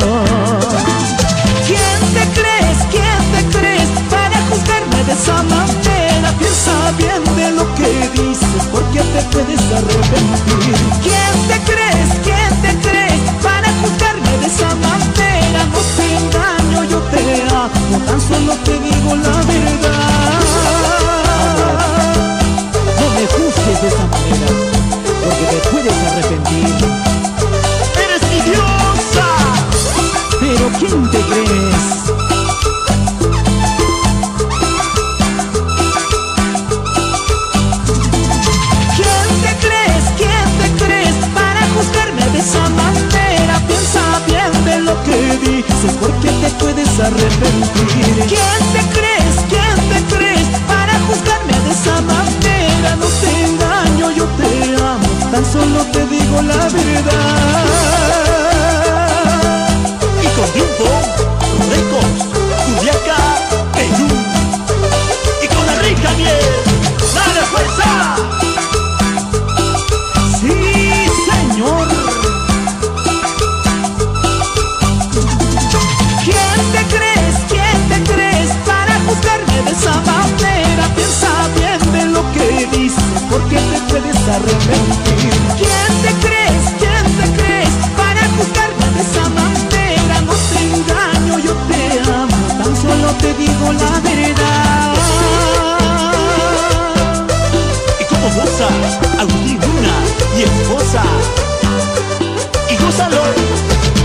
esa manera? Piensa bien de lo que dices, porque te puedes arrepentir ¿Quién te crees? ¿Quién te crees para juzgarme de esa manera? No te engaño, yo te amo, tan solo te digo la verdad. No me juzgues de esa manera, porque te puedes arrepentir. ¡Eres mi diosa! Pero ¿quién te te puedes arrepentir. ¿Quién te crees? ¿Quién te crees para juzgarme de esa manera? No te engaño, yo te amo, tan solo te digo la verdad. Y con tiempo, Ricos, Culiaca, Perú. Y con la rica miel, ¡dale fuerza! Manera? Piensa bien de lo que dices, porque te puedes arrepentir. ¿Quién te crees? ¿Quién te crees para juzgarme de esa manera? No te engaño, yo te amo, tan solo te digo la verdad. Y como goza, Agustín Luna y esposa. Y gózalo.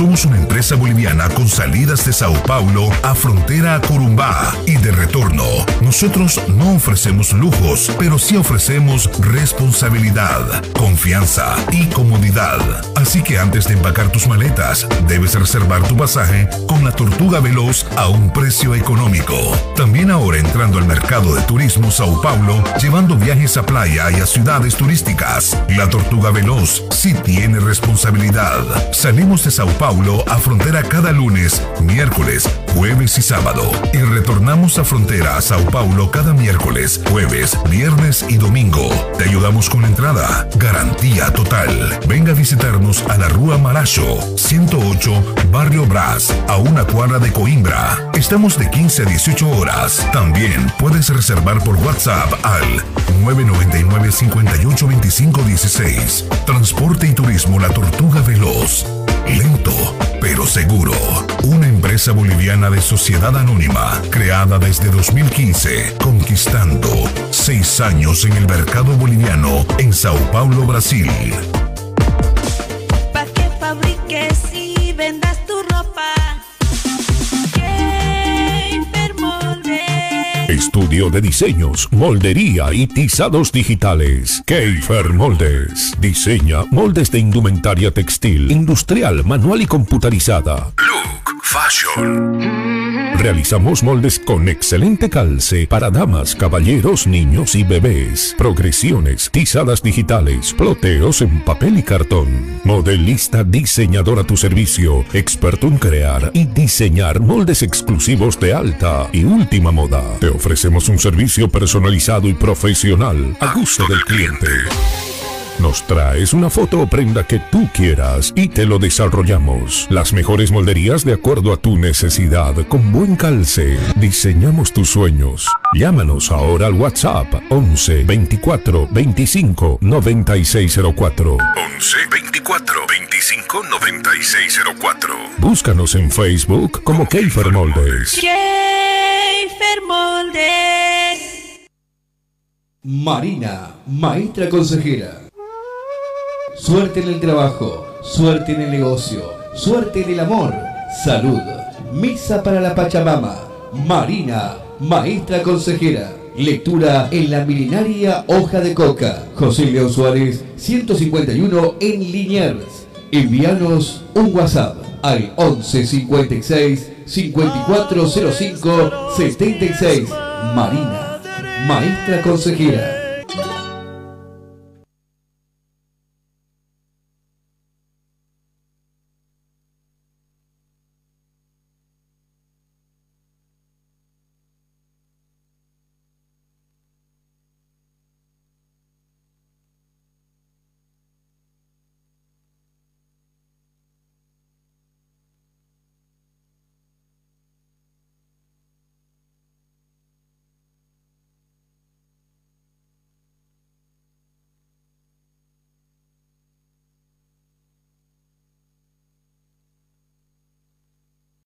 Somos una empresa boliviana con salidas de Sao Paulo a frontera a Corumbá y de retorno. Nosotros no ofrecemos lujos, pero sí ofrecemos responsabilidad, confianza y comodidad. Así que antes de empacar tus maletas, debes reservar tu pasaje con La Tortuga Veloz a un precio económico. También ahora entrando al mercado de turismo Sao Paulo, llevando viajes a playa y a ciudades turísticas. La Tortuga Veloz sí tiene responsabilidad. Salimos de Sao Paulo a frontera cada lunes, miércoles, jueves y sábado. Y retornamos a frontera a Sao Paulo cada miércoles, jueves, viernes y domingo. Te ayudamos con la entrada. Garantía total. Venga a visitarnos a la Rúa Maracho, 108, Barrio Brás, a una cuadra de Coimbra. Estamos de 15 a 18 horas. También puedes reservar por WhatsApp al 999 58 25 16. Transporte y Turismo La Tortuga Veloz. Lento, pero seguro. Una empresa boliviana de sociedad anónima, creada desde 2015, conquistando seis años en el mercado boliviano en Sao Paulo, Brasil. Estudio de diseños, moldería y tizados digitales. Keifer Moldes. Diseña moldes de indumentaria textil, industrial, manual y computarizada. Fashion. Realizamos moldes con excelente calce para damas, caballeros, niños y bebés. Progresiones, tizadas digitales, ploteos en papel y cartón. Modelista diseñador a tu servicio, experto en crear y diseñar moldes exclusivos de alta y última moda. Te ofrecemos un servicio personalizado y profesional a gusto del cliente. Nos traes una foto o prenda que tú quieras y te lo desarrollamos. Las mejores molderías de acuerdo a tu necesidad, con buen calce. Diseñamos tus sueños. Llámanos ahora al WhatsApp 11 24 25 9604. 11 24 25 9604. Búscanos en Facebook como Keifer Moldes. Keifer Moldes. Marina, maestra consejera. Suerte en el trabajo, suerte en el negocio, suerte en el amor, salud. Misa para la Pachamama. Marina, maestra consejera. Lectura en la milenaria hoja de coca. José León Suárez, 151 en Liniers. Envíanos un WhatsApp al 11 56 5405 76. Marina, maestra consejera.